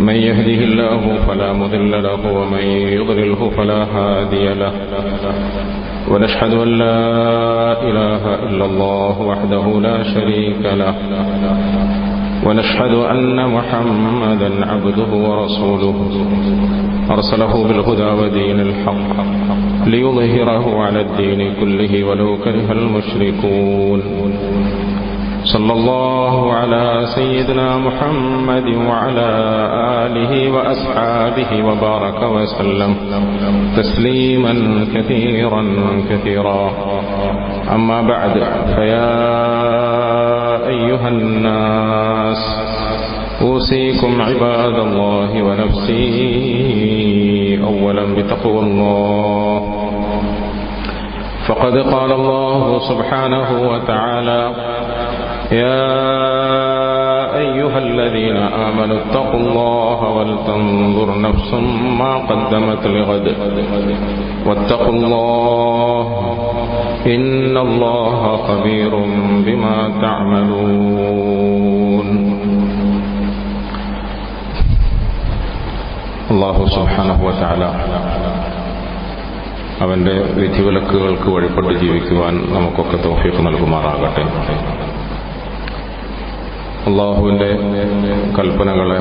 من يهده الله فلا مضل له ومن يضلله فلا هادي له. ونشهد أن لا إله إلا الله وحده لا شريك له. ونشهد أن محمدا عبده ورسوله. أرسله بالهدى ودين الحق ليظهره على الدين كله ولو كره المشركون. صلى الله على سيدنا محمد وعلى آله وأصحابه وبارك وسلم تسليما كثيرا كثيرا. أما بعد فيا أيها الناس أوصيكم عباد الله ونفسي أولا بتقوى الله. فقد قال الله سبحانه وتعالى يا أيها الذين آمنوا اتقوا الله ولتنظر نفس ما قدمت لغد واتقوا الله إن الله خبير بما تعملون الله سبحانه وتعالى അവന്റെ വിധിവിലക്കുകൾക്ക് വഴിപ്പെട്ട് ജീവിക്കുവാൻ നമുക്കൊക്കെ തോഫീഫ് നൽകുമാറാകട്ടെ അള്ളാഹുവിന്റെ കൽപ്പനകളെ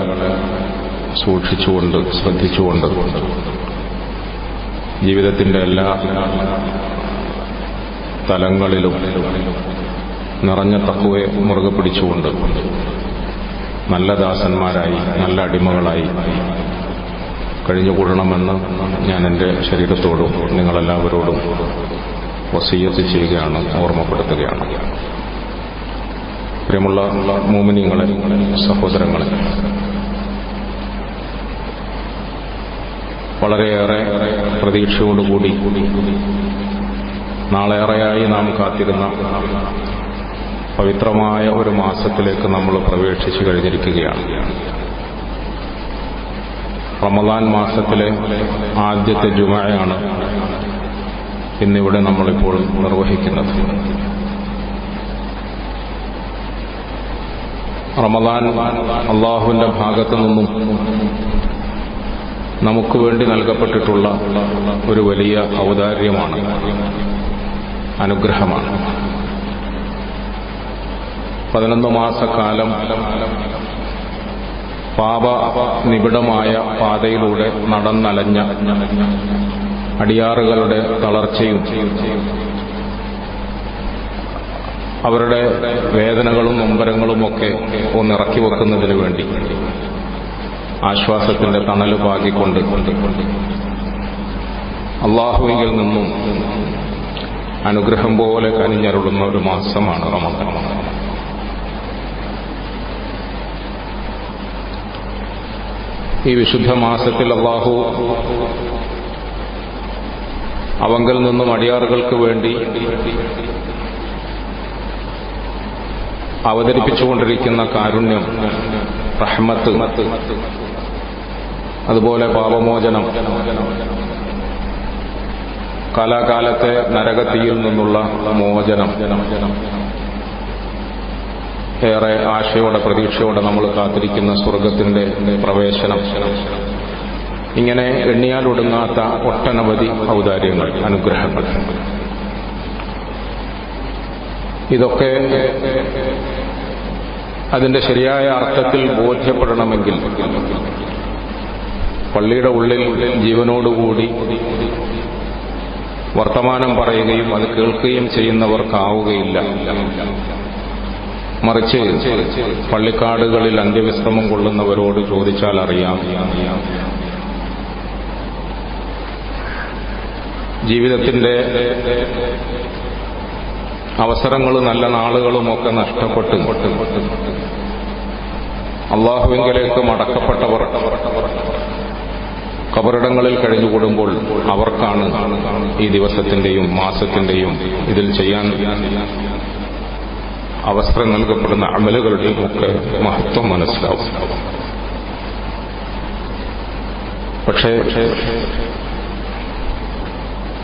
സൂക്ഷിച്ചുകൊണ്ട് ശ്രദ്ധിച്ചുകൊണ്ട് ജീവിതത്തിന്റെ എല്ലാ തലങ്ങളിലും നിറഞ്ഞ തക്കുവെ മുറുകെ പിടിച്ചുകൊണ്ട് നല്ല ദാസന്മാരായി നല്ല അടിമകളായി കഴിഞ്ഞുകൂടണമെന്ന് ഞാൻ എന്റെ ശരീരത്തോടും നിങ്ങളെല്ലാവരോടും വസീയത്ത് ചെയ്യുകയാണ് ഓർമ്മപ്പെടുത്തുകയാണ്. പ്രിയമുള്ള മോമിനിയങ്ങളെ സഹോദരങ്ങളെ. വളരെയേറെ പ്രതീക്ഷയോടുകൂടി നാളേറെയായി നാം കാത്തിരുന്ന പവിത്രമായ ഒരു മാസത്തിലേക്ക് നമ്മൾ പ്രവേശിച്ചു കഴിഞ്ഞിരിക്കുകയാണ്. റമദാൻ മാസത്തിലെ ആദ്യത്തെ ജുമയാണ് ഇന്നിവിടെ നമ്മളിപ്പോൾ നിർവഹിക്കുന്നത്. റമദാൻ അള്ളാഹുവിന്റെ ഭാഗത്തു നിന്നും നമുക്ക് വേണ്ടി നൽകപ്പെട്ടിട്ടുള്ള ഒരു വലിയ ഔദാര്യമാണ് അനുഗ്രഹമാണ്. പതിനൊന്ന് മാസക്കാലം പാപ നിബിഡമായ പാതയിലൂടെ നടന്നലഞ്ഞ അടിയാറുകളുടെ തളർച്ചയും അവരുടെ വേദനകളും നൊമ്പരങ്ങളും ഒക്കെ ഒന്നിറക്കി വെക്കുന്നതിന് വേണ്ടി. ആശ്വാസത്തിന്റെ തണൽ പാകിക്കൊണ്ട്. അള്ളാഹുവിൽ നിന്നും അനുഗ്രഹം പോലെ കനിഞ്ഞരുളുന്ന ഒരു മാസമാണ് റമദാൻ. ഈ വിശുദ്ധ മാസത്തിൽ അള്ളാഹു അവങ്കൽ നിന്നും അടിയാറുകൾക്ക് വേണ്ടി അവതരിപ്പിച്ചുകൊണ്ടിരിക്കുന്ന കാരുണ്യം റഹ്മത്ത് അതുപോലെ പാപമോചനം. കാലാകാലത്തെ നരകത്തിയിൽ നിന്നുള്ള മോചനം. ഏറെ ആശയോടെ പ്രതീക്ഷയോടെ നമ്മൾ കാത്തിരിക്കുന്ന സ്വർഗത്തിന്റെ പ്രവേശനം. ഇങ്ങനെ എണ്ണിയാലൊടുങ്ങാത്ത ഒട്ടനവധി ഔദാര്യങ്ങൾ അനുഗ്രഹങ്ങൾ. ഇതൊക്കെ അതിന്റെ ശരിയായ അർത്ഥത്തിൽ ബോധ്യപ്പെടണമെങ്കിൽ പള്ളിയുടെ ഉള്ളിൽ ജീവനോടുകൂടി വർത്തമാനം പറയുകയും അത് കേൾക്കുകയും ചെയ്യുന്നവർക്കാവുകയില്ല. മറിച്ച് പള്ളിക്കാടുകളിൽ അന്ത്യവിശ്രമം കൊള്ളുന്നവരോട് ചോദിച്ചാൽ അറിയാം. ജീവിതത്തിന്റെ അവസരങ്ങളും നല്ല നാളുകളും ഒക്കെ നഷ്ടപ്പെട്ട്. അള്ളാഹുവിങ്കലേക്ക് മടക്കപ്പെട്ടവർ കബറിടങ്ങളിൽ കഴിഞ്ഞുകൂടുമ്പോൾ അവർക്കാണ് ഈ ദിവസത്തിന്റെയും മാസത്തിന്റെയും ഇതിൽ ചെയ്യാൻ അവസരം നൽകപ്പെടുന്ന അമലുകളുടെയും ഒക്കെ മഹത്വം മനസ്സിലാവും. പക്ഷേ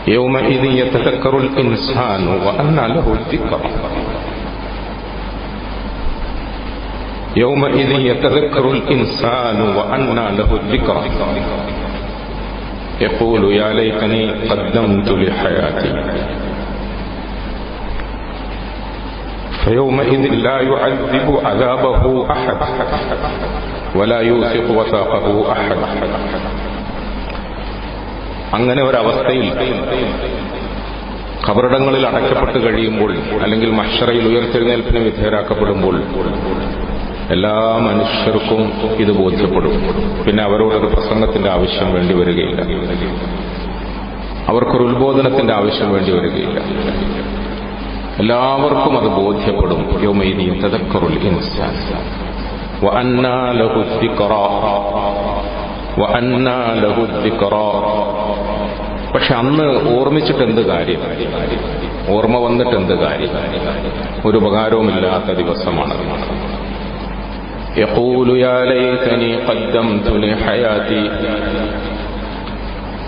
يومئذ يتذكر الإنسان وأنى له الذكر يومئذ يتذكر الإنسان وأنى له الذكر يقول يا ليتني قدمت لحياتي. فيومئذ لا يعذب عذابه أحد ولا يوثق وثاقه أحد. അങ്ങനെ ഒരവസ്ഥയിൽ കബറിടങ്ങളിൽ അടയ്ക്കപ്പെട്ട് കഴിയുമ്പോൾ അല്ലെങ്കിൽ മഷറയിൽ ഉയർത്തെഴുന്നേൽപ്പിന് വിധേയരാക്കപ്പെടുമ്പോൾ എല്ലാ മനുഷ്യർക്കും ഇത് ബോധ്യപ്പെടും. പിന്നെ അവരോടൊരു പ്രസംഗത്തിന്റെ ആവശ്യം വേണ്ടി വരികയില്ല. അവർക്കൊരു ഉത്ബോധനത്തിന്റെ ആവശ്യം വേണ്ടി വരികയില്ല. എല്ലാവർക്കും അത് ബോധ്യപ്പെടും. യോമൈനിയും തദക്കറുൽ ഇൻസാൻ. പക്ഷെ അന്ന് ഓർമ്മിച്ചിട്ട് എന്ത് കാര്യം ഓർമ്മ വന്നിട്ട് എന്ത് കാര്യം ഒരു ഉപകാരവുമില്ലാത്ത ദിവസമാണ് يقول يا ليتني قدمت لحياتي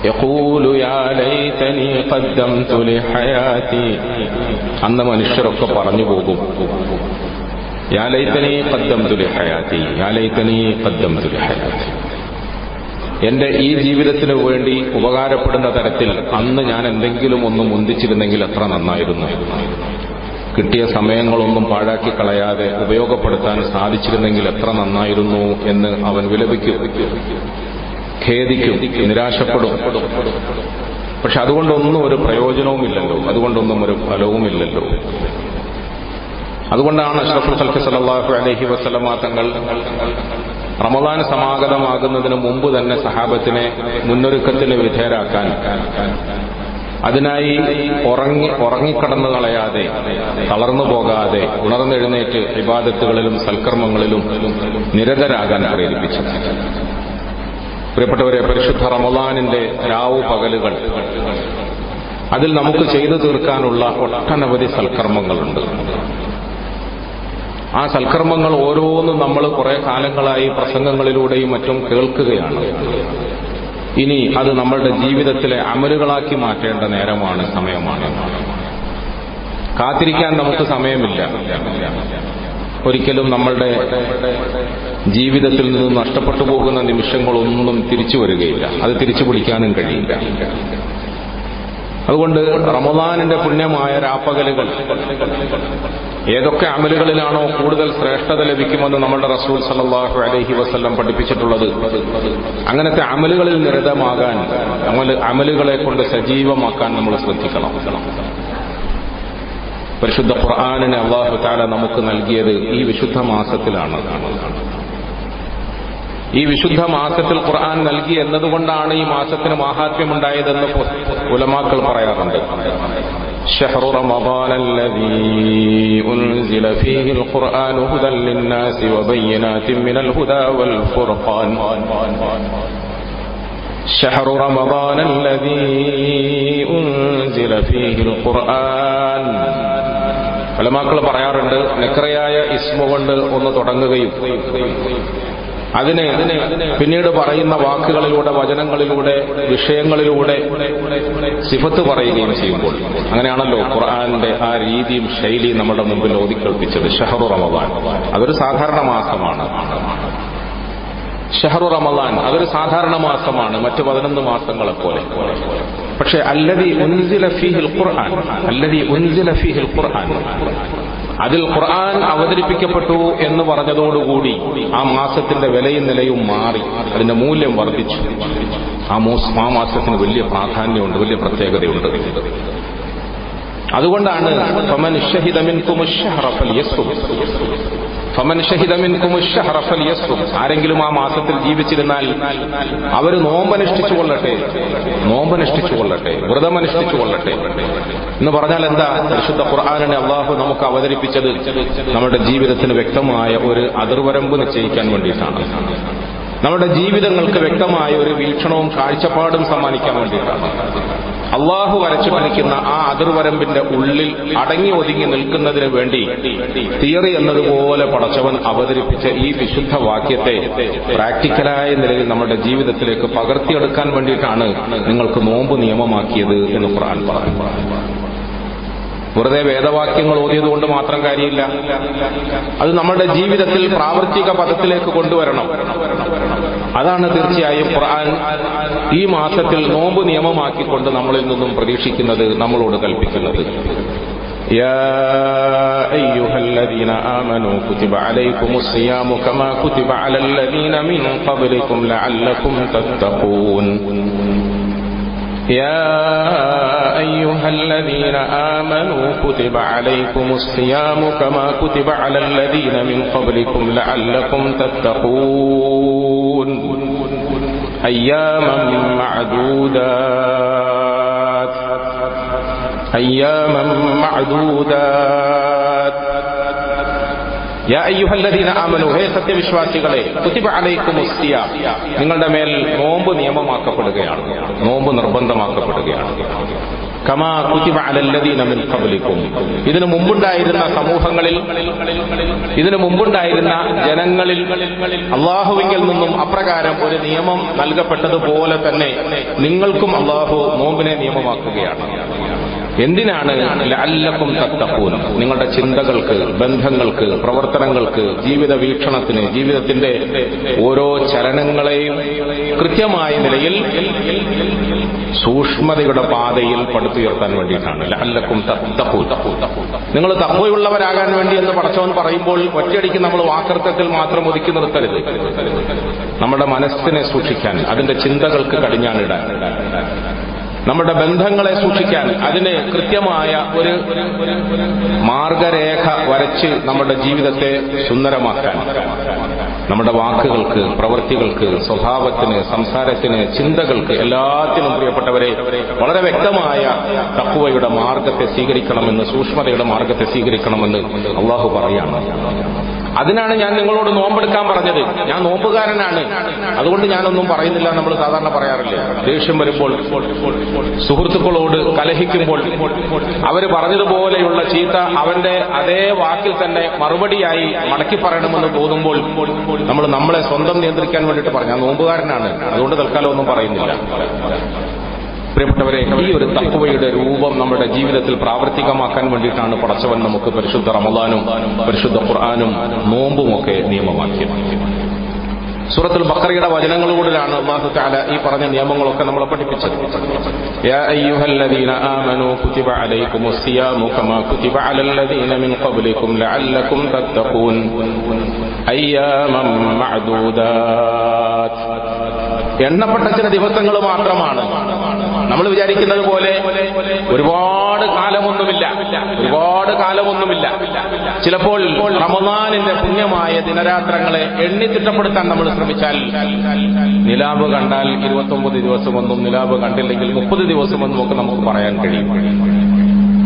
يقول يا ليتني قدمت لحياتي അന്ന് മനുഷ്യരൊക്കെ പറഞ്ഞു പോകും യാ ലൈതനി ഖദ്ദംതു ലിഹയാതി യാ ലൈതനി ഖദ്ദംതു ലിഹയാതി എന്റെ ഈ ജീവിതത്തിന് വേണ്ടി ഉപകാരപ്പെടുന്ന തരത്തിൽ അന്ന് ഞാൻ എന്തെങ്കിലും ഒന്ന് മുന്തിച്ചിരുന്നെങ്കിൽ എത്ര നന്നായിരുന്നു. കിട്ടിയ സമയങ്ങളൊന്നും പാഴാക്കി കളയാതെ ഉപയോഗപ്പെടുത്താൻ സാധിച്ചിരുന്നെങ്കിൽ എത്ര നന്നായിരുന്നു എന്ന് അവൻ വിലപിക്കും. ഖേദിക്കും നിരാശപ്പെടും. പക്ഷെ അതുകൊണ്ടൊന്നും ഒരു പ്രയോജനവുമില്ലല്ലോ അതുകൊണ്ടൊന്നും ഒരു ഫലവുമില്ലല്ലോ അതുകൊണ്ടാണ് അഷ്റഫുൽ സൽഫി സല്ലല്ലാഹു അലഹി വസ്ലമാ തങ്ങൾ റമദാൻ സമാഗതമാകുന്നതിന് മുമ്പ് തന്നെ സഹാബത്തിനെ മുന്നൊരുക്കത്തിന് വിധേയരാക്കാൻ. അതിനായി ഉറങ്ങി ഉറങ്ങിക്കടന്നു കളയാതെ തളർന്നു പോകാതെ ഉണർന്നെഴുന്നേറ്റ് വിവാദത്തുകളിലും സൽക്കർമ്മങ്ങളിലും നിരതരാകാൻ പ്രേരിപ്പിച്ചു പ്രിയപ്പെട്ടവരെ പരിശുദ്ധ റമദാനിന്റെ രാവു പകലുകൾ. അതിൽ നമുക്ക് ചെയ്തു തീർക്കാനുള്ള ഒട്ടനവധി സൽക്കർമ്മങ്ങളുണ്ട്. ആ സൽക്കർമ്മങ്ങൾ ഓരോന്നും നമ്മൾ കുറെ കാലങ്ങളായി പ്രസംഗങ്ങളിലൂടെയും മറ്റും കേൾക്കുകയാണ്. ഇനി അത് നമ്മളുടെ ജീവിതത്തിലെ അമലുകളാക്കി മാറ്റേണ്ട നേരമാണ് സമയമാണ്. കാത്തിരിക്കാൻ നമുക്ക് സമയമില്ല. ഒരിക്കലും നമ്മളുടെ ജീവിതത്തിൽ നിന്ന് നഷ്ടപ്പെട്ടു പോകുന്ന നിമിഷങ്ങളൊന്നും തിരിച്ചു വരികയില്ല. അത് തിരിച്ചു പിടിക്കാനും കഴിയില്ല. അതുകൊണ്ട് റമദാനിന്റെ പുണ്യമായ രാപ്പകലുകൾ ഏതൊക്കെ അമലുകളിലാണോ കൂടുതൽ ശ്രേഷ്ഠത ലഭിക്കുമെന്ന് നമ്മുടെ റസൂൽ സല്ലാഹു അലഹി വസ്ല്ലം പഠിപ്പിച്ചിട്ടുള്ളത്. അങ്ങനത്തെ അമലുകളിൽ നിരതമാകാൻ അമൽ അമലുകളെ കൊണ്ട് സജീവമാക്കാൻ നമ്മൾ ശ്രദ്ധിക്കണം. പരിശുദ്ധ ഖുർആാനിനെ അള്ളാഹു താല നമുക്ക് നൽകിയത് ഈ വിശുദ്ധ മാസത്തിലാണ്. ഈ വിശുദ്ധ മാസത്തിൽ ഖുർആൻ നൽകി എന്നതുകൊണ്ടാണ് ഈ മാസത്തിന് മാഹാത്മ്യമുണ്ടായതെന്ന് ഉലമാക്കൾ പറയാറുണ്ട് شهر رمضان الذي أنزل فيه القرآن هدى للناس وبينات من الهدى والفرقان شهر رمضان الذي أنزل فيه القرآن ഫലമാക്കൾ പറയാറുണ്ട് നെക്രയായ ഇസ്മ കൊണ്ട് ഒന്ന് തുടങ്ങുകയും അതിന് പിന്നീട് പറയുന്ന വാക്കുകളിലൂടെ വചനങ്ങളിലൂടെ വിഷയങ്ങളിലൂടെ സിഫത്ത് പറയുകയും ചെയ്യുമ്പോൾ അങ്ങനെയാണല്ലോ ഖുർആാന്റെ ആ രീതിയും ശൈലിയും നമ്മുടെ മുമ്പിൽ ഓതിക്കൽപ്പിച്ചത് ഷഹറു റമദാൻ. അതൊരു സാധാരണ മാസമാണ്. ഷഹറു റമദാൻ അതൊരു സാധാരണ മാസമാണ് മറ്റു പതിനൊന്ന് മാസങ്ങളെ പോലെ. പക്ഷെ അല്ലതി ഉൻസില ഫീഹിൽ ഖുർആൻ അല്ലതി ഉൻസില ഫീഹിൽ ഖുർആൻ അതിൽ ഖുർആൻ അവതരിപ്പിക്കപ്പെട്ടു എന്ന് പറഞ്ഞതോടുകൂടി ആ മാസത്തിന്റെ വിലയും നിലയും മാറി അതിന്റെ മൂല്യം വർദ്ധിച്ചു. ആ ആ മാസത്തിന് വലിയ പ്രാധാന്യമുണ്ട് വലിയ പ്രത്യേകതയുണ്ട്. അതുകൊണ്ടാണ് ആരെങ്കിലും ആ മാസത്തിൽ ജീവിച്ചിരുന്നാൽ അവർ നോമ്പനുഷ്ഠിച്ചു കൊള്ളട്ടെ നോമ്പനുഷ്ഠിച്ചു കൊള്ളട്ടെ വ്രതമനുഷ്ഠിച്ചു കൊള്ളട്ടെ എന്ന് പറഞ്ഞാൽ എന്താ? പരിശുദ്ധ ഖുർആാനിനെ അള്ളാഹു നമുക്ക് അവതരിപ്പിച്ചത് നമ്മുടെ ജീവിതത്തിന് വ്യക്തമായ ഒരു അതിർവരമ്പ് നിശ്ചയിക്കാൻ വേണ്ടിയിട്ടാണ്. നമ്മുടെ ജീവിതങ്ങൾക്ക് വ്യക്തമായ ഒരു വീക്ഷണവും കാഴ്ചപ്പാടും സമ്മാനിക്കാൻ വേണ്ടിയിട്ടാണ്. അള്ളാഹു വരച്ചിട്ടിരിക്കുന്ന ആ അതിർവരമ്പിന്റെ ഉള്ളിൽ അടങ്ങി ഒതുങ്ങി നിൽക്കുന്നതിന് വേണ്ടി തിയറി എന്നതുപോലെ പടച്ചവൻ അവതരിപ്പിച്ച ഈ വിശുദ്ധ വാക്യത്തെ പ്രാക്ടിക്കലായ നിലയിൽ നമ്മുടെ ജീവിതത്തിലേക്ക് പകർത്തിയെടുക്കാൻ വേണ്ടിയിട്ടാണ് നിങ്ങൾക്ക് നോമ്പ് നിയമമാക്കിയത് എന്ന് ഖുർആൻ പറഞ്ഞു വെറുതെ വേദവാക്യങ്ങൾ ഓതിയതുകൊണ്ട് മാത്രം കാര്യമില്ല. അത് നമ്മുടെ ജീവിതത്തിൽ പ്രാവർത്തിക പദത്തിലേക്ക് കൊണ്ടുവരണം. അതാണ് തീർച്ചയായും ഖുർആൻ ഈ മാസത്തിൽ നോമ്പ് നിയമമാക്കിക്കൊണ്ട് നമ്മളിൽ നിന്നും പ്രതീക്ഷിക്കുന്നത് നമ്മളോട് കൽപ്പിക്കുന്നത് يا أيها الذين آمنوا كتب عليكم الصيام كما كتب على الذين من قبلكم لعلكم تتقون يا أيها الذين آمنوا كتب عليكم الصيام كما كتب على الذين من قبلكم لعلكم تتقون أياما معدودات أياما معدودات യാ അയ്യുഹല്ലദീന ആമനു ഹേ സത്യവിശ്വാസികളെ കുതിബ അലൈക്കും ഉസ്തിയാം നിങ്ങളുടെ മേൽ നോമ്പ് നിയമമാക്കപ്പെടുകയാണ് നോമ്പ് നിർബന്ധമാക്കപ്പെടുകയാണ് കമാ അലല്ലദീന മിൻ ഇതിനു മുമ്പുണ്ടായിരുന്ന സമൂഹങ്ങളിൽ ഇതിനു മുമ്പുണ്ടായിരുന്ന ജനങ്ങളിൽ അള്ളാഹുവിങ്കിൽ നിന്നും അപ്രകാരം ഒരു നിയമം നൽകപ്പെട്ടതുപോലെ തന്നെ നിങ്ങൾക്കും അള്ളാഹു നോമ്പിനെ നിയമമാക്കുകയാണ്. എന്തിനാണ് അല്ലക്കും തത്തപ്പൂൻ നിങ്ങളുടെ ചിന്തകൾക്ക് ബന്ധങ്ങൾക്ക് പ്രവർത്തനങ്ങൾക്ക് ജീവിത വീക്ഷണത്തിന് ജീവിതത്തിന്റെ ഓരോ ചലനങ്ങളെയും കൃത്യമായ നിലയിൽ സൂക്ഷ്മതയുടെ പാതയിൽ പടുത്തുയർത്താൻ വേണ്ടിയിട്ടാണ്. തത്തപ്പൂ നിങ്ങൾ തപ്പുള്ളവരാകാൻ വേണ്ടി എന്ന് പടച്ചവൻ പറയുമ്പോൾ ഒറ്റയടിക്ക് നമ്മൾ വാക്കർത്ഥത്തിൽ മാത്രം ഒതുക്കി നിർത്തരുത്. നമ്മുടെ മനസ്സിനെ സൂക്ഷിക്കാൻ അതിന്റെ ചിന്തകൾക്ക് കടിഞ്ഞാണിടാൻ. നമ്മുടെ ബന്ധങ്ങളെ സൂക്ഷിക്കാൻ അതിന് കൃത്യമായ ഒരു മാർഗരേഖ വരച്ച് നമ്മുടെ ജീവിതത്തെ സുന്ദരമാക്കാൻ. നമ്മുടെ വാക്കുകൾക്ക് പ്രവൃത്തികൾക്ക് സ്വഭാവത്തിന് സംസാരത്തിന് ചിന്തകൾക്ക് എല്ലാത്തിനും പ്രിയപ്പെട്ടവരെ വളരെ വ്യക്തമായ തക്കുവയുടെ മാർഗത്തെ സ്വീകരിക്കണമെന്ന് സൂക്ഷ്മതയുടെ മാർഗത്തെ സ്വീകരിക്കണമെന്ന് അള്ളാഹു പറയാണ്. അതിനാണ് ഞാൻ നിങ്ങളോട് നോമ്പെടുക്കാൻ പറഞ്ഞത്. ഞാൻ നോമ്പുകാരനാണ്. അതുകൊണ്ട് ഞാനൊന്നും പറയുന്നില്ല നമ്മൾ സാധാരണ പറയാറില്ല? ദേഷ്യം വരുമ്പോൾ സുഹൃത്തുക്കളോട് കലഹിക്കുമ്പോൾ അവർ പറഞ്ഞതുപോലെയുള്ള ചീത്ത അവന്റെ അതേ വാക്കിൽ തന്നെ മറുപടിയായി മടക്കി പറയണമെന്ന് തോന്നുമ്പോൾ നമ്മൾ നമ്മളെ സ്വന്തം നിയന്ത്രിക്കാൻ വേണ്ടിയിട്ട് പറഞ്ഞു. നോമ്പുകാരനാണ്. അതുകൊണ്ട് തൽക്കാലം ഒന്നും പറയുന്നില്ല. പ്രിയപ്പെട്ടവരെ ഈ ഒരു തക്കുവയുടെ രൂപം നമ്മുടെ ജീവിതത്തിൽ പ്രാവർത്തികമാക്കാൻ വേണ്ടിയിട്ടാണ് പടച്ചവൻ നമുക്ക് പരിശുദ്ധ റമദാനും പരിശുദ്ധ ഖുർആാനും നോമ്പുമൊക്കെ നിയമമാക്കിയത് സൂറത്തുൽ ബക്കറയുടെ വചനങ്ങളിലൂടെയാണ് അള്ളാഹു താല ഈ പറഞ്ഞ നിയമങ്ങളൊക്കെ നമ്മളെ പഠിപ്പിച്ചത് يا أيها الذين آمنوا كتب عليكم الصيام كما كتب على الذين من قبلكم لعلكم تتقون أياما معدودات എണ്ണപ്പെട്ട ചില ദിവസങ്ങൾ മാത്രമാണ് നമ്മൾ വിചാരിക്കുന്നത് പോലെ ഒരുപാട് കാലമൊന്നുമില്ല. ഒരുപാട് കാലമൊന്നുമില്ല. ചിലപ്പോൾ റമദാനിന്റെ പുണ്യമായ ദിനരാത്രങ്ങളെ എണ്ണി തിട്ടപ്പെടുത്താൻ നമ്മൾ ശ്രമിച്ചാൽ നിലാവ് കണ്ടാൽ ഇരുപത്തൊമ്പത് ദിവസമൊന്നും നിലാവ് കണ്ടില്ലെങ്കിൽ മുപ്പത് ദിവസമൊന്നും ഒക്കെ നമുക്ക് പറയാൻ കഴിയും.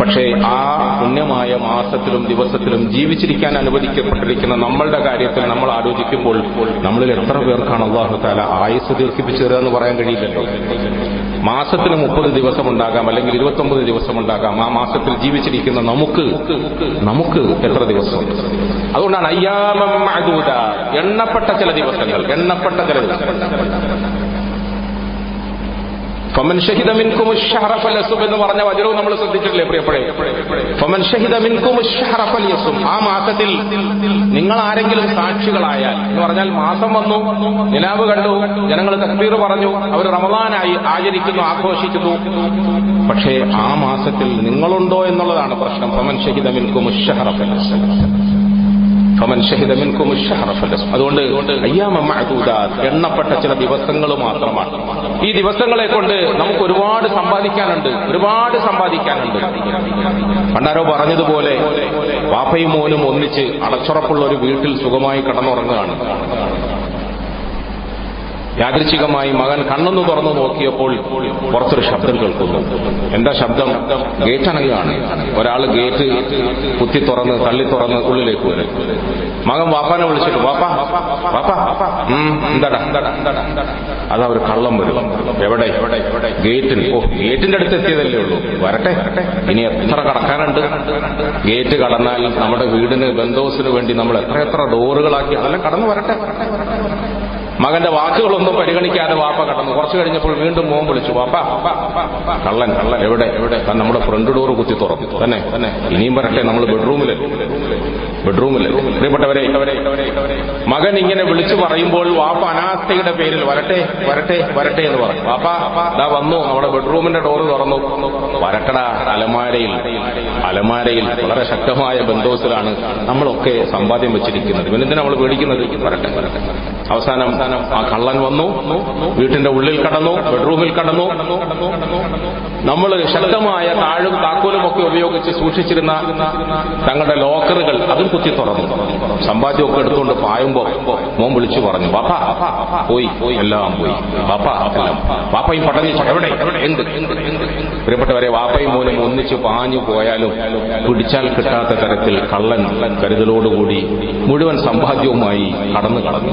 പക്ഷേ ആ പുണ്യമായ മാസത്തിലും ദിവസത്തിലും ജീവിച്ചിരിക്കാൻ അനുവദിക്കപ്പെട്ടിരിക്കുന്ന നമ്മളുടെ കാര്യത്തിൽ നമ്മൾ ആലോചിക്കുമ്പോൾ നമ്മളിൽ എത്ര പേർക്കാണ് അള്ളാഹു താല ആയുസ് ദീർഘിപ്പിച്ചു തരിക എന്ന് പറയാൻ കഴിയില്ലല്ലോ. മാസത്തിൽ മുപ്പത് ദിവസമുണ്ടാകാം അല്ലെങ്കിൽ ഇരുപത്തൊമ്പത് ദിവസമുണ്ടാകാം. ആ മാസത്തിൽ ജീവിച്ചിരിക്കുന്ന നമുക്ക് നമുക്ക് എത്ര ദിവസം? അതുകൊണ്ടാണ് അയ്യാമം എണ്ണപ്പെട്ട ചില ദിവസങ്ങൾ എണ്ണപ്പെട്ട ചില ദിവസങ്ങൾ. ഫമൻ ഷഹിദ മിൻകും ഷഹറഫൽ യസുബ് എന്ന് പറഞ്ഞ വചനവും നമ്മൾ ശ്രദ്ധിച്ചിട്ടില്ലേ പ്രിയപ്പോഴേ ഫമൻ ഷഹിദ മിൻകും ഷഹറഫൽ യസും ആ മാസത്തിൽ നിങ്ങൾ ആരെങ്കിലും സാക്ഷികളായാൽ എന്ന് പറഞ്ഞാൽ മാസം വന്നു നിലാവ് കണ്ടു ജനങ്ങൾ തക്ബീർ പറഞ്ഞു അവർ റമദാനായി ആചരിക്കുന്നു ആഘോഷിക്കുന്നു. പക്ഷേ ആ മാസത്തിൽ നിങ്ങളുണ്ടോ എന്നുള്ളതാണ് പ്രശ്നം. ഫമൻ ഷഹിദ മിൻകും ഷഹറഫൽ അതുകൊണ്ട് എണ്ണപ്പെട്ട ചില ദിവസങ്ങൾ മാത്രമാണ്. ഈ ദിവസങ്ങളെ കൊണ്ട് നമുക്ക് ഒരുപാട് സമ്പാദിക്കാനുണ്ട്. ഒരുപാട് സമ്പാദിക്കാനുണ്ട്. പണ്ടാരോ പറഞ്ഞതുപോലെ വാപ്പയും മോനും ഒന്നിച്ച് അടച്ചുറപ്പുള്ള ഒരു വീട്ടിൽ സുഖമായി കിടന്നുറങ്ങുകയാണ്. യാദൃച്ഛികമായി മകൻ കണ്ണൊന്ന് തുറന്നു നോക്കിയപ്പോൾ പുറത്തൊരു ശബ്ദം കേൾക്കുന്നു. എന്താ ശബ്ദം? ഗേറ്റ് അനങ്ങുകയാണ് ഒരാൾ ഗേറ്റ് കുത്തി തുറന്ന് തള്ളി തുറന്ന് ഉള്ളിലേക്ക് വരും. മകൻ വാപ്പാനെ വിളിച്ചിട്ട് വാപ്പാ വാപ്പാ എന്താടാ? അതാ ഒരു കള്ളം വരും. എവിടെ? ഗേറ്റിൽ ഓ ഗേറ്റിന്റെ അടുത്ത് എത്തിയതല്ലേ ഉള്ളൂ. വരട്ടെ. ഇനി എത്ര കടക്കാനുണ്ട്? ഗേറ്റ് കടന്നാൽ നമ്മുടെ വീടിന് ബന്ധോസിന് വേണ്ടി നമ്മൾ എത്ര എത്ര ഡോറുകളാക്കി അതെല്ലാം കടന്നു വരട്ടെ. മകന്റെ വാക്കുകളൊന്നും പരിഗണിക്കാതെ വാപ്പ കടന്നു. കുറച്ചു കഴിഞ്ഞപ്പോൾ വീണ്ടും മോൻ വിളിച്ചു വാപ്പ കള്ളൻ കള്ളൻ. എവിടെ എവിടെ? നമ്മുടെ ഫ്രണ്ട് ഡോർ കുത്തി തുറന്നു. തന്നെ തന്നെ. ഇനിയും പറയട്ടെ നമ്മൾ ബെഡ്റൂമിൽ ബെഡ്റൂമിൽ പ്രിയപ്പെട്ടവരെ മകൻ ഇങ്ങനെ വിളിച്ചു പറയുമ്പോൾ വാപ്പ അനാസ്ഥയുടെ പേരിൽ വരട്ടെ വരട്ടെ വരട്ടെ എന്ന് പറഞ്ഞു. വാപ്പ ദാ വന്നു. നമ്മുടെ ബെഡ്റൂമിന്റെ ഡോർ തുറന്നു. വരട്ടടാ അലമാരയിൽ അലമാരയിൽ വളരെ ശക്തമായ ബന്ധോസിലാണ് നമ്മളൊക്കെ സമ്പാദ്യം വെച്ചിരിക്കുന്നത്. പിന്നെ നമ്മൾ പേടിക്കുന്നത്? വരട്ടെ വരട്ടെ. അവസാനം ആ കള്ളൻ വന്നു വീട്ടിന്റെ ഉള്ളിൽ കടന്നു ബെഡ്റൂമിൽ കടന്നു. നമ്മൾ ശക്തമായ താഴും താക്കോലും ഒക്കെ ഉപയോഗിച്ച് സൂക്ഷിച്ചിരുന്ന തങ്ങളുടെ ലോക്കറുകൾ അതും കുത്തി തുറന്നു. സമ്പാദ്യമൊക്കെ എടുത്തുകൊണ്ട് പായുമ്പോ മോൻ വിളിച്ചു പറഞ്ഞു പാപ്പ പോയി പോയി. എല്ലാം പോയി. പാപ്പ എല്ലാം പാപ്പയും പടഞ്ഞു എവിടെ? എന്ത്? പ്രിയപ്പെട്ടവരെ വാപ്പയും മോനും ഒന്നിച്ച് പാഞ്ഞു പോയാലും പിടിച്ചാൽ കിട്ടാത്ത തരത്തിൽ കള്ളൻ കരുതലോടുകൂടി മുഴുവൻ സമ്പാദ്യവുമായി കടന്നു കടന്നു.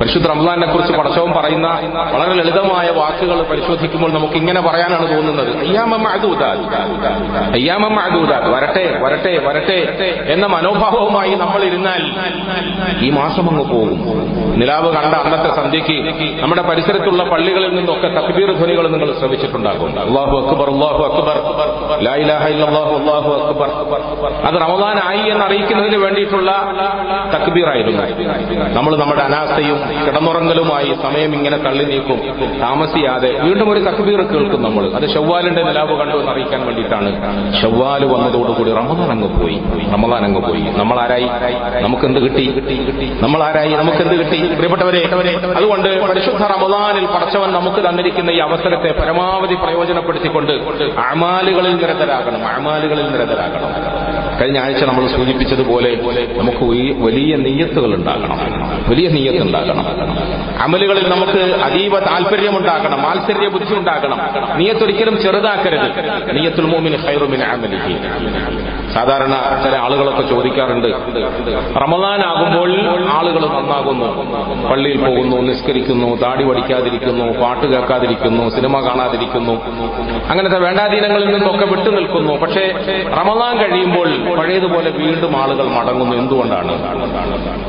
പരിശുദ്ധ റംസാനെ കുറിച്ച് പടച്ചവും പറയുന്ന വളരെ ലളിതമായ വാക്കുകൾ പരിശോധിക്കുമ്പോൾ നമുക്ക് ഇങ്ങനെ പറയാനാണ് തോന്നുന്നത്. വരട്ടെ വരട്ടെ വരട്ടെ എന്ന മനോഭാവവുമായി നമ്മൾ ഇരുന്നാൽ ഈ മാസം അങ്ങ് പോകും. നിലാവ് കണ്ട അന്നത്തെ സന്ധ്യയ്ക്ക് നമ്മുടെ പരിസരത്തുള്ള പള്ളികളിൽ നിന്നൊക്കെ തക്ബീർ ധ്വനികൾ നിങ്ങൾ ശ്രമിച്ചിട്ടുണ്ടാകും അള്ളാഹു അക്ബർ അള്ളാഹു അക്ബർ. അക്ബർ. അത് റമദാൻ ആയി എന്ന് അറിയിക്കുന്നതിന് വേണ്ടിയിട്ടുള്ള തക്ബീറായിരുന്നു. നമ്മൾ നമ്മുടെ അനാസ്ഥയും കിടന്നുറങ്ങലുമായി സമയം ഇങ്ങനെ തള്ളി നീക്കും താമസിയാതെ. വീണ്ടും ഒരു തക്ബീർ കേൾക്കും നമ്മൾ. അത് ഷവ്വാലിന്റെ നിലാവ് കണ്ടു എന്ന് അറിയിക്കാൻ വേണ്ടിയിട്ടാണ്. ഷവ്വാൽ വന്നതോടുകൂടി റമദാൻ അങ്ങ് പോയി. റമദാൻ അങ്ങ് പോയി. നമ്മൾ ആരായി നമുക്ക് എന്ത് കിട്ടി? നമ്മൾ ആരായി നമുക്ക് എന്ത് കിട്ടി? പ്രിയപ്പെട്ടവരെ അതുകൊണ്ട് പരിശുദ്ധ റമദാനിൽ പടച്ചവൻ നമുക്ക് തന്നിരിക്കുന്ന ഈ അവസരത്തെ പരമാവധി പ്രയോജനപ്പെടുത്തിക്കൊണ്ട് അമാലുകളിൽ നിരതരാകണം. അമാലുകളിൽ നിരതരാകണം. കഴിഞ്ഞ ആഴ്ച നമ്മൾ സൂചിപ്പിച്ചതുപോലെ നമുക്ക് വലിയ നീയത്തുകൾ ഉണ്ടാകണം വലിയ നീയത്ത് ഉണ്ടാകണം അമലുകളിൽ നമുക്ക് അതീവ താല്പര്യമുണ്ടാകണം മാത്സര്യ ബുദ്ധി ഉണ്ടാകണം നീയത്തൊരിക്കലും ചെറുതാക്കരുത് നീയത്തുൽ മോമിന് ഹൈറുമിൻ അമലിക്ക് സാധാരണ ചില ആളുകളൊക്കെ ചോദിക്കാറുണ്ട് റമദാനാകുമ്പോൾ ആളുകൾ നന്നാകുന്നു. പള്ളിയിൽ പോകുന്നു നിസ്കരിക്കുന്നു താടി പഠിക്കാതിരിക്കുന്നു പാട്ട് കേൾക്കാതിരിക്കുന്നു സിനിമ കാണാതിരിക്കുന്നു. അങ്ങനത്തെ വേണ്ടാധീനങ്ങളിൽ നിന്നൊക്കെ വിട്ടു നിൽക്കുന്നു പക്ഷേ റമദാൻ കഴിയുമ്പോൾ പഴയതുപോലെ വീണ്ടും ആളുകൾ മടങ്ങുന്നു. എന്തുകൊണ്ടാണ്?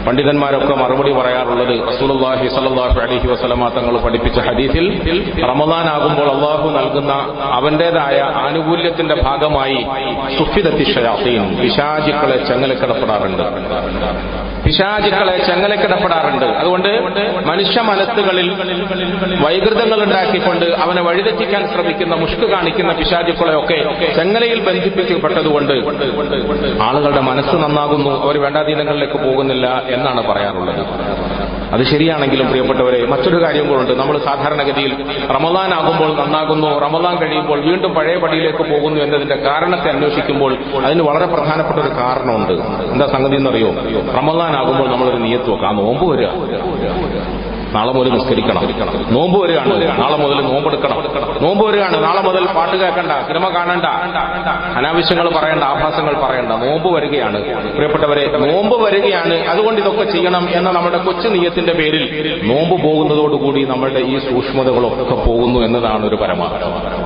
പണ്ഡിതന്മാരൊക്കെ മറുപടി പറയാറുള്ളത് റസൂലുള്ളാഹി സലാഹു അലഹി വസല്ലമ തങ്ങൾ പഠിപ്പിച്ച ഹദീസിൽ റമദാൻ ആകുമ്പോൾ അള്ളാഹു നൽകുന്ന അവന്റേതായ ആനുകൂല്യത്തിന്റെ ഭാഗമായി സുഫിദത്തി ഷയാത്തീൻ പിശാചിക്കളെ ചെങ്ങലക്കിടപ്പെടാറുണ്ട്. പിശാചുക്കളെ ചങ്ങലക്കിടപ്പെടാറുണ്ട്. അതുകൊണ്ട് മനുഷ്യ മനസ്സുകളിൽ വൈകൃതങ്ങൾ ഉണ്ടാക്കിക്കൊണ്ട് അവനെ വഴിതെറ്റിക്കാൻ ശ്രമിക്കുന്ന മുഷ്ക് കാണിക്കുന്ന പിശാചുക്കളെയൊക്കെ ചങ്ങലയിൽ ബന്ധിപ്പിക്കപ്പെട്ടതുകൊണ്ട് ആളുകളുടെ മനസ്സ് നന്നാകുന്നു അവർ വേണ്ടാധീനങ്ങളിലേക്ക് പോകുന്നില്ല എന്നാണ് പറയാറുള്ളത്. അത് ശരിയാണെങ്കിലും പ്രിയപ്പെട്ടവരെ മറ്റൊരു കാര്യം കൂടെ നമ്മൾ സാധാരണഗതിയിൽ റമദാൻ ആകുമ്പോൾ നന്നാകുന്നു. റമദാൻ കഴിയുമ്പോൾ വീണ്ടും പഴയ പടിയിലേക്ക് പോകുന്നു എന്നതിന്റെ കാരണത്തെ അന്വേഷിക്കുമ്പോൾ അതിന് വളരെ പ്രധാനപ്പെട്ട ഒരു കാരണമുണ്ട്. എന്താ സംഗതി എന്നറിയോ? റമദാൻ ആകുമ്പോൾ നമ്മളൊരു നിയത്ത് വെക്കാം. നോമ്പ് വരിക. നാളെ മുതൽ നിസ്കരിക്കണം. നോമ്പ് വരികയാണ്. നാളെ മുതൽ നോമ്പെടുക്കണം. നോമ്പ് വരികയാണ്. നാളെ മുതൽ പാട്ട് കേൾക്കണ്ട സിനിമ കാണണ്ട. അനാവശ്യങ്ങൾ പറയണ്ട ആഭാസങ്ങൾ പറയണ്ട. നോമ്പ് വരികയാണ്. പ്രിയപ്പെട്ടവരെ നോമ്പ് വരികയാണ്. അതുകൊണ്ട് ഇതൊക്കെ ചെയ്യണം എന്ന നമ്മുടെ കൊച്ചു നീയത്തിന്റെ പേരിൽ നോമ്പ് പോകുന്നതോടുകൂടി നമ്മളുടെ ഈ സൂക്ഷ്മതകളൊക്കെ പോകുന്നു എന്നതാണ് ഒരു പരമാവധി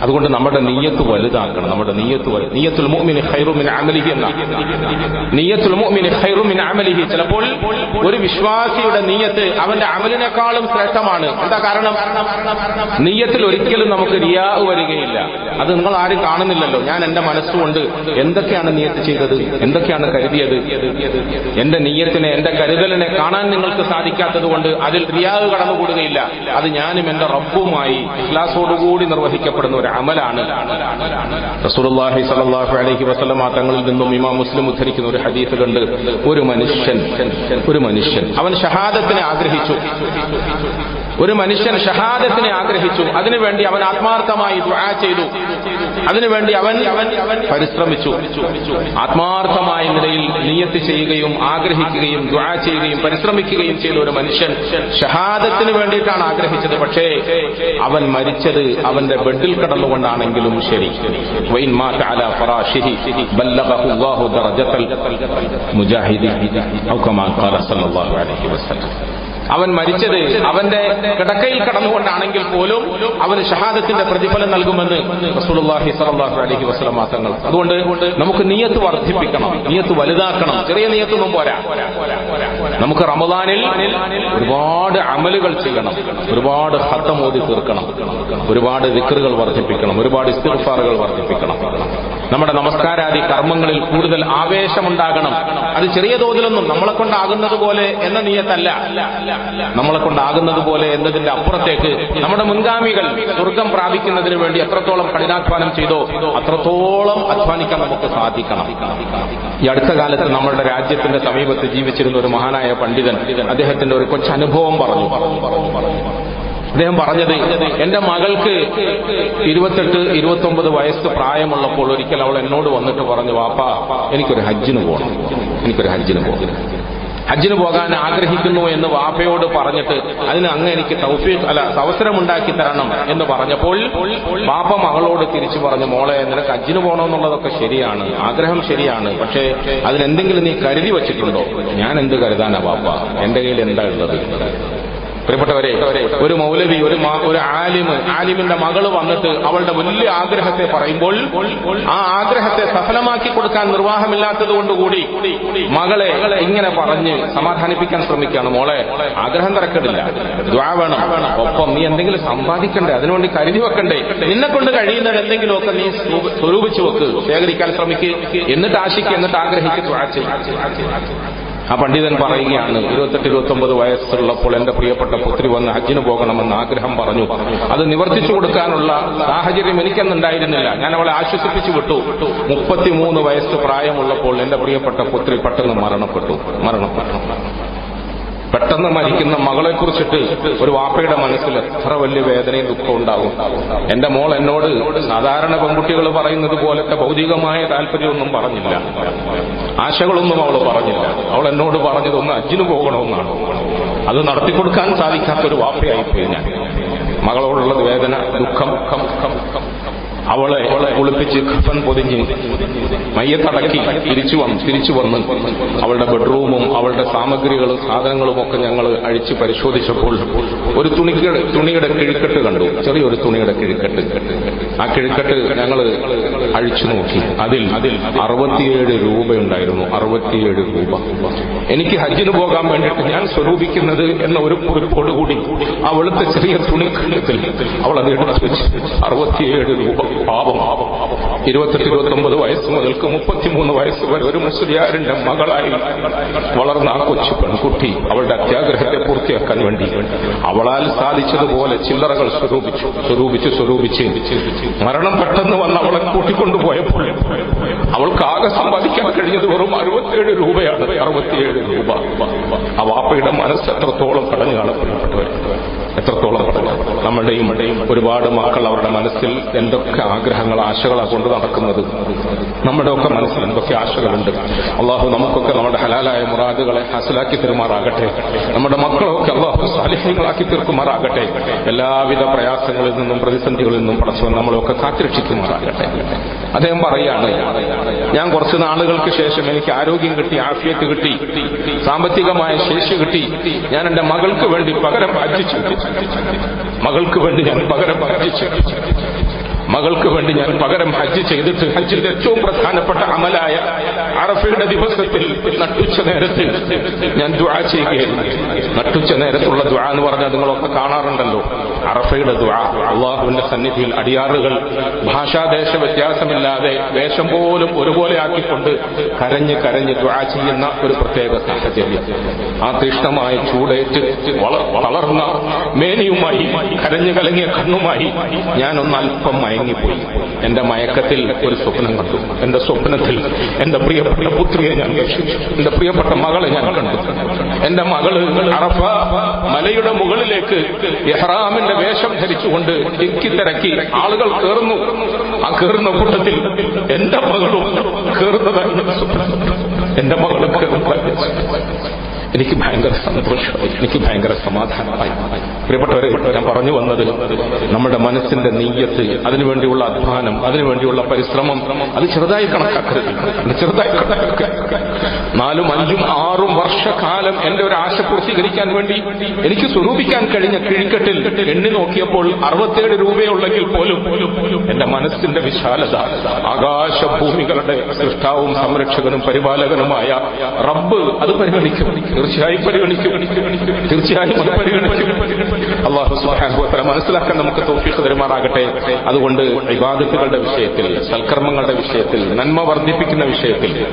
അതുകൊണ്ട് നമ്മുടെ നീയത്ത് വലുതാക്കണം. നമ്മുടെ നീയത്ത് നീയത്തുൽ മുഅ്മിനി ഖൈറുമിൻ അമലിഹി എന്ന. നീയത്തുൽ മുഅ്മിനി ഖൈറുമിൻ അമലിഹി. ചിലപ്പോൾ ഒരു വിശ്വാസിയുടെ നീയത്ത് അവന്റെ അമലിനേക്കാളും ശ്രേഷ്ഠമാണ്. എന്താ കാരണം? നീയത്തിൽ ഒരിക്കലും നമുക്ക് റിയാ വരികയില്ല. അത് നിങ്ങൾ ആരും കാണുന്നില്ലല്ലോ. ഞാൻ എന്റെ മനസ്സുകൊണ്ട് എന്തൊക്കെയാണ് നീയത്ത് ചെയ്തത്? എന്തൊക്കെയാണ് കരുതിയത്? എന്റെ നീയത്തിനെ എന്റെ കരുതലിനെ കാണാൻ നിങ്ങൾക്ക് സാധിക്കാത്തത് കൊണ്ട് അതിൽ റിയാവ് കടന്നുകൂടുകയില്ല. അത് ഞാനും എന്റെ റബ്ബുമായി ഇഖ്ലാസോടുകൂടി നിർവഹിക്കപ്പെടുന്ന ഒരു അമലാണ് റസൂലുള്ളാഹി സ്വല്ലല്ലാഹു അലൈഹി വസല്ലം തങ്ങളിൽ നിന്നും ഇമാം മുസ്ലിം ഉദ്ധരിക്കുന്ന ഒരു ഹദീസ് കണ്ട് ഒരു മനുഷ്യൻ ഒരു മനുഷ്യൻ അവൻ ഷഹാദത്തിനെ ആഗ്രഹിച്ചു. ഒരു മനുഷ്യൻ ഷഹാദത്തിനെ ആഗ്രഹിച്ചു. അതിനുവേണ്ടി അവൻ ആത്മാർത്ഥമായി ദുആ ചെയ്തു. അതിനുവേണ്ടി അവൻ പരിശ്രമിച്ചു. ആത്മാർത്ഥമായ നിലയിൽ നിയത്ത് ചെയ്യുകയും ആഗ്രഹിക്കുകയും ദുആ ചെയ്യുകയും പരിശ്രമിക്കുകയും ചെയ്ത ഒരു മനുഷ്യൻ ഷഹാദത്തിന് വേണ്ടിയിട്ടാണ് ആഗ്രഹിച്ചത്. പക്ഷേ അവൻ മരിച്ചത് അവന്റെ ബെഡിൽ കിടന്നുകൊണ്ടാണെങ്കിലും ശരി. വൈൻ മാത അലാ ഫറാശിഹി ബല്ലഗഹു അല്ലാഹു ദറജത്തൽ മുജാഹിദി ഔ കമാ ഖാല സല്ലല്ലാഹു അലൈഹി വസല്ലം. അവൻ മരിച്ചത് അവന്റെ കിടക്കയിൽ കടന്നുകൊണ്ടാണെങ്കിൽ പോലും അവന് ഷഹാദത്തിന്റെ പ്രതിഫലം നൽകുമെന്ന് റസൂലുള്ളാഹി സ്വല്ലല്ലാഹു അലൈഹി വസല്ലം തങ്ങൾ അതുകൊണ്ട് നമുക്ക് നിയത്ത് വർദ്ധിപ്പിക്കണം നിയത്ത് വലുതാക്കണം ചെറിയ നിയത്തൊന്നും പോരാ. നമുക്ക് റമദാനിൽ ഒരുപാട് അമലുകൾ ചെയ്യണം ഒരുപാട് ഹത്തം ഓതി തീർക്കണം ഒരുപാട് ദിക്റുകൾ വർദ്ധിപ്പിക്കണം ഒരുപാട് ഇസ്തിഗ്ഫാറുകൾ വർദ്ധിപ്പിക്കണം. നമ്മുടെ നമസ്കാരാദി കർമ്മങ്ങളിൽ കൂടുതൽ ആവേശമുണ്ടാകണം. അത് ചെറിയ തോതിലൊന്നും നമ്മളെ കൊണ്ടാകുന്നത് പോലെ എന്ന നീയത്തല്ല. നമ്മളെ കൊണ്ടാകുന്നത് പോലെ എന്നതിന്റെ അപ്പുറത്തേക്ക് നമ്മുടെ മുൻഗാമികൾ സ്വർഗം പ്രാപിക്കുന്നതിന് വേണ്ടി എത്രത്തോളം കഠിനാധ്വാനം ചെയ്തോ അത്രത്തോളം അധ്വാനിക്കാൻ നമുക്ക് സാധിക്കണം. ഈ അടുത്ത കാലത്ത് നമ്മുടെ രാജ്യത്തിന്റെ സമീപത്ത് ജീവിച്ചിരുന്ന ഒരു മഹാനായ പണ്ഡിതൻ അദ്ദേഹത്തിന്റെ ഒരു കൊച്ചനുഭവം പറഞ്ഞു. അദ്ദേഹം പറഞ്ഞത് എന്റെ മകൾക്ക് ഇരുപത്തെട്ട് ഇരുപത്തൊമ്പത് വയസ്സ് പ്രായമുള്ളപ്പോൾ ഒരിക്കൽ അവൾ എന്നോട് വന്നിട്ട് പറഞ്ഞു വാപ്പ എനിക്കൊരു ഹജ്ജിന് പോകണം എനിക്കൊരു ഹജ്ജിന് പോകണം ഹജ്ജിന് പോകാൻ ആഗ്രഹിക്കുന്നു എന്ന് വാപ്പയോട് പറഞ്ഞിട്ട് അതിന് അങ്ങ് എനിക്ക് അല്ല അവസരമുണ്ടാക്കി തരണം എന്ന് പറഞ്ഞപ്പോൾ വാപ്പ മകളോട് തിരിച്ചു പറഞ്ഞു മോളെ നിനക്ക് ഹജ്ജിന് പോകണമെന്നുള്ളതൊക്കെ ശരിയാണ് ആഗ്രഹം ശരിയാണ് പക്ഷേ അതിനെന്തെങ്കിലും നീ കരുതി വച്ചിട്ടുണ്ടോ? ഞാൻ എന്ത് കരുതാനാ വാപ്പ? എന്റെ കയ്യിൽ എന്താ ഉള്ളത്? പ്രിയപ്പെട്ടവരെ ഒരു മൗലവി ഒരു ഒരു ആലിമ് ആലിമിന്റെ മകൾ വന്നിട്ട് അവളുടെ വലിയ ആഗ്രഹത്തെ പറയുമ്പോൾ ആ ആഗ്രഹത്തെ സഫലമാക്കി കൊടുക്കാൻ നിർവാഹമില്ലാത്തത് കൊണ്ടുകൂടി മകളെ ഇങ്ങനെ പറഞ്ഞ് സമാധാനിപ്പിക്കാൻ ശ്രമിക്കുകയാണ് മോളെ. ആഗ്രഹം തിരക്കടില്ല. ദ്വാ വേണം. ഒപ്പം നീ എന്തെങ്കിലും സമ്പാദിക്കണ്ടേ? അതിനുവേണ്ടി കരുതി വെക്കണ്ടേ? നിന്നെ കൊണ്ട് കഴിയുന്നത് എന്തെങ്കിലുമൊക്കെ നീ സ്വ- സ്വരൂപിച്ചു വെക്ക്. ശേഖരിക്കാൻ ശ്രമിക്കുക എന്നിട്ട് ആശിക്കുക എന്നിട്ട് ആഗ്രഹിക്കുക ആ പണ്ഡിതൻ പറയുകയാണ് ഇരുപത്തെട്ട് ഇരുപത്തൊമ്പത് വയസ്സുള്ളപ്പോൾ എന്റെ പ്രിയപ്പെട്ട പുത്രി വന്ന് ഹജ്ജിന് പോകണമെന്ന് ആഗ്രഹം പറഞ്ഞു. അത് നിവർത്തിച്ചു കൊടുക്കാനുള്ള സാഹചര്യം എനിക്കെന്നുണ്ടായിരുന്നില്ല. ഞാൻ അവളെ ആശ്വസിപ്പിച്ചു വിട്ടു. മുപ്പത്തിമൂന്ന് വയസ്സ് പ്രായമുള്ളപ്പോൾ എന്റെ പ്രിയപ്പെട്ട പുത്രി പെട്ടെന്ന് മരണപ്പെട്ടു. മരണപ്പെട്ടു. പെട്ടെന്ന് മരിക്കുന്ന മകളെ കുറിച്ചിട്ട് ഒരു വാപ്പയുടെ മനസ്സിൽ എത്ര വലിയ വേദനയും ദുഃഖവും ഉണ്ടാകും. എന്റെ മോൾ എന്നോട് സാധാരണ പെൺകുട്ടികൾ പറയുന്നത് പോലത്തെ ഭൗതികമായ താല്പര്യമൊന്നും പറഞ്ഞില്ല. ആശകളൊന്നും അവൾ പറഞ്ഞില്ല. അവൾ എന്നോട് പറഞ്ഞത് ഒന്ന് അജ്ജിന് പോകണമെന്നാണ്. അത് നടത്തിക്കൊടുക്കാൻ വാപ്പയായി വാപ്പയായിപ്പോയി ഞാൻ. മകളോടുള്ള വേദന ദുഃഖം. അവളെ കുളിപ്പിച്ച് കഫൻ പൊതിഞ്ഞ് മയ്യത്തടക്കി തിരിച്ചു വന്നു തിരിച്ചു വന്ന് അവളുടെ ബെഡ്റൂമും അവളുടെ സാമഗ്രികളും സാധനങ്ങളും ഒക്കെ ഞങ്ങൾ അഴിച്ച് പരിശോധിച്ചപ്പോൾ ഒരു തുണിക്ക് തുണിയുടെ കിഴിക്കെട്ട് കണ്ടു. ചെറിയൊരു തുണിയുടെ കിഴിക്കെട്ട്. ആ കിഴിക്കെട്ട് ഞങ്ങൾ അഴിച്ചു നോക്കി. അതിൽ അതിൽ അറുപത്തിയേഴ് രൂപയുണ്ടായിരുന്നു. അറുപത്തിയേഴ് രൂപ. എനിക്ക് ഹജ്ജിന് പോകാൻ വേണ്ടിയിട്ട് ഞാൻ സ്വരൂപിക്കുന്നത് എന്ന ഒരു കുറിപ്പോടുകൂടി വെളുത്ത ചെറിയ തുണിക്കെട്ടത്തിൽ അവൾ അത് എടുത്തു വെച്ച് അറുപത്തിയേഴ് രൂപ പാപം. ഇരുപത്തെട്ട് ഇരുപത്തൊമ്പത് വയസ്സ് മുതൽക്ക് മുപ്പത്തിമൂന്ന് വയസ്സ് വരെ ഒരു മുസ്ലിയാരന്റെ മകളായി വളർന്ന ആ കൊച്ചു പെൺകുട്ടി അവളുടെ അത്യാഗ്രഹത്തെ പൂർത്തിയാക്കാൻ വേണ്ടി അവളാൽ സാധിച്ചതുപോലെ ചില്ലറകൾ സ്വരൂപിച്ചു സ്വരൂപിച്ച് സ്വരൂപിച്ച് മരണം പെട്ടെന്ന് വന്ന് അവളെ കൂട്ടിക്കൊണ്ടുപോയപ്പോൾ അവൾക്ക് ആകെ സമ്പാദിക്കാൻ കഴിഞ്ഞത് വെറും അറുപത്തിയേഴ് രൂപയാണ്. അറുപത്തിയേഴ് രൂപ. ആ വാപ്പയുടെ മനസ്സ് എത്രത്തോളം കടഞ്ഞു കാണപ്പെട്ടവർ എത്രത്തോളം കടഞ്ഞു നമ്മുടെയും ഒരുപാട് മക്കൾ അവരുടെ മനസ്സിൽ എന്തൊക്കെ ആഗ്രഹങ്ങൾ ആശകളാണ് കൊണ്ട് നടക്കുന്നത്. നമ്മുടെയൊക്കെ മനസ്സിൽ എന്തൊക്കെ ആശകളുണ്ട്. അള്ളാഹു നമുക്കൊക്കെ നമ്മുടെ ഹലാലായ മുറാദുകളെ ഹസലാക്കി തീർമാറാകട്ടെ നമ്മുടെ മക്കളൊക്കെ അള്ളാഹു സാലിഹ്യങ്ങളാക്കി തീർക്കുമാറാകട്ടെ. എല്ലാവിധ പ്രയാസങ്ങളിൽ നിന്നും പ്രതിസന്ധികളിൽ നിന്നും പടച്ചവൻ നമ്മളൊക്കെ കാത്തിരക്ഷിക്കുമാറാകട്ടെ. അദ്ദേഹം പറയാണ് ഞാൻ കുറച്ച് നാളുകൾക്ക് ശേഷം എനിക്ക് ആരോഗ്യം കിട്ടി ആഫിയത്ത് കിട്ടി സാമ്പത്തികമായ ശേഷി കിട്ടി. ഞാൻ എന്റെ മകൾക്ക് വേണ്ടി പകരം ഹജ്ജിച്ചു മകൾക്ക് വേണ്ടി ഞാൻ പകരം ഹജ്ജിച്ചു മകൾക്ക് വേണ്ടി ഞാൻ പകരം ഹജ്ജ് ചെയ്തിട്ട് ഹജ്ജിന്റെ ഏറ്റവും പ്രധാനപ്പെട്ട അമലായ അറഫയുടെ ദിവസത്തിൽ നട്ടുച്ച നേരത്തിൽ ഞാൻ ദുആ ചെയ്യുകയായിരുന്നു. നട്ടുച്ച നേരത്തുള്ള ദുആ എന്ന് പറഞ്ഞാൽ നിങ്ങളൊക്കെ കാണാറുണ്ടല്ലോ. അറഫയുടെ ദുആ അള്ളാഹുവിന്റെ സന്നിധിയിൽ അടിയാറുകൾ. ഭാഷാദേശ വ്യത്യാസമില്ലാതെ വേഷം പോലും ഒരുപോലെ ആക്കിക്കൊണ്ട് കരഞ്ഞ് കരഞ്ഞ് ദുആ ചെയ്യുന്ന ഒരു പ്രത്യേക സാഹചര്യം. ആ തീഷ്ണമായ ചൂടേറ്റ് വളർന്ന മേനിയുമായി കരഞ്ഞു കലങ്ങിയ കണ്ണുമായി ഞാനൊന്ന് അല്പം മയങ്ങി. മയങ്ങിപ്പോയി എന്റെ മയക്കത്തിൽ ഒരു സ്വപ്നം കണ്ടു. എന്റെ സ്വപ്നത്തിൽ എന്റെ പ്രിയപ്പെട്ട പുത്രിയെ ഞാൻ എന്റെ പ്രിയപ്പെട്ട മകളെ ഞാൻ കണ്ടു. എന്റെ മകൾ അറഫ മലയുടെ മുകളിലേക്ക് എഹ്റാമിന്റെ വേഷം ധരിച്ചുകൊണ്ട് ഇക്കി തിരക്കി ആളുകൾ കയറുന്നു. ആ കയറുന്ന കൂട്ടത്തിൽ എന്റെ മകളും കയറുന്നതായിരുന്നു. എന്റെ മകളും എനിക്ക് ഭയങ്കര സന്തോഷമായി എനിക്ക് ഭയങ്കര സമാധാനമായി. പ്രിയപ്പെട്ടവരെ ഞാൻ പറഞ്ഞു വന്നത് നമ്മുടെ മനസ്സിന്റെ നെയ്യത്ത് അതിനുവേണ്ടിയുള്ള അധ്വാനം അതിനുവേണ്ടിയുള്ള പരിശ്രമം അത് ചെറുതായി കണക്കാക്കരുത്. ചെറുതായി നാലും അഞ്ചും ആറും വർഷക്കാലം എന്റെ ഒരു ആശ പൂർത്തീകരിക്കാൻ വേണ്ടി എനിക്ക് സ്വരൂപിക്കാൻ കഴിഞ്ഞ കിഴിക്കെട്ടിൽ എണ്ണി നോക്കിയപ്പോൾ അറുപത്തേഴ് രൂപയുള്ളെങ്കിൽ പോലും എന്റെ മനസ്സിന്റെ വിശാലത ആകാശഭൂമികളുടെ സൃഷ്ടാവും സംരക്ഷകനും പരിപാലകനുമായ റബ്ബ് അത് പരിഗണിക്കും. തീർച്ചയായും പരിഗണിക്കും. തീർച്ചയായും അത് പരിഗണിക്കും. അള്ളാഹു സുബാനുഭവത്തല മനസ്സിലാക്കാൻ നമുക്ക് തോഫീക്ക് തരുമാറാകട്ടെ. അതുകൊണ്ട് വിവാദത്തുകളുടെ വിഷയത്തിൽ സൽക്കർമ്മങ്ങളുടെ വിഷയത്തിൽ നന്മ വർദ്ധിപ്പിക്കുന്ന വിഷയത്തിൽ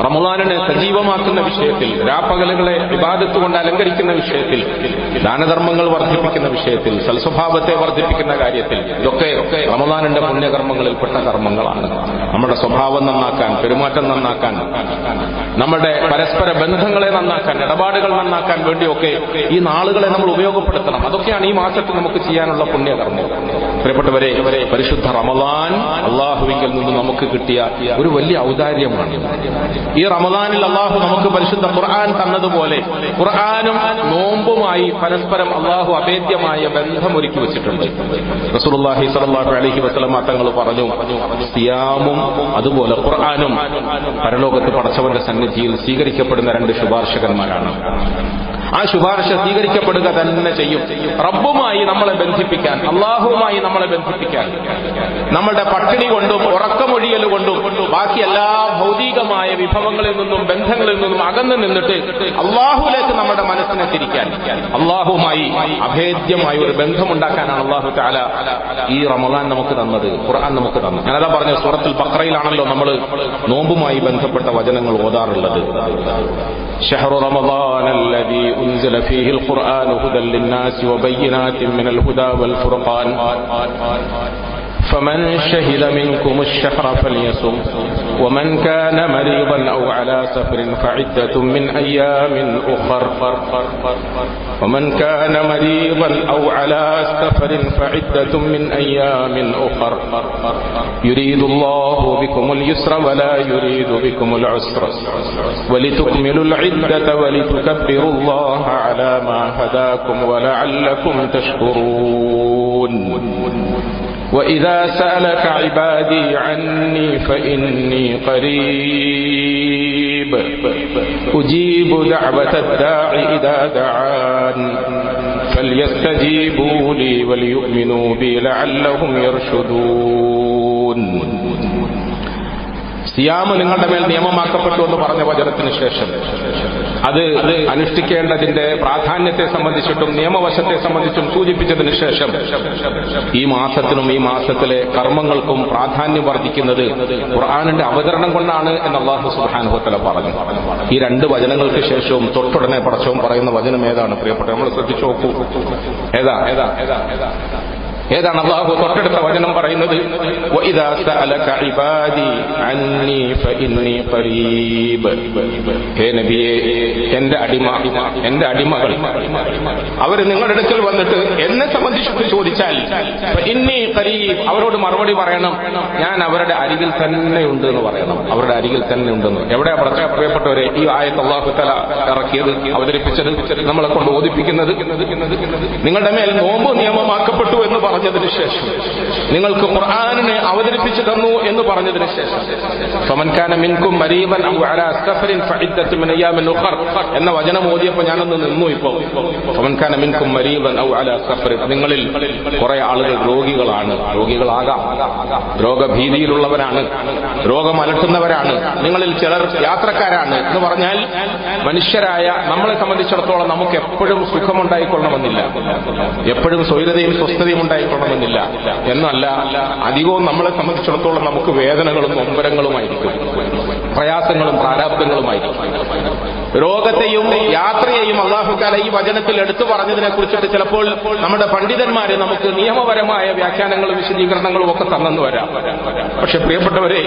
റമദാനിനെ സജീവമാക്കുന്ന വിഷയത്തിൽ രാപ്പകലുകളെ വിവാദത്ത് കൊണ്ട് അലങ്കരിക്കുന്ന വിഷയത്തിൽ ദാനധർമ്മങ്ങൾ വർദ്ധിപ്പിക്കുന്ന വിഷയത്തിൽ സൽസ്വഭാവത്തെ വർദ്ധിപ്പിക്കുന്ന കാര്യത്തിൽ ഇതൊക്കെ റമദാനിന്റെ പുണ്യകർമ്മങ്ങളിൽപ്പെട്ട കർമ്മങ്ങളാണ്. നമ്മുടെ സ്വഭാവം നന്നാക്കാൻ പെരുമാറ്റം നന്നാക്കാൻ നമ്മുടെ പരസ്പര ബന്ധങ്ങളെ നന്നാക്കാൻ ഇടപാടുകൾ നന്നാക്കാൻ വേണ്ടിയൊക്കെ ഈ നാളുകളെ നമ്മൾ ഉപയോഗപ്പെടുത്തണം. അതൊക്കെയാണ് ഈ മാസത്തിൽ നമുക്ക് ചെയ്യാനുള്ള പുണ്യകർമ്മം. പ്രിയപ്പെട്ടവരെ പരിശുദ്ധ റമദാൻ അള്ളാഹുവിൽ നിന്ന് നമുക്ക് കിട്ടിയ ഒരു വലിയ ഔദാര്യമാണ്. ഈ റമദാനിൽ അള്ളാഹു നമുക്ക് പരിശുദ്ധ ഖുർആൻ തന്നതുപോലെ ഖുർആാനും നോമ്പുമായി പരസ്പരം അള്ളാഹു അഭേദ്യമായ ബന്ധമൊരുക്കി വെച്ചിട്ടുണ്ട്. റസൂലുള്ളാഹി സ്വല്ലല്ലാഹു അലൈഹി വസല്ലമ തങ്ങൾ പറഞ്ഞു സിയാമും അതുപോലെ ഖുർആാനും പരലോകത്ത് പടച്ചവന്റെ സന്നിധിയിൽ സ്വീകരിക്കപ്പെടുന്ന രണ്ട് ശുപാർശകന്മാരാണ്. ആ ശുപാർശ സ്വീകരിക്കപ്പെടുക തന്നെ ചെയ്യും. റബ്ബുമായി നമ്മളെ ബന്ധിപ്പിക്കാൻ അള്ളാഹുമായി നമ്മളെ ബന്ധിപ്പിക്കാൻ നമ്മളുടെ പട്ടിണി കൊണ്ടും ഉറക്കമൊഴിയൽ കൊണ്ടും ബാക്കി എല്ലാ ഭൗതികമായ വിഭവങ്ങളിൽ നിന്നും ബന്ധങ്ങളിൽ നിന്നും അകന്നു നിന്നിട്ട് അള്ളാഹുലേക്ക് നമ്മുടെ മനസ്സിനെ തിരിക്കാൻ അള്ളാഹുമായി അഭേദ്യമായ ഒരു ബന്ധമുണ്ടാക്കാനാണ് അള്ളാഹു താല ഈ റമദാൻ നമുക്ക് തന്നത് ഖുർആൻ നമുക്ക് തന്നു ഞാനതാ പറഞ്ഞ സൂറത്തിൽ ബക്രയിലാണല്ലോ നമ്മൾ നോമ്പുമായി ബന്ധപ്പെട്ട വചനങ്ങൾ ഓതാറുള്ളത്. ഷഹറു റമദാൻ أنزل فيه القرآن هدى للناس وبينات من الهدى والفرقان. فمن شهد منكم الشهر فليصم ومن كان مريضا أو على سفر فعدة من أيام أخر. ومن كان مريضا أو على سفر فعدة من أيام أخر. يريد الله بكم اليسر ولا يريد بكم العسر. ولتكملوا العدة ولتكبروا الله على ما هداكم ولعلكم تشكرون. وإذا سألك عبادي عني فإني قريب. أجيب دعوة الداع إذا دعان. فليستجيبوا لي وليؤمنوا بي لعلهم يرشدون. സിയാമ് നിങ്ങളുടെ മേൽ നിയമമാക്കപ്പെട്ടു എന്ന് പറഞ്ഞ വചനത്തിന് ശേഷം. അത് അനുഷ്ഠിക്കേണ്ടതിന്റെ പ്രാധാന്യത്തെ സംബന്ധിച്ചിട്ടും നിയമവശത്തെ സംബന്ധിച്ചും സൂചിപ്പിച്ചതിന് ശേഷം ഈ മാസത്തിനും ഈ മാസത്തിലെ കർമ്മങ്ങൾക്കും പ്രാധാന്യം വർദ്ധിക്കുന്നത് ഖുർആാനിന്റെ അവതരണം കൊണ്ടാണ് എന്ന് അള്ളാഹു സുബാനുഭവത്തില പറഞ്ഞു. ഈ രണ്ട് വചനങ്ങൾക്ക് ശേഷവും തൊട്ടുടനെ പടച്ചവും പറയുന്ന വചനം ഏതാണ്? പ്രിയപ്പെട്ട നമ്മൾ ശ്രദ്ധിച്ചു നോക്കൂ. ഏതാ? ഏതാ? ഏതാ? ഏതാ? ഏതാണ് അള്ളാഹു തൊട്ടടുത്ത വചനം പറയുന്നത്? നബിയെ എന്റെ അടിമ എന്റെ അടിമകൾ അവർ നിങ്ങളുടെ അടുക്കൽ വന്നിട്ട് എന്നെ സംബന്ധിച്ചിട്ട് ചോദിച്ചാൽ ഇന്നീ കരീബ് അവരോട് മറുപടി പറയണം. ഞാൻ അവരുടെ അരികിൽ തന്നെ ഉണ്ട് എന്ന് പറയണം. അവരുടെ അരികിൽ തന്നെ ഉണ്ടെന്ന്. എവിടെ പ്രിയപ്പെട്ടവരെ ഈ ആയത്ത് അള്ളാഹു തല ഇറക്കിയത് അവതരിപ്പിച്ചത് നമ്മളെ കൊണ്ട് ബോധിപ്പിക്കുന്നത്? നിങ്ങളുടെ മേൽ നോമ്പ് നിയമമാക്കപ്പെട്ടു എന്ന് പറഞ്ഞു പറഞ്ഞതിന് ശേഷം. നിങ്ങൾക്ക് ഖുർആാനിനെ അവതരിപ്പിച്ചു തന്നു എന്ന് പറഞ്ഞതിന് ശേഷം. മിൻകും മരീബൻ എന്ന വചനം ഓതിയപ്പോൾ ഞാനൊന്ന് നിന്നു ഇപ്പോ ഫമൻകാന മിൻകും മരീബൻ ഔ നിങ്ങളിൽ കുറെ ആളുകൾ രോഗികളാണ്. രോഗികളാകാം. രോഗഭീതിയിലുള്ളവരാണ്. രോഗം അലട്ടുന്നവരാണ് നിങ്ങളിൽ ചിലർ യാത്രക്കാരാണ് എന്ന് പറഞ്ഞാൽ മനുഷ്യരായ നമ്മളെ സംബന്ധിച്ചിടത്തോളം നമുക്ക് എപ്പോഴും സുഖമുണ്ടായിക്കൊള്ളണമെന്നില്ല. എപ്പോഴും സ്വൈരതയും സ്വസ്ഥതയും ഉണ്ടായിക്കൊള്ളണമെന്നില്ല എന്നല്ല അധികവും നമ്മളെ സംബന്ധിച്ചിടത്തോളം നമുക്ക് വേദനകളും നൊമ്പരങ്ങളുമായിരിക്കും പ്രയാസങ്ങളും പ്രാരാബ്ദങ്ങളുമായിരിക്കും. രോഗത്തെയും യാത്രയെയും അള്ളാഹുക്കാല ഈ വചനത്തിൽ എടുത്തു പറഞ്ഞതിനെ കുറിച്ചിട്ട് ചിലപ്പോൾ നമ്മുടെ പണ്ഡിതന്മാര് നമുക്ക് നിയമപരമായ വ്യാഖ്യാനങ്ങളും വിശദീകരണങ്ങളും ഒക്കെ തന്നെന്ന് വരാം. പക്ഷെ പ്രിയപ്പെട്ടവരെ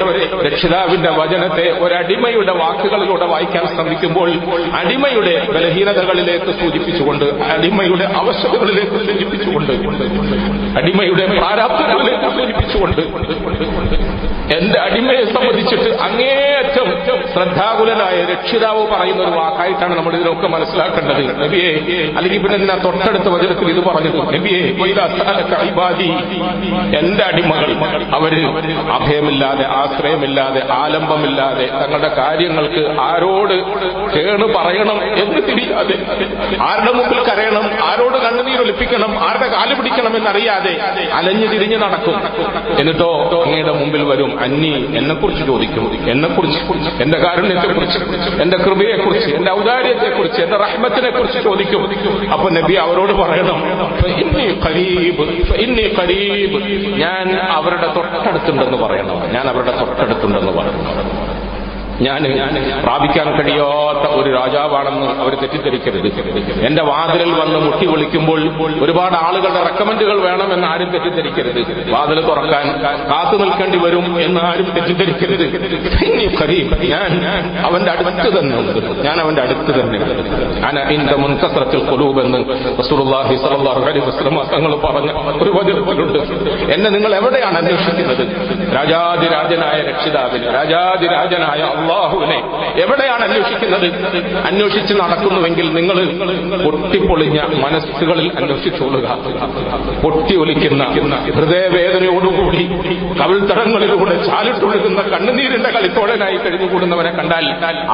രക്ഷിതാവിന്റെ വചനത്തെ ഒരടിമയുടെ വാക്കുകളിലൂടെ വായിക്കാൻ ശ്രമിക്കുമ്പോൾ അടിമയുടെ ബലഹീനതകളിലേക്ക് സൂചിപ്പിച്ചുകൊണ്ട് അടിമയുടെ അവസ്ഥകളിലേക്ക് സൂചിപ്പിച്ചുകൊണ്ട് അടിമയുടെ പ്രാരാബ്ദങ്ങളിലേക്ക് സൂചിപ്പിച്ചുകൊണ്ട് എന്റെ അടിമയെ സംബന്ധിച്ചിട്ട് അങ്ങേയറ്റം ശ്രദ്ധാകുലനായ രക്ഷിതാവ് പറയുന്ന ഒരു വാക്കായിട്ടാണ് നമ്മൾ ഇതിനൊക്കെ മനസ്സിലാക്കേണ്ടത്. നബിയെ അല്ലെങ്കിൽ പിന്നെ ഇതിനാ തൊട്ടടുത്ത വചനത്തിൽ ഇത് പറഞ്ഞു നബിയെ എന്റെ അടിമകൾ. അവർ അഭയമില്ലാതെ ആശ്രയമില്ലാതെ ആലംബമില്ലാതെ തങ്ങളുടെ കാര്യങ്ങൾക്ക് ആരോട് കേണ് പറയണം എന്ന് തിരിയാതെ ആരുടെ മുമ്പിൽ കരയണം ആരോട് കണ്ണുനീരൊലിപ്പിക്കണം ആരുടെ കാൽ പിടിക്കണം എന്നറിയാതെ അലഞ്ഞു തിരിഞ്ഞ് നടക്കും. എന്നിട്ടോ അങ്ങയുടെ മുമ്പിൽ വരും അന്നി എന്നെക്കുറിച്ച് ചോദിക്കും എന്നെ കുറിച്ച് എന്റെ കാരുണ്യത്തെക്കുറിച്ച് എന്റെ കൃപയെക്കുറിച്ച് എന്റെ ഔദാര്യത്തെക്കുറിച്ച് എന്റെ റഹ്മത്തിനെ കുറിച്ച് ചോദിക്കും അപ്പൊ നബി അവരോട് പറയണം ഇന്നി ഖരീബ്, ഫഇന്നി ഖരീബ്." ഞാൻ അവരുടെ തൊട്ടടുത്തുണ്ടെന്ന് പറയണം ഞാൻ അവരുടെ തൊട്ടടുത്തുണ്ടെന്ന് പറയണം ഞാൻ പ്രാപിക്കാൻ കഴിയാത്ത ഒരു രാജാവാണെന്ന് അവർ തെറ്റിദ്ധരിക്കരുത്. എന്റെ വാതിലിൽ വന്ന് മുട്ടി വിളിക്കുമ്പോൾ ഒരുപാട് ആളുകളുടെ റെക്കമെൻഡുകൾ വേണമെന്ന് ആരും തെറ്റിദ്ധരിക്കരുത്. വാതിൽ തുറക്കാൻ കാത്തു നിൽക്കേണ്ടി വരും എന്ന് ആരും തെറ്റിദ്ധരിക്കരുത്. ഞാൻ അവന്റെ അടുത്ത് തന്നെ ഞാൻ അവന്റെ അടുത്ത് തന്നെ ഞാൻ അതിന്റെ മുൻകത്രത്തിൽ മുൻകസറത്തിൽ കൊലൂബെന്ന് റസൂലുള്ളാഹി സ്വല്ലല്ലാഹു അലൈഹി വസല്ലം തങ്ങൾ പറഞ്ഞ ഒരു വചനത്തിലുണ്ട്. എന്നെ നിങ്ങൾ എവിടെയാണ് അന്വേഷിക്കുന്നത്? രാജാതിരാജനായ രക്ഷിതാവിന് രാജാതിരാജനായ അള്ളാഹുവിനെ എവിടെയാണ് അന്വേഷിക്കുന്നത്? അന്വേഷിച്ച് നടക്കുന്നുവെങ്കിൽ നിങ്ങൾ പൊട്ടിപ്പൊളിഞ്ഞ മനസ്സുകളിൽ അന്വേഷിച്ചോളുക പൊട്ടി ഒലിക്കുന്ന ഹൃദയവേദനയോടുകൂടി കവിൾത്തടങ്ങളിലൂടെ ചാലിട്ടൊഴുകുന്ന കണ്ണുനീരിന്റെ കളിത്തോഴനായി കഴിഞ്ഞുകൂടുന്നവനെ കണ്ടാൽ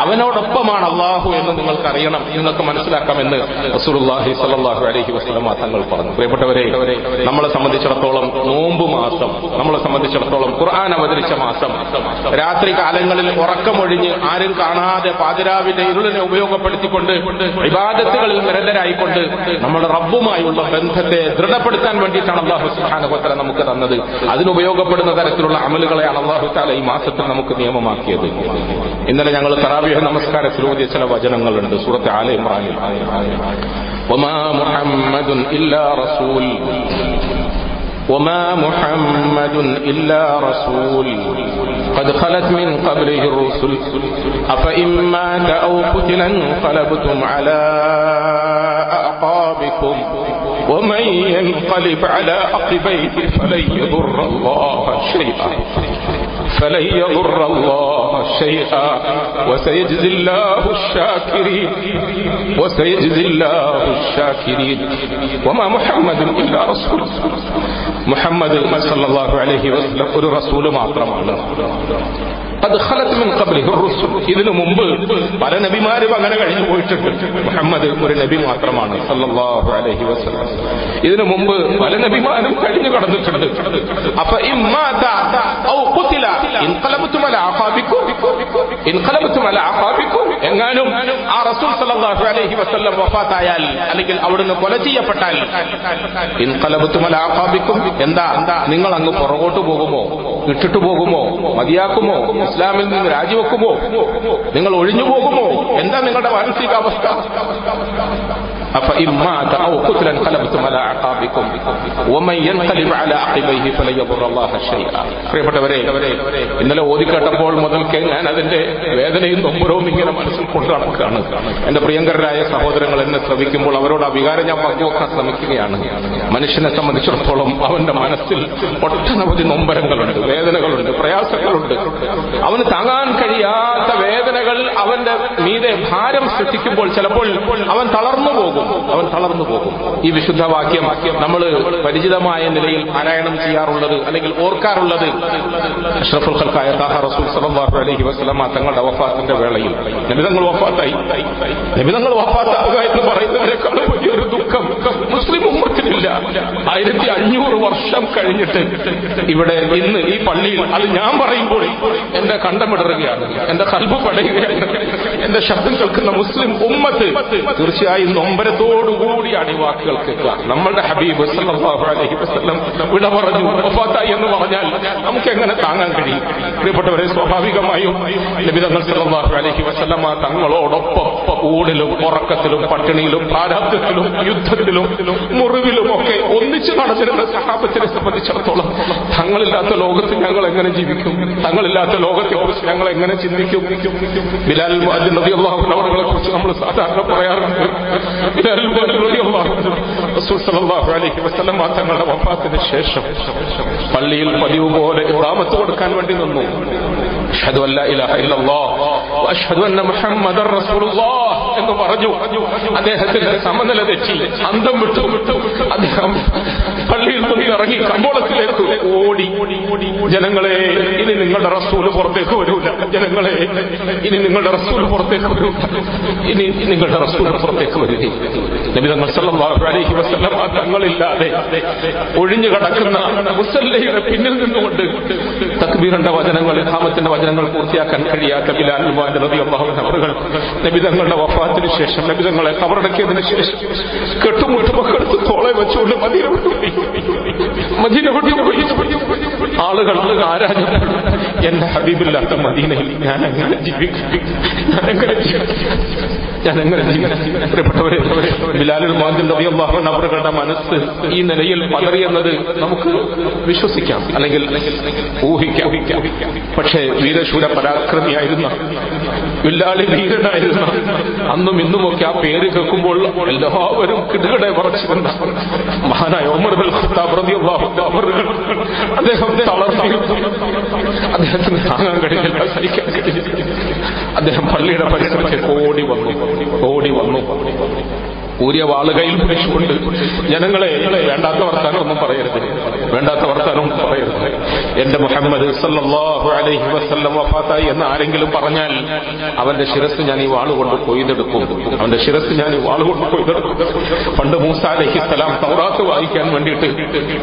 അവനോടൊപ്പമാണ് അള്ളാഹു എന്ന് നിങ്ങൾക്ക് അറിയണം നിങ്ങൾക്ക് മനസ്സിലാക്കാമെന്ന് റസൂലുള്ളാഹി സ്വല്ലല്ലാഹു അലൈഹി വസല്ലം തങ്ങൾ പറഞ്ഞു. പ്രിയപ്പെട്ടവരെ നമ്മളെ സംബന്ധിച്ചിടത്തോളം നോമ്പ് മാസം നമ്മളെ സംബന്ധിച്ചിടത്തോളം ഖുർആൻ അവതരിച്ച മാസം രാത്രി കാലങ്ങളിൽ ഉറക്കമൊഴിഞ്ഞ് ആരും കാണാതെ പാതിരാവിന്റെ ഇരുളിനെ ഉപയോഗപ്പെടുത്തിക്കൊണ്ട് വിവാദത്തുകളിൽ നിരന്തരായിക്കൊണ്ട് നമ്മുടെ റബ്ബുമായുള്ള ബന്ധത്തെ ദൃഢപ്പെടുത്താൻ വേണ്ടിയിട്ടാണ് അള്ളാഹു സുഹാനുഭത്തല നമുക്ക് തന്നത് അതിനുപയോഗപ്പെടുന്ന തരത്തിലുള്ള അമലുകളെയാണ് അള്ളാഹു താല ഈ മാസത്തിൽ നമുക്ക് നിയമമാക്കിയത് ഇന്നലെ ഞങ്ങൾ തറാവിയ നമസ്കാരത്തിൽ ഓതിയ ചില വചനങ്ങളുണ്ട് സൂറത്ത് ആല ഇമ്രാനിൽ وما محمد إلا رسول وما محمد إلا رسول قد خلت من قبله الرسل. أفإن مات أو قتل انقلبتم على أعقابكم ومن ينقلب على عقبيه فلن يضر الله شيئا. فلن يضر الله شيئا وسيجزي الله الشاكرين وسيجزي الله الشاكرين وما محمد إلا رسول മുഹമ്മദ് സല്ലല്ലാഹു അലൈഹി വസല്ലം ഒരു റസൂല് മാത്രമാണ് അത് ഖലത്ത് മിൻ ഇതിനു മുമ്പ് പല നബിമാരും അങ്ങനെ കഴിഞ്ഞു പോയിട്ടുണ്ട്. മുഹമ്മദ് ഒരു നബി മാത്രമാണ് സല്ലല്ലാഹു അലൈഹി വസല്ലം. ഇതിനു മുമ്പ് പല നബിമാരും കഴിഞ്ഞു കടന്നിട്ടുണ്ട്. അപ്പൊ ഇമ്മാത ഔ ഇൻ എങ്ങാനും ആ റസൂൽ സല്ലല്ലാഹു അലൈഹി വസല്ലം വഫാത്തായാൽ അല്ലെങ്കിൽ അവിടുന്ന് കൊല ചെയ്യപ്പെട്ടാൽ ഇൻഖലബതും അലാ അഖാബിക്കും എന്താ? നിങ്ങൾ അങ്ങ് പുറകോട്ട് പോകുമോ? ഇട്ടിട്ട് പോകുമോ? മതിയാക്കുമോ? ഇസ്ലാമിൽ നിന്ന് രാജിവെക്കുമോ? നിങ്ങൾ ഒഴിഞ്ഞു പോകുമോ? എന്താ നിങ്ങളുടെ മാനസികാവസ്ഥ? അപ്പൊ ഇമ്മാത ഔ ഖുത്ല انقلبتم على اعقابكم ومن ينقلب على عقبيه فلن يضر الله شيئا പ്രിയപ്പെട്ടവരെ ഇന്നലെ ഓതിക്കേട്ടപ്പോൾ മുതൽക്ക് ഞാൻ അതിന്റെ വേദനയും നൊമ്പരവും ഇങ്ങനെ മനസ്സിൽ കൊണ്ടു നടക്കുകയാണ് എന്റെ പ്രിയങ്കരായ സഹോദരങ്ങൾ എന്നെ ശ്രമിക്കുമ്പോൾ അവരോട് ആ വികാരം ഞാൻ പങ്കുവെക്കാൻ ശ്രമിക്കുകയാണ് മനുഷ്യനെ സംബന്ധിച്ചിടത്തോളം അവന്റെ മനസ്സിൽ ഒട്ടനവധി നൊമ്പരങ്ങളുണ്ട് വേദനകളുണ്ട് പ്രയാസങ്ങളുണ്ട് അവന് താങ്ങാൻ കഴിയാത്ത വേദനകൾ അവന്റെ മീതെ ഭാരം സൃഷ്ടിക്കുമ്പോൾ ചിലപ്പോൾ അവൻ തളർന്നു പോകും അവൻ തളർന്നു പോകും. ഈ വിശുദ്ധ വാക്യം നമ്മൾ പരിചിതമായ നിലയിൽ പാരായണം ചെയ്യാറുള്ളത് അല്ലെങ്കിൽ ഓർക്കാറുള്ളത് അഷ്റഫുൽ ഖൽക്കായ താഹ റസൂൽ സല്ലല്ലാഹു അലൈഹി വസല്ലമ തങ്ങളുടെ വഫാത്തിന്റെ വേളയിൽ. നബിതങ്ങൾ വഫാത്തായി. നബിതങ്ങൾ വഫാത്താവുക എന്ന് പറയുന്നതിനേക്കാൾ വലിയൊരു ദുഃഖം മുസ്ലിം ഉമ്മത്തിനില്ല. ആയിരത്തി അഞ്ഞൂറ് വർഷം കഴിഞ്ഞിട്ട് ഇവിടെ ഇന്ന് ഈ പള്ളിയിൽ അത് ഞാൻ പറയുമ്പോൾ എന്റെ കണ്ടമിടറുകയാണ് എന്റെ കൽബ് പടയുകയാണ് എന്റെ ശബ്ദം കേൾക്കുന്ന മുസ്ലിം ഉമ്മത്ത് തീർച്ചയായും നൊമ്പരത്തോടുകൂടിയാണ് ഈ അടിവാക്കുകൾ കേൾക്കുക. നമ്മളുടെ ഹബീബ് വിട പറഞ്ഞു വഫാത്തായി എന്ന് പറഞ്ഞാൽ നമുക്ക് എങ്ങനെ താങ്ങാൻ കഴിയും? പ്രിയപ്പെട്ടവരെ സ്വാഭാവികമായും ലഭിതങ്ങൾ അലൈഹി വസല്ലമ തങ്ങളോടൊപ്പം ഊടിലും ഉറക്കത്തിലും പട്ടിണിയിലും പ്രാരാബ്ദത്തിലും യുദ്ധത്തിലും മുറിവിലും ഒക്കെ ഒന്നിച്ച് നടന്നിരുന്ന സഹാബത്തിനെ സംബന്ധിച്ചിടത്തോളം തങ്ങളില്ലാത്ത ലോകത്ത് ഞങ്ങൾ എങ്ങനെ ജീവിക്കും? തങ്ങളില്ലാത്ത ലോകത്തെ കുറിച്ച് ഞങ്ങൾ എങ്ങനെ ചിന്തിക്കും? ബിലാൽ അൻഹു കുറിച്ച് നമ്മൾ സാധാരണ പറയാറുണ്ട്. തങ്ങളുടെ വഫാത്തിന് ശേഷം പള്ളിയിൽ പതിവ് പോലെ ഇറാമത്ത് കൊടുക്കാൻ വേണ്ടി നിന്നു. അഷ്ഹദു അല്ല ഇലാഹ ഇല്ലല്ലാഹ് വഅഷ്ഹദു അന്ന മുഹമ്മദർ റസൂലുള്ളാഹ്. എന്ന് പറഞ്ഞു. അദ്ദേഹത്തിന്റെ സമനില തെറ്റി. അന്തം വിട്ടു. വിട്ടു അദ്ദേഹം പള്ളിയിൽ നിന്ന് ഇറങ്ങി കമ്പോളത്തിലേക്ക് ഓടി ജനങ്ങളെ ഇനി നിങ്ങളുടെ റസൂൽ പുറത്തേക്ക് വരൂല. ജനങ്ങളെ ഇനി നിങ്ങളുടെ റസൂൽ പുറത്തേക്ക് വരൂല. ഇനി നിങ്ങളുടെ റസൂൽ പുറത്തേക്ക് വരുകയില്ലാതെ ഒഴിഞ്ഞു കിടക്കുന്ന മുസല്ലയുടെ പിന്നിൽ നിന്നുകൊണ്ട് തക്ബീറിന്റെ വചനങ്ങൾ ഹാമത്തിന്റെ വചനങ്ങൾ പൂർത്തിയാക്കാൻ കഴിയാത്ത ബിലാൽ റളിയല്ലാഹു അൻഹു അവറുകൾ നബി തങ്ങളുടെ വഫാത്തിന് ശേഷം ലഭിതങ്ങളെ കവറടക്കിയതിനു ശേഷം കെട്ടും വീട്ടുമക്കെടുത്ത് തോളെ വെച്ചുകൊണ്ട് മദീന മദീന ആളുകൾ ആരാധന എന്റെ ഹബീബില്ലാത്ത മദീനയിൽ ഞാൻ എങ്ങനെ ജീവിക്കും. അവരുടെ മനസ്സ് ഈ നിലയിൽ പതറിയെന്നത് നമുക്ക് വിശ്വസിക്കാം. അല്ലെങ്കിൽ ഊഹിക്കാം. പക്ഷേ വീരശൂര പരാക്രമിയായിരുന്ന വില്ലാളി വീരനായിരുന്ന അന്നും ഇന്നുമൊക്കെ ആ പേര് കേൾക്കുമ്പോൾ എല്ലാവരും കിടുകടെ പറച്ചിരുന്ന മഹാനായ ഒമർ ബിൽ ഖത്താബ് അദ്ദേഹം അദ്ദേഹത്തിന് താങ്ങാൻ കഴിഞ്ഞില്ല സഹിക്കാൻ കഴിഞ്ഞില്ല അദ്ദേഹം പള്ളിയുടെ പരിസരത്തേക്ക് ഓടി വന്നു. ഓടി വന്നു. ഊരിയ വാളുകയിൽ പിടിച്ചുകൊണ്ട് ജനങ്ങളെ വേണ്ടാത്ത വർത്താനം ഒന്നും പറയരുത്. വേണ്ടാത്ത വർത്താനം ഒന്നും പറയരുത്. എന്റെ മുഹമ്മദ് അലൈഹി വസല്ലം വഫാത്തായി എന്ന് ആരെങ്കിലും പറഞ്ഞാൽ അവന്റെ ശിരസ് ഞാൻ ഈ വാളുകൊണ്ട് കൊയ്തെടുക്കും. അവന്റെ ശിരസ് ഞാൻ ഈ വാളുകൊണ്ട് കൊയ്തെടുക്കും. പണ്ട് മൂസ അലൈഹി സ്വലാം തൗറാത്ത് വായിക്കാൻ വേണ്ടിയിട്ട്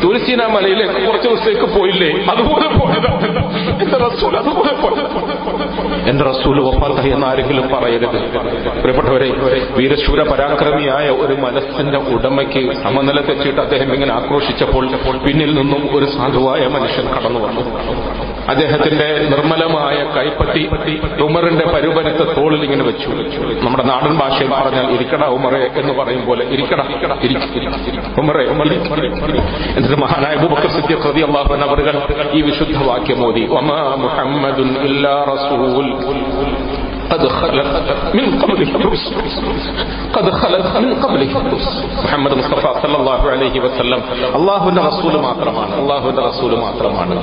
തുലസീന മലയിലെ കുറച്ച് ദിവസത്തേക്ക് പോയില്ലേ? അതുപോലെ എന്റെ റസൂൽ അതുപോലെ റസൂൽ വഫാത്തായി എന്ന് ആരെങ്കിലും പറയരുത്. പ്രിയപ്പെട്ടവരെ വീരശൂര പരാക്രമിയായ ഒരു മനസ്സിന്റെ ഉടമയ്ക്ക് സമനില തെറ്റിയിട്ട് അദ്ദേഹം ഇങ്ങനെ ആക്രോശിച്ചപ്പോൾ പിന്നിൽ നിന്നും ഒരു സാധുവായ മനുഷ്യൻ കടന്നു വന്നു. അദ്ദേഹത്തിന്റെ നിർമ്മലമായ കൈപ്പത്തി ഉമറിന്റെ പരുപരത്തെ തോളിൽ ഇങ്ങനെ വെച്ചു. നമ്മുടെ നാടൻ ഭാഷയിൽ പറഞ്ഞാൽ ഇരിക്കട ഉമറെ എന്ന് പറയും പോലെ ഇരിക്കട ഉമറെ എന്നിട്ട് മഹാനായ ബുബക്കർ റളിയല്ലാഹു അൻഹു അവറുകൾ ഈ വിശുദ്ധ വാക്യം മോദി മുഹമ്മദുൻ ഇല്ലാ റസൂൽ. قد خلت من قبل الرسل قد خلت من قبلك الرسل മുഹമ്മദ് മുസ്തഫ സല്ലാഹു അലൈഹി ما അള്ളാഹുവിന്റെ الله മാത്രമാണ്. അള്ളാഹുവിന്റെ ما മാത്രമാണ്.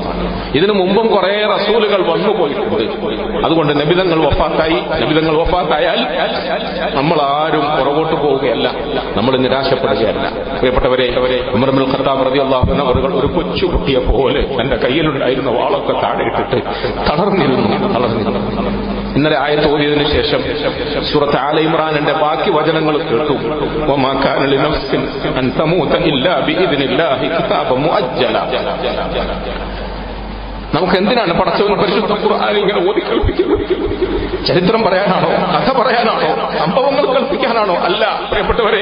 ഇതിനു മുമ്പും കുറെ റസൂലുകൾ വന്നു പോയിട്ടുണ്ട്. അതുകൊണ്ട് നബിതങ്ങൾ വഫാത്തായി. നബിതങ്ങൾ വഫാത്തായാൽ നമ്മൾ ആരും പുറകോട്ട് പോവുകയല്ല. നമ്മൾ നിരാശപ്പെടുകയല്ല. പ്രിയപ്പെട്ടവരെ അമർമുൽ ഖത്താബ് റതി അള്ളാഹു ഒരു കൊച്ചുകുട്ടിയെ പോലെ തന്റെ കയ്യിലുണ്ടായിരുന്ന വാളൊക്കെ താഴെ ഇട്ടിട്ട് തളർന്നിരുന്നു. തളർന്നിരുന്നു. ഇന്നലെ ആയത്ത് ഓതിയതിനു ശേഷം സൂറത്ത് ആല ഇമ്രാനിന്റെ ബാക്കി വചനങ്ങൾ കേട്ടു. നമുക്ക് എന്തിനാണ് പടച്ചവൻ പരിശുദ്ധ ഖുർആൻ ഇങ്ങനെ ഓതി കൽപ്പിക്കുന്നത് ചരിത്രം പറയാനാണോ? കഥ പറയാനാണോ? സംഭവങ്ങൾ കൽപ്പിക്കാനാണോ? അല്ല പ്രിയപ്പെട്ടവരെ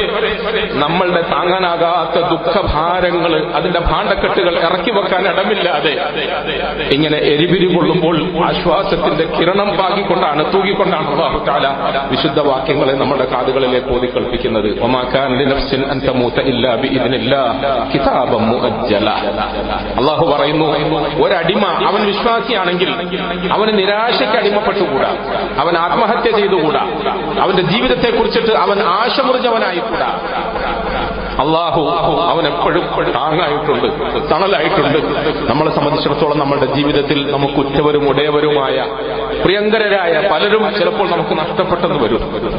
നമ്മളുടെ താങ്ങാനാകാത്ത ദുഃഖഭാരങ്ങൾ അതിന്റെ ഭാണ്ഡക്കെട്ടുകൾ ഇറക്കി വെക്കാൻ ഇടമില്ലാതെ ഇങ്ങനെ എരിപിരി കൊള്ളുമ്പോൾ ആശ്വാസത്തിന്റെ കിരണം പാകിക്കൊണ്ടാണ് തൂകിക്കൊണ്ടാണ് അള്ളാഹു താല വിശുദ്ധ വാക്യങ്ങളെ നമ്മുടെ കാതുകളിലേക്ക് ഓതി കൽപ്പിക്കുന്നത് അള്ളാഹു പറയുന്നു ഒരടിമ അവൻ വിശ്വാസിയാണെങ്കിൽ അവന് നിരാശയ്ക്ക് അടിമപ്പെട്ടുകൂടാ. അവൻ ആത്മഹത്യ ചെയ്തുകൂടാ. അവന്റെ ജീവിതത്തെ കുറിച്ചിട്ട് അവൻ ആശമുറിഞ്ഞവനായിക്കൂടാ. അള്ളാഹു അവൻ എപ്പോഴും താങ്ങായിട്ടുണ്ട് തണലായിട്ടുണ്ട്. നമ്മളെ സംബന്ധിച്ചിടത്തോളം നമ്മുടെ ജീവിതത്തിൽ നമുക്ക് ഉറ്റവരും ഉടയവരുമായ പ്രിയങ്കരരായ പലരും ചിലപ്പോൾ നമുക്ക് നഷ്ടപ്പെട്ടെന്ന് വരും.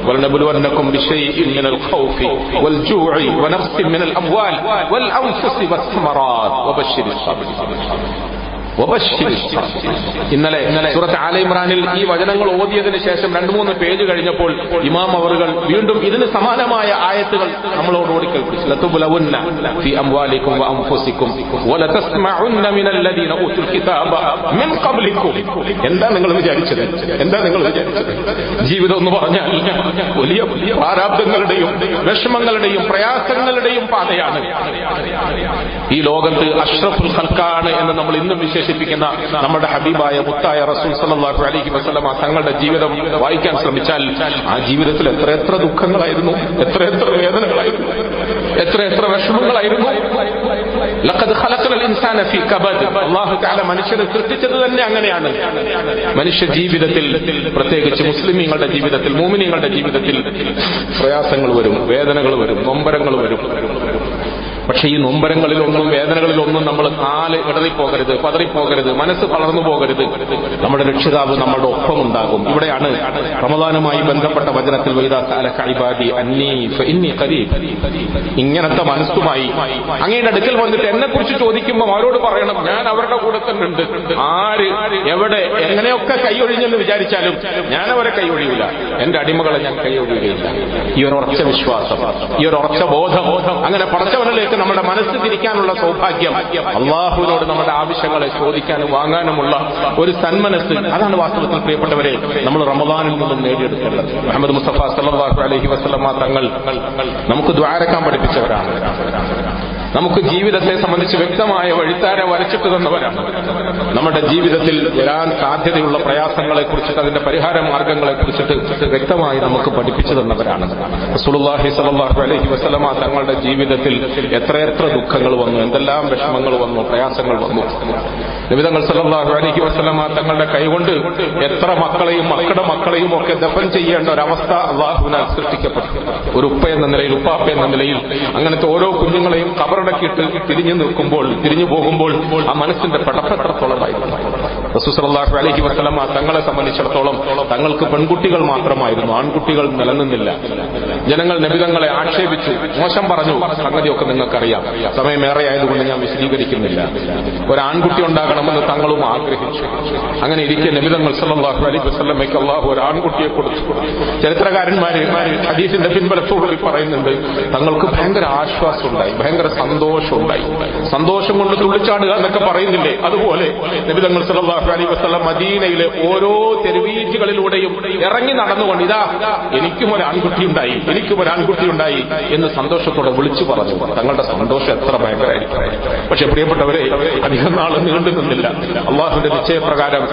ഇന്നലെ സൂറത്ത് ആല ഇമ്രാനിൽ ഈ വചനങ്ങൾ ഓതിയതിനു ശേഷം രണ്ടു മൂന്ന് പേജ് കഴിഞ്ഞപ്പോൾ ഇമാം അവറുകൾ വീണ്ടും ഇതിന് സമാനമായ ആയത്തുകൾ നമ്മളോട് ഖബ്ലിക്കും. എന്താ നിങ്ങൾ വിചാരിച്ചത്? എന്താ നിങ്ങൾ ജീവിതം എന്ന് പറഞ്ഞാൽ വലിയ പ്രാരാബ്ദങ്ങളുടെയും വിഷമങ്ങളുടെയും പ്രയാസങ്ങളുടെയും പാതയാണ്. ഈ ലോകത്ത് അഷ്റഫുൽ ഖൽക്കാണ് എന്ന് നമ്മൾ ഇന്നും വിശേഷിപ്പിക്കുന്ന നമ്മുടെ ഹബീബായ മുത്തായ റസൂൽ സല്ലല്ലാഹു അലഹി വസ്ലമ തങ്ങളുടെ ജീവിതം വായിക്കാൻ ശ്രമിച്ചാൽ ആ ജീവിതത്തിൽ എത്ര എത്ര ദുഃഖങ്ങളായിരുന്നു എത്ര എത്ര വേദനകളായിരുന്നു എത്ര എത്ര വിഷമങ്ങളായിരുന്നു. മനുഷ്യനെ സൃഷ്ടിച്ചത് തന്നെ അങ്ങനെയാണ്. മനുഷ്യ ജീവിതത്തിൽ പ്രത്യേകിച്ച് മുസ്ലിമീങ്ങളുടെ ജീവിതത്തിൽ മൂമിനീങ്ങളുടെ ജീവിതത്തിൽ പ്രയാസങ്ങൾ വരും വേദനകൾ വരും നൊമ്പരങ്ങൾ വരും. പക്ഷെ ഈ നൊമ്പരങ്ങളിലൊന്നും വേദനകളിലൊന്നും നമ്മൾ കാൽ ഇടറിപ്പോകരുത് പതറിപ്പോകരുത് മനസ്സ് വളർന്നു പോകരുത്. നമ്മുടെ രക്ഷിതാവ് നമ്മുടെ ഒപ്പമുണ്ടാകും. ഇവിടെയാണ് റമദാനുമായി ബന്ധപ്പെട്ട വചനത്തിൽ ഇങ്ങനത്തെ മനസ്സുമായി അങ്ങയുടെ അടുക്കൽ വന്നിട്ട് എന്നെ കുറിച്ച് ചോദിക്കുമ്പോൾ അവരോട് പറയണം ഞാൻ അവരുടെ കൂടെ തന്നെ ഉണ്ട് ആര് എവിടെ എങ്ങനെയൊക്കെ കൈയൊഴിഞ്ഞെന്ന് വിചാരിച്ചാലും ഞാൻ അവരെ കൈയൊഴിയില്ല എന്റെ അടിമകളെ ഞാൻ കൈയൊഴിയുകയില്ല. ഈ ഒരു ഉറച്ച വിശ്വാസം ഈ ഒരു ഉറച്ച ബോധം അങ്ങനെ പടച്ചവനിലേക്ക് നമ്മുടെ മനസ്സ് തിരിക്കാനുള്ള സൗഭാഗ്യം. അള്ളാഹുവിനോട് നമ്മുടെ ആവശ്യങ്ങളെ ചോദിക്കാനും വാങ്ങാനുമുള്ള ഒരു സന്മനസ് അതാണ് വാസ്തവത്തിൽ പ്രിയപ്പെട്ടവരെ നമ്മൾ റമദാനിൽ നിന്നും നേടിയെടുക്കേണ്ടത്. മുഹമ്മദ് മുസ്തഫ സല്ലാഹു അലഹി വസ്ലമ തങ്ങൾ നമുക്ക് ദ്വാരക്കാൻ പഠിപ്പിച്ചവരാണ്. നമുക്ക് ജീവിതത്തെ സംബന്ധിച്ച് വ്യക്തമായ വഴിത്താര വരച്ചിട്ട് തന്നവരാണ് നമ്മുടെ ജീവിതത്തിൽ വരാൻ സാധ്യതയുള്ള പ്രയാസങ്ങളെ കുറിച്ചിട്ട് അതിന്റെ പരിഹാര മാർഗങ്ങളെ കുറിച്ചിട്ട് വ്യക്തമായി നമുക്ക് പഠിപ്പിച്ചു തന്നവരാണ് സുലുല്ലാഹി സലാഹു അലഹി വസ്ലമ തങ്ങളുടെ ജീവിതത്തിൽ എത്രയെത്ര ദുഃഖങ്ങൾ വന്നു എന്തെല്ലാം വിഷമങ്ങൾ വന്നു പ്രയാസങ്ങൾ വന്നു. നിമിതങ്ങൾ സല്ലാഹു അലഹി വസ്ലമ തങ്ങളുടെ കൈകൊണ്ട് എത്ര മക്കളെയും മക്കളുടെ മക്കളെയും ഒക്കെ ദഫൻ ചെയ്യേണ്ട ഒരവസ്ഥ അള്ളാഹുവിനാൽ സൃഷ്ടിക്കപ്പെട്ടു. ഒരു ഉപ്പ എന്ന നിലയിൽ ഉപ്പാപ്പ എന്ന നിലയിൽ അങ്ങനത്തെ ഓരോ കുഞ്ഞുങ്ങളെയും കബറടക്കിയിട്ട് തിരിഞ്ഞു നിൽക്കുമ്പോൾ തിരിഞ്ഞു പോകുമ്പോൾ ആ മനസ്സിന്റെ പടപ്പെത്രത്തോളമായിരുന്നു റസൂസലാഹു അലഹി വസ്ലമ തങ്ങളെ സംബന്ധിച്ചിടത്തോളം തങ്ങൾക്ക് പെൺകുട്ടികൾ മാത്രമായിരുന്നു ആൺകുട്ടികൾ നിലനിന്നില്ല. ജനങ്ങൾ നബിതങ്ങളെ ആക്ഷേപിച്ചു മോശം പറഞ്ഞു. സംഗതിയൊക്കെ നിങ്ങൾക്കറിയാം. സമയമേറെ ആയതുകൊണ്ട് ഞാൻ വിശദീകരിക്കുന്നില്ല. ഒരു ആൺകുട്ടി ഉണ്ടാകണമെന്ന് തങ്ങളും ആഗ്രഹിച്ചു. അങ്ങനെ ഇരിക്കെ നബിതങ്ങൾ സല്ലാഹു അലൈഹി വസ്ലമയ്ക്ക് അള്ളാഹു ഒരു ആൺകുട്ടിയെ കൊടുത്തു. ചരിത്രകാരന്മാര് ഹദീസിന്റെ പിൻബലത്തോടുകൂടി പറയുന്നുണ്ട് തങ്ങൾക്ക് ഭയങ്കര ആശ്വാസം ഉണ്ടായി ഭയങ്കര സന്തോഷം ഉണ്ടായി സന്തോഷം കൊണ്ട് തുള്ളിച്ചാടുക എന്നൊക്കെ പറയുന്നില്ലേ? അതുപോലെ നബിതങ്ങൾ സല്ലാഹു അലൈ വസ്ലം മദീനയിലെ ഓരോ തെരുവീറ്റുകളിലൂടെയും ഇറങ്ങി നടന്നുകൊണ്ട് ഇതാ എനിക്കും ഒരു ആൺകുട്ടി ഉണ്ടായി എനിക്കും ഒരു ആൺകുട്ടി ഉണ്ടായി എന്ന് സന്തോഷത്തോടെ വിളിച്ചു പറഞ്ഞു. തങ്ങളുടെ സന്തോഷം എത്ര ഭയങ്കരമായിരിക്കും. പക്ഷെ പ്രിയപ്പെട്ടവരെ അധികം നാൾ നീണ്ടു നിന്നില്ല. അള്ളാഹുവിന്റെ നിശ്ചയപ്രകാരം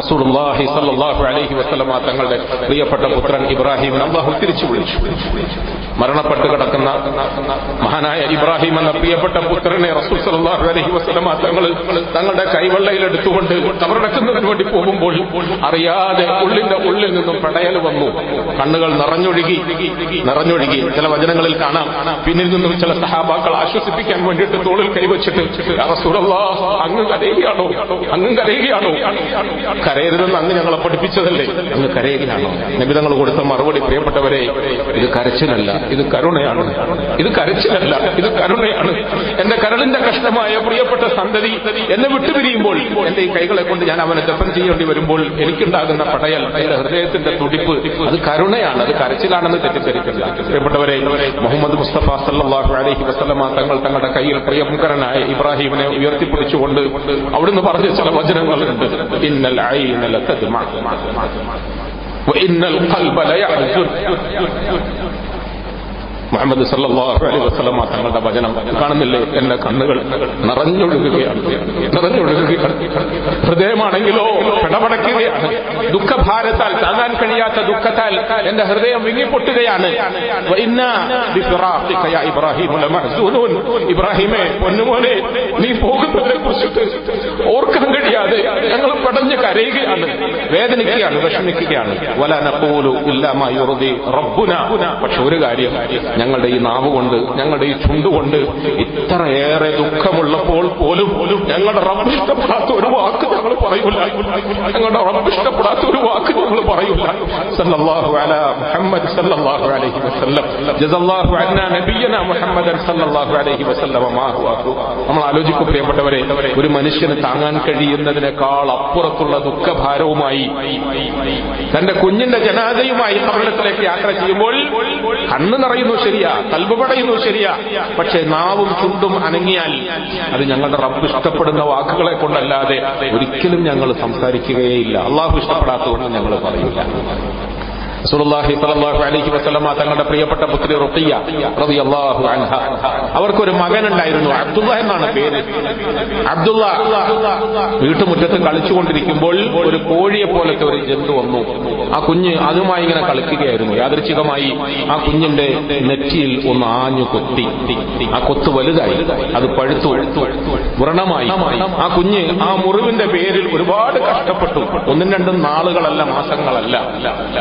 റസൂലുള്ളാഹി സല്ലല്ലാഹു അലൈഹി വസല്ലമ തങ്ങളുടെ പ്രിയപ്പെട്ട പുത്രൻ ഇബ്രാഹിം അള്ളാഹു തിരിച്ചു വിളിച്ചു. മരണപ്പെട്ട് കിടക്കുന്ന മഹാനായ ഇബ്രാഹിം എന്ന പ്രിയപ്പെട്ട പുത്രനെ റസൂൽ സല്ലല്ലാഹു അലൈഹി വസല്ലമ തങ്ങൾ തങ്ങളുടെ കൈവെള്ളയിൽ എടുത്തുകൊണ്ട് കബറടക്കുന്നതിന് വേണ്ടി പോകുമ്പോൾ അറിയാതെ ഉള്ളിന്റെ ഉള്ളിൽ നിന്നും പടയൽ വന്നു. കണ്ണുകൾ നിറഞ്ഞൊഴുകി നിറഞ്ഞൊഴുകി. ചില വചനങ്ങളിൽ കാണാം. പിന്നിൽ നിന്നും ചില സഹാബാക്കൾ ആശ്വസിപ്പിക്കാൻ വേണ്ടിയിട്ട് തോളിൽ കൈവച്ചിട്ട് "യാ റസൂലല്ലാഹ്, അങ്ങ് കരയുകയാണോ? അങ്ങ് കരയുകയാണോ? കരയരുതെന്ന് അങ്ങ് ഞങ്ങളെ പഠിപ്പിച്ചതല്ലേ? അങ്ങ് കരയുകയാണോ? നിബിതങ്ങൾ കൊടുത്ത മറുപടി പ്രിയപ്പെട്ടവരെ ഇത് കരച്ചിലല്ല ഇത് കരുണയാണ്. ഇത് കരച്ചിലല്ല ഇത് കരുണയാണ്. എന്റെ കരളിന്റെ കഷ്ടമായ പ്രിയപ്പെട്ട സന്തതി എന്നെ വിട്ടുപിരിയുമ്പോൾ എന്റെ ഈ കൈകളെ കൊണ്ട് ഞാൻ അവനെ ജപം ചെയ്യേണ്ടി വരുമ്പോൾ എനിക്കുണ്ടാകുന്ന പടയൽ എന്റെ ഹൃദയത്തിന്റെ തുടിപ്പ് അത് കരുണയാണ് അത് കരച്ചിലാണെന്ന് തെറ്റിദ്ധരിക്കില്ല പ്രിയപ്പെട്ടവരെ മുഹമ്മദ് മുസ്തഫ സല്ലാഹു അലഹി വസ്ലമ തങ്ങൾ തങ്ങളുടെ കയ്യിൽ പ്രിയങ്കരനായ ഇബ്രാഹിമിനെ ഉയർത്തിപ്പിടിച്ചുകൊണ്ട് അവിടുന്ന് പറഞ്ഞ ചില വചനങ്ങളുണ്ട്. ഇന്നൽ ഐന മുഹമ്മദ് സല്ലാഹു അലൈഹി വസ്ലമ തങ്ങളുടെ വചനം കാണുന്നില്ലേ? എന്റെ കണ്ണുകൾ നിറഞ്ഞൊഴുകുകയാണ്. നിറഞ്ഞൊഴുകുകയാണ്. ഹൃദയമാണെങ്കിലോ പിടപടക്കുകയാണ് ദുഃഖഭാരത്താൽ താങ്ങാൻ കഴിയാത്ത ദുഃഖത്താൽ എന്റെ ഹൃദയം വിങ്ങിപ്പൊട്ടുകയാണ്. ഇബ്രാഹിം ഇബ്രാഹിമേ പൊന്നുമോനെ നീ പോകുന്നതിനെ കുറിച്ചിട്ട് ഓർക്കാൻ കഴിയാതെ ഞങ്ങൾ പടഞ്ഞ് കരയുകയാണ് വേദനിക്കുകയാണ് വിഷമിക്കുകയാണ്. വല നഖൂലു ഇല്ലാ മാ യുർദി റബ്ബുന. പക്ഷെ ഒരു കാര്യം ഞങ്ങളുടെ ഈ നാവ് കൊണ്ട് ഞങ്ങളുടെ ഈ ചുണ്ടുകൊണ്ട് ഇത്രയേറെ ദുഃഖമുള്ളപ്പോൾ പോലും ഞങ്ങളുടെ റബ്ബ് ഇഷ്ടപ്പെടാത്ത ഒരു വാക്ക് ഞങ്ങൾ പറയൂല ഞങ്ങളുടെ റബ്ബ് ഇഷ്ടപ്പെടാത്ത ഒരു വാക്ക് ഞങ്ങൾ പറയൂല സല്ലല്ലാഹു അലാ മുഹമ്മദ് സല്ലല്ലാഹു അലൈഹി വസല്ലം. ജസല്ലാഹു അന്നാ നബിയന മുഹമ്മദൻ സല്ലല്ലാഹു അലൈഹി വസല്ലം നമ്മൾ ആലോചിക്കും പ്രിയപ്പെട്ടവരെ ഒരു മനുഷ്യന് താങ്ങാൻ കഴിയുന്നതിനേക്കാൾ അപ്പുറത്തുള്ള ദുഃഖഭാരവുമായി തന്റെ കുഞ്ഞിന്റെ ജനാതയുമായി സമരത്തിലേക്ക് യാത്ര ചെയ്യുമ്പോൾ കണ്ണു നിറയുന്നു ശരിയാ കൽബ് പടയുന്നു ശരിയാ. പക്ഷെ നാവും ചുണ്ടും അനങ്ങിയാൽ അത് ഞങ്ങളുടെ റബ്ബ് ഇഷ്ടപ്പെടുന്ന വാക്കുകളെ കൊണ്ടല്ലാതെ ഒരിക്കലും ഞങ്ങൾ സംസാരിക്കുകയേയില്ല അള്ളാഹു ഇഷ്ടപ്പെടാത്തതുകൊണ്ട് ഞങ്ങൾ പറയില്ല. റസൂലുള്ളാഹി സലല്ലാഹു അലൈഹി വസല്ലമ തങ്ങളുടെ പ്രിയപ്പെട്ട പുത്രി റുഖിയ റളിയല്ലാഹു അൻഹ. അവർക്കൊരു മകൻ ഉണ്ടായിരുന്നു അബ്ദുള്ള എന്നാണ് പേര്. അബ്ദുള്ള വീട്ടുമുറ്റത്ത് കളിച്ചുകൊണ്ടിരിക്കുമ്പോൾ ഒരു കോഴിയെ പോലത്തെ ഒരു ജന്തു വന്നു. ആ കുഞ്ഞ് അതുമായി ഇങ്ങനെ കളിക്കുകയായിരുന്നു. യാദൃച്ഛികമായി ആ കുഞ്ഞിന്റെ നെറ്റിയിൽ ഒന്ന് ആഞ്ഞു കൊത്തി. ആ കൊത്ത് വലുതായി അത് പഴുത്തു. വ്രണമായി. ആ കുഞ്ഞ് ആ മുറിവിന്റെ പേരിൽ ഒരുപാട് കഷ്ടപ്പെട്ടു. ഒന്നും രണ്ടും നാളുകളല്ല മാസങ്ങളല്ല.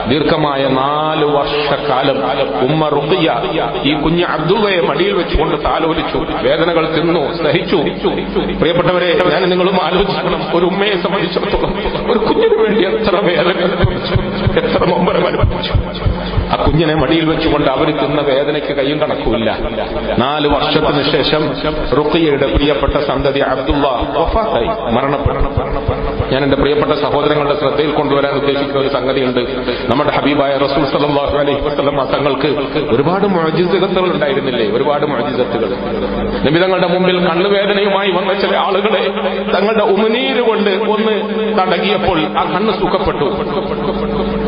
ദീർഘമായ നാല് വർഷക്കാലം ഉമ്മ റുഖിയ ഈ കുഞ്ഞ് അബ്ദുള്ളയെ മടിയിൽ വെച്ചുകൊണ്ട് താലോലിച്ചു വേദനകൾ തിന്നു സഹിച്ചു. പ്രിയപ്പെട്ടവരെ ഞാൻ നിങ്ങളും ആലോചിക്കണം ഒരു ഉമ്മയെ സംബന്ധിച്ചിടത്തോളം ഒരു കുഞ്ഞിനു വേണ്ടി എത്ര വേദന എത്ര നൊമ്പരം അനുഭവിച്ചു. ആ കുഞ്ഞിനെ മടിയിൽ വെച്ചുകൊണ്ട് അവർ തിന്ന വേദനയ്ക്ക് കയ്യും കണക്കുമില്ല. നാല് വർഷത്തിന് ശേഷം റുക്കിയയുടെ പ്രിയപ്പെട്ട സന്തതി അബ്ദുള്ള മരണപ്പെട്ടു. ഞാൻ എന്റെ പ്രിയപ്പെട്ട സഹോദരങ്ങളുടെ ശ്രദ്ധയിൽ കൊണ്ടുവരാൻ ഉദ്ദേശിക്കുന്ന ഒരു സംഗതിയുണ്ട്. നമ്മുടെ ഹബീബായ റസൂൽ സല്ലല്ലാഹു അലൈഹി വസല്ലം തങ്ങൾക്ക് ഒരുപാട് മുഅജിസത്തുകൾ ഉണ്ടായിരുന്നില്ലേ? ഒരുപാട് മുഅജിസത്തുകൾ നിമിതങ്ങളുടെ മുമ്പിൽ കണ്ണുവേദനയുമായി വന്ന ചില ആളുകളെ തങ്ങളുടെ ഉമനീര് കൊണ്ട് ഒന്ന് തടങ്ങിയപ്പോൾ ആ കണ്ണ് സുഖപ്പെട്ടു.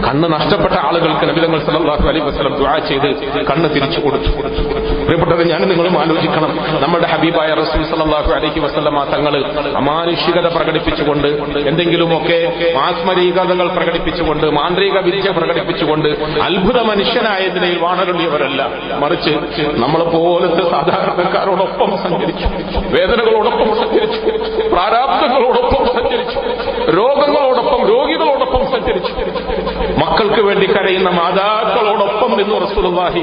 കണ്ണ് നഷ്ടപ്പെട്ട ആളുകൾക്ക് നബിതങ്ങൾ സല്ലല്ലാഹു അലൈ വസ്ലം ദുആ ചെയ്ത് കണ്ണ് തിരിച്ചു കൊടുത്തു. പ്രിയപ്പെട്ടത് ഞാൻ നിങ്ങളും ആലോചിക്കണം. നമ്മുടെ ഹബീബായ റസൂൽ സല്ലല്ലാഹു അലൈഹി വസല്ലമ തങ്ങൾ അമാനുഷികത പ്രകടിപ്പിച്ചുകൊണ്ട് എന്തെങ്കിലുമൊക്കെ ആത്മരീകതകൾ പ്രകടിപ്പിച്ചുകൊണ്ട് മാന്ത്രിക വിദ്യ പ്രകടിപ്പിച്ചുകൊണ്ട് അത്ഭുത മനുഷ്യനായ നിലയിൽ വാണരുളിയവരല്ല മറിച്ച് നമ്മളെ പോലത്തെ സാധാരണക്കാരോടൊപ്പം സഞ്ചരിച്ചു. വേദനകളോടൊപ്പം സഞ്ചരിച്ചു. പ്രാരാബ്ദങ്ങളോടൊപ്പം സഞ്ചരിച്ചു. രോഗങ്ങളോടൊപ്പം രോഗികളോടൊപ്പം സഞ്ചരിച്ചു. മക്കൾക്ക് വേണ്ടി കരയുന്ന മാതാക്കളോടൊപ്പം നിന്ന് റസൂലുള്ളാഹി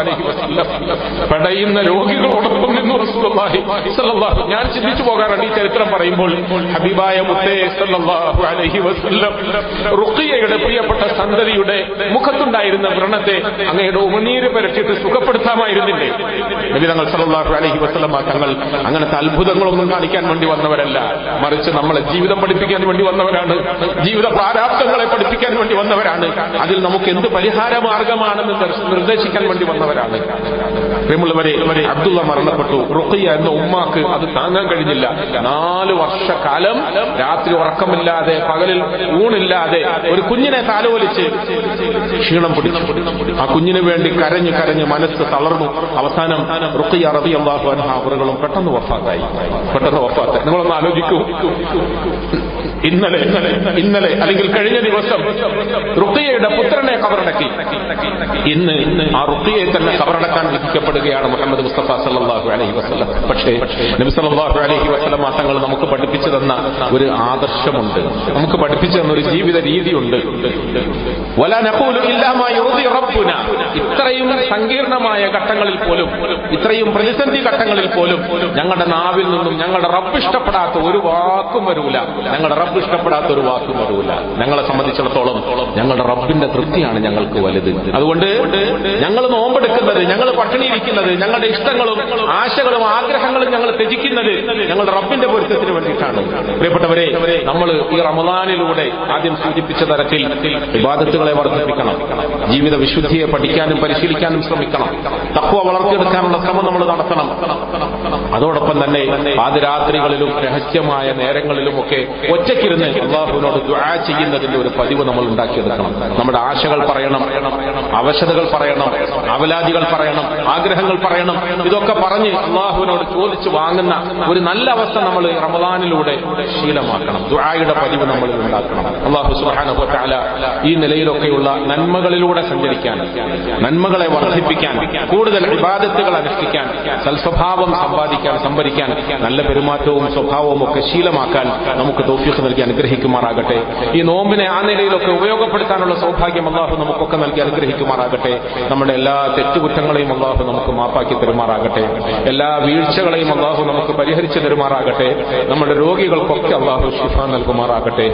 അലൈഹി വസല്ലം. പടയുന്ന രോഗികളോടൊപ്പം നിന്ന് റസൂലുള്ളാഹി ഞാൻ ചിന്തിച്ചു പോകാറുണ്ട് ഈ ചരിത്രം പറയുമ്പോൾ. ഹബീബായ മുത്തേ അലൈഹി വസല്ലം റുഖിയയുടെ പ്രിയപ്പെട്ട സന്തതിയുടെ മുഖത്തുണ്ടായിരുന്ന വ്രണത്തെ അങ്ങയുടെ ഉമനീര് പരക്ഷിട്ട് സുഖപ്പെടുത്താമായിരുന്നില്ലേ? നബി തങ്ങൾ സല്ലല്ലാഹു അലൈഹി വസല്ലം തങ്ങൾ അങ്ങനത്തെ അത്ഭുതങ്ങളൊന്നും കാണിക്കാൻ വേണ്ടി വന്നവരല്ല. മറിച്ച് നമ്മളെ ജീവിതം പഠിപ്പിക്കാൻ വേണ്ടി വന്നവരാണ്. ജീവിത പ്രാരാബ്ദങ്ങളെ പഠിപ്പിക്കാൻ വേണ്ടി വന്നവരാണ്. അതിൽ നമുക്ക് എന്ത് പരിഹാര മാർഗമാണെന്ന് നിർദ്ദേശിക്കാൻ വേണ്ടി വന്നവരാണ്. പ്രിയമുള്ളവരെ അബ്ദുള്ള മരണപ്പെട്ടു. റുഖിയ എന്ന ഉമ്മാക്ക് അത് താങ്ങാൻ കഴിഞ്ഞില്ല. നാല് വർഷക്കാലം രാത്രി ഉറക്കമില്ലാതെ പകലിൽ ഊണില്ലാതെ ഒരു കുഞ്ഞിനെ താലോലിച്ച് ക്ഷീണം പിടിച്ചു. ആ കുഞ്ഞിനു വേണ്ടി കരഞ്ഞു കരഞ്ഞ് മനസ്സ് തളർന്നു. അവസാനം റുഖിയ റബി അള്ളാഹു അൻഹാവറുകളും പെട്ടെന്ന് വഫാത്തായി. പെട്ടെന്ന് വഫാത്തായി. നിങ്ങളൊന്ന് ആലോചിക്കൂ. ഇന്നലെ ഇന്നലെ അല്ലെങ്കിൽ കഴിഞ്ഞ ദിവസം റുക്കിയയുടെ പുത്രനെ കബറടക്കി. ഇന്ന് ആ റുക്കിയെ തന്നെ കബറടക്കാൻ വിധിക്കപ്പെടുകയാണ് മുഹമ്മദ് മുസ്തഫ സല്ലാഹു അലഹി വസ്ലം പക്ഷേ നബി അലൈഹി വസല്ലം തങ്ങൾ നമുക്ക് പഠിപ്പിച്ചു തന്ന ഒരു ആദർശമുണ്ട്. നമുക്ക് പഠിപ്പിച്ചു തന്ന ഒരു ജീവിത രീതിയുണ്ട്. ഇത്രയും സങ്കീർണമായ ഘട്ടങ്ങളിൽ പോലും ഇത്രയും പ്രതിസന്ധി ഘട്ടങ്ങളിൽ പോലും ഞങ്ങളുടെ നാവിൽ നിന്നും ഞങ്ങളുടെ റബ്ബ് ഇഷ്ടപ്പെടാത്ത ഒരു വാക്കും വരൂല. ഞങ്ങളുടെ റബ്ബ് ഇഷ്ടപ്പെടാത്ത ഒരു വാക്കും ഞങ്ങളെ സംബന്ധിച്ചിടത്തോളം ഞങ്ങളുടെ റബ്ബിന്റെ തൃപ്തിയാണ് ഞങ്ങൾക്ക് വലുത്. അതുകൊണ്ട് ഞങ്ങൾ നോമ്പെടുക്കുന്നത് ഞങ്ങൾ പട്ടിണിയിരിക്കുന്നത് ഞങ്ങളുടെ ഇഷ്ടങ്ങളും ആശകളും ആഗ്രഹങ്ങളും ഞങ്ങൾ ത്യജിക്കുന്നത് ഞങ്ങളുടെ റബ്ബിന്റെ പൊരുത്തത്തിന് വേണ്ടിയിട്ടാണ്. പ്രിയപ്പെട്ടവരെ നമ്മൾ ഈ റമദാനിലൂടെ ആദ്യം സൂചിപ്പിച്ച തരത്തിൽ വിവാദത്തുകളെ വർദ്ധിപ്പിക്കണം. ജീവിത വിശുദ്ധിയെ പഠിക്കാനും പരിശീലിക്കാനും ശ്രമിക്കണം. തക്കുവ വളർത്തിയെടുക്കാനുള്ള ശ്രമം നമ്മൾ നടത്തണം. അതോടൊപ്പം തന്നെ പാതിരാത്രികളിലും രഹസ്യമായ നേരങ്ങളിലും നേരങ്ങളിലുമൊക്കെ ഒറ്റയ്ക്കിരുന്ന് അള്ളാഹുവിനോട് ദുആ ചെയ്യുന്നതിന്റെ ഒരു പതിവ് നമ്മൾ ഉണ്ടാക്കിയെടുക്കണം. നമ്മുടെ ആശകൾ പറയണം അവശതകൾ പറയണം അവലാദികൾ പറയണം ആഗ്രഹങ്ങൾ പറയണം. ഇതൊക്കെ പറഞ്ഞ് അള്ളാഹുവിനോട് ചോദിച്ചു വാങ്ങുന്ന ഒരു നല്ല അവസ്ഥ നമ്മൾ റമദാനിലൂടെ ശീലമാക്കണം. ദുആയുടെ പതിവ് നമ്മൾ ഉണ്ടാക്കണം. അള്ളാഹു വതആല ഈ നിലയിലൊക്കെയുള്ള നന്മകളിലൂടെ സഞ്ചരിക്കാൻ നന്മകളെ വർദ്ധിപ്പിക്കാൻ കൂടുതൽ വിവാദത്തുകൾ അനുഷ്ഠിക്കാൻ സൽസ്വഭാവം സമ്പാദിക്കാൻ സംഭരിക്കാൻ നല്ല പെരുമാറ്റവും സ്വഭാവവും ഒക്കെ ശീലമാക്കാൻ നമുക്ക് തോഫീഖ് നൽകി അനുഗ്രഹിക്കുമാറാകട്ടെ. ഈ നോമ്പിനെ ആ നിലയിലൊക്കെ ഉപയോഗപ്പെടുത്താനുള്ള സൗഭാഗ്യം അള്ളാഹു നമുക്കൊക്കെ നൽകി അനുഗ്രഹിക്കുമാറാകട്ടെ. നമ്മുടെ എല്ലാ തെറ്റുകുറ്റങ്ങളെയും അള്ളാഹു നമുക്ക് മാപ്പാക്കി തരുമാറാകട്ടെ. എല്ലാ വീഴ്ചകളെയും അള്ളാഹു നമുക്ക് പരിഹരിച്ചു തരുമാറാകട്ടെ. നമ്മുടെ രോഗികൾക്കൊക്കെ അള്ളാഹു ശുഭ നൽകുമാറാകട്ടെ.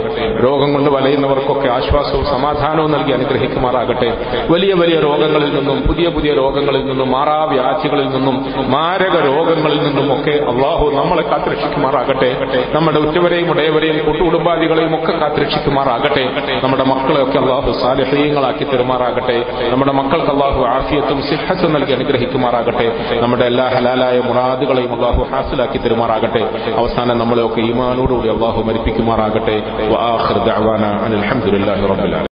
രോഗം കൊണ്ട് വലയുന്നവർക്കൊക്കെ ആശ്വാസവും സമാധാനവും നൽകി അനുഗ്രഹിക്കുമാറാകട്ടെ. വലിയ വലിയ രോഗങ്ങളിൽ നിന്നും പുതിയ പുതിയ രോഗങ്ങളിൽ നിന്നും മാറാവ്യാധികളിൽ നിന്നും മാരക രോഗങ്ങളിൽ നിന്നും ഒക്കെ അള്ളാഹു നമ്മളെ കാത്തുരക്ഷിക്കുമാറാകട്ടെ. നമ്മുടെ ഉറ്റവരെയും ഉടയവരെയും കുടുംബാദികളെയും ഒക്കെ കാത്തിരക്ഷിക്കുമാറാകട്ടെ. നമ്മുടെ മക്കളെയൊക്കെ അള്ളാഹു സാലഹീയങ്ങളാക്കി തരുമാറാകട്ടെ. നമ്മുടെ മക്കൾക്ക് അള്ളാഹു ആഫിയത്തും സിഹസും നൽകി അനുഗ്രഹിക്കുമാറാകട്ടെ. നമ്മുടെ എല്ലാ ഹലാലായ മുറാദുകളെയും അള്ളാഹു ഹാസിലാക്കി തരുമാറാകട്ടെ. അവസാനം നമ്മളെയൊക്കെ ഈമാനോടുകൂടി അള്ളാഹു മരിപ്പിക്കുമാറാകട്ടെ. അലഹമുല്ലാ റബ്ബുലാ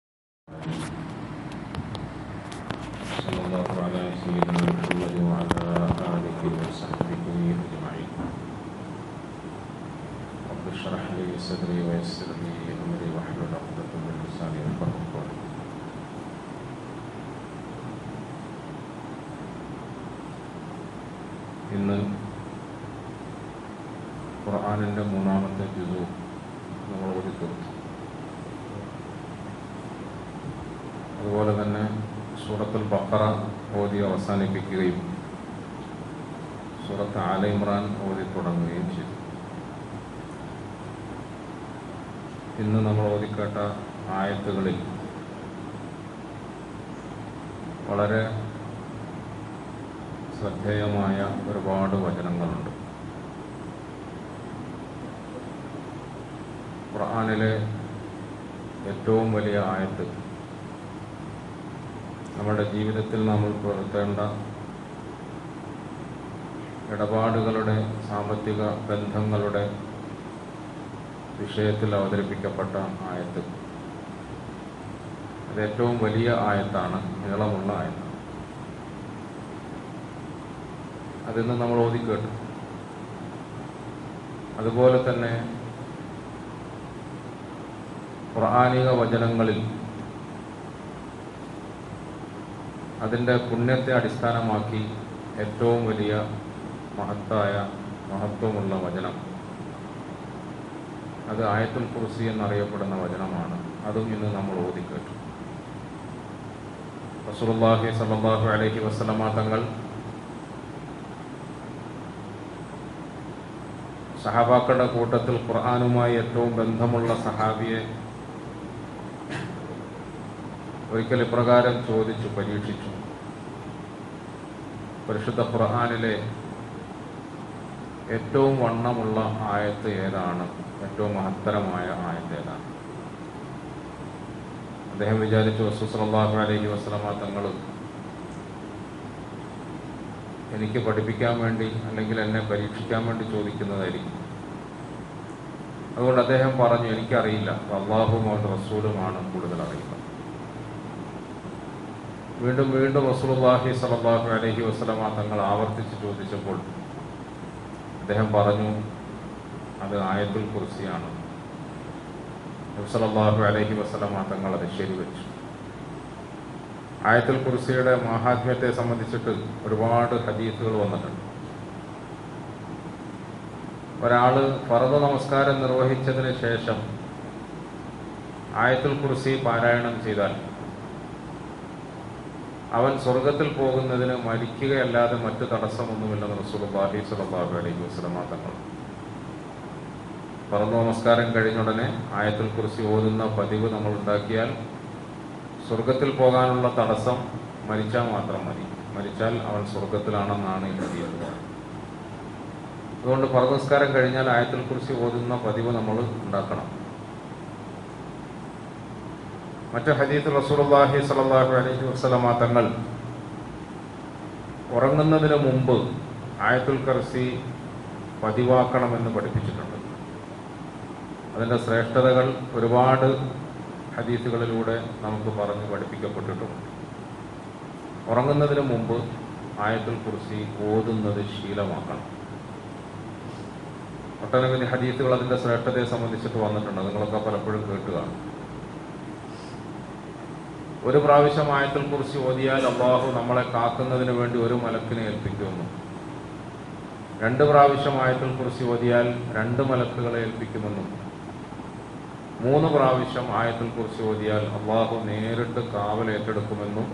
صدري ويسر لي أمري واحلل عقدة من لساني يفقهوا قولي ഇന്ന് ഖുർആാനിൻ്റെ മൂന്നാമത്തെ ജുസു നമ്മൾ ഓടി തീർത്തു അതുപോലെ തന്നെ സൂറത്തുൽ ബക്കറ ഓതി അവസാനിപ്പിക്കുകയും സൂറത്ത് ആല ഇമ്രാൻ ഓതി തുടങ്ങുകയും ചെയ്തു ഇന്ന് നമ്മൾ ഓതിക്കേട്ട ആയത്തുകളിൽ വളരെ ശ്രദ്ധേയമായ ഒരുപാട് വചനങ്ങളുണ്ട്. ഖുർആാനിലെ ഏറ്റവും വലിയ ആയത്ത് നമ്മുടെ ജീവിതത്തിൽ നമ്മൾ പുലർത്തേണ്ട ഇടപാടുകളുടെ സാമ്പത്തിക ബന്ധങ്ങളുടെ വിഷയത്തിൽ അവതരിപ്പിക്കപ്പെട്ട ആയത്ത്. അത് ഏറ്റവും വലിയ ആയത്താണ് നീളമുള്ള ആയത്ത് അതിന്ന് നമ്മൾ ഓതിക്കേട്ടു അതുപോലെ തന്നെ ഖുർആാനിക വചനങ്ങളിൽ അതിന്റെ പുണ്യത്തെ അടിസ്ഥാനമാക്കി ഏറ്റവും വലിയ മഹത്തായ മഹത്വമുള്ള വചനം അത് ആയത്തുൽ കുർസി എന്നറിയപ്പെടുന്ന വചനമാണ്. അതും ഇന്ന് നമ്മൾ ഓതിക്കേട്ടു. റസൂലുള്ളാഹി സല്ലല്ലാഹു അലൈഹി വസല്ലമ തങ്ങൾ സഹാബാക്കളുടെ കൂട്ടത്തിൽ ഖുർആാനുമായി ഏറ്റവും ബന്ധമുള്ള സഹാബിയെ ഒരിക്കൽ ഇപ്രകാരം ചോദിച്ചു പരീക്ഷിച്ചു. പരിശുദ്ധ ഖുർആാനിലെ ഏറ്റവും വണ്ണമുള്ള ആയത്ത് ഏതാണ്? ഏറ്റവും മഹത്തരമായ ആയത്ത് ഏതാണ്? അദ്ദേഹം വിചാരിച്ചു വസ്തുസലാഹു അലൈഹി വസ്ലമ തങ്ങൾ എനിക്ക് പഠിപ്പിക്കാൻ വേണ്ടി അല്ലെങ്കിൽ എന്നെ പരീക്ഷിക്കാൻ വേണ്ടി ചോദിക്കുന്നതായിരിക്കും. അതുകൊണ്ട് അദ്ദേഹം പറഞ്ഞു എനിക്കറിയില്ല. അള്ളാഹും അവന്റെ റസൂലുമാണ് കൂടുതൽ അറിയുന്നത്. വീണ്ടും വീണ്ടും റസൂലുള്ളാഹി സലാഹു അലഹി വസല്ലമ തങ്ങൾ ആവർത്തിച്ച് ചോദിച്ചപ്പോൾ അദ്ദേഹം പറഞ്ഞു അത് ആയത്തുൽ കുർസിയാണ്. സല്ലല്ലാഹു അലഹി വസ്ലമ തങ്ങൾ അത് ശരിവെച്ചു ആയത്തുൽ കുർസിയുടെ മഹാത്മ്യത്തെ സംബന്ധിച്ചിട്ട് ഒരുപാട് ഹദീസുകൾ വന്നിട്ടുണ്ട്. ഒരാൾ ഫറദ നമസ്കാരം നിർവഹിച്ചതിന് ശേഷം ആയത്തുൽ കുർസി പാരായണം ചെയ്താൽ അവൻ സ്വർഗത്തിൽ പോകുന്നതിന് മരിക്കുകയല്ലാതെ മറ്റു തടസ്സമൊന്നുമില്ലെന്ന് റസൂലുള്ളാഹി സ്വല്ലല്ലാഹു അലൈഹി വസല്ലമ തങ്ങൾ പറന്നു നമസ്കാരം കഴിഞ്ഞ ഉടനെ ആയത്തിൽ കുറിച്ച് ഓതുന്ന പതിവ് നമ്മൾ ഉണ്ടാക്കിയാൽ സ്വർഗത്തിൽ പോകാനുള്ള തടസ്സം മരിച്ചാൽ മാത്രം മതി. മരിച്ചാൽ അവൻ സ്വർഗത്തിലാണെന്നാണ് എഴുതിയത് അതുകൊണ്ട് അതുകൊണ്ട് പറനമസ്കാരം കഴിഞ്ഞാൽ ആയത്തിൽ കുറിച്ച് ഓതുന്ന പതിവ് നമ്മൾ ഉണ്ടാക്കണം. മറ്റു ഹദീത്ത് റസൂലുള്ളാഹി സ്വല്ലല്ലാഹു അലൈഹി വസല്ലമ തങ്ങൾ ഉറങ്ങുന്നതിന് മുമ്പ് ആയത്തുൽ കർസി പതിവാക്കണമെന്ന് പഠിപ്പിച്ചിട്ടുണ്ട്. അതിന്റെ ശ്രേഷ്ഠതകൾ ഒരുപാട് ഹദീസുകളിലൂടെ നമുക്ക് പറഞ്ഞ് പഠിപ്പിക്കപ്പെട്ടിട്ടുണ്ട്. ഉറങ്ങുന്നതിന് മുമ്പ് ആയത്തുൽ കുർസി ഓതുന്നത് ശീലമാക്കണം. ഒട്ടനവധി ഹദീസുകൾ അതിന്റെ ശ്രേഷ്ഠതയെ സംബന്ധിച്ചിട്ട് വന്നിട്ടുണ്ട്. നിങ്ങളൊക്കെ പലപ്പോഴും കേട്ടുകയാണ് ഒരു പ്രാവശ്യം ആയത്തിൽ കുറിച്ച് ഓതിയാൽ അള്ളാഹു നമ്മളെ കാക്കുന്നതിന് വേണ്ടി ഒരു മലക്കിനെ ഏൽപ്പിക്കുന്നു. രണ്ട് പ്രാവശ്യം ആയത്തിൽ കുറിച്ച് ഓതിയാൽ രണ്ട് മലക്കുകളെ ഏൽപ്പിക്കുമെന്നും മൂന്ന് പ്രാവശ്യം ആയത്തിൽ കുറിച്ച് ഓതിയാൽ അള്ളാഹു നേരിട്ട് കാവൽ ഏറ്റെടുക്കുമെന്നും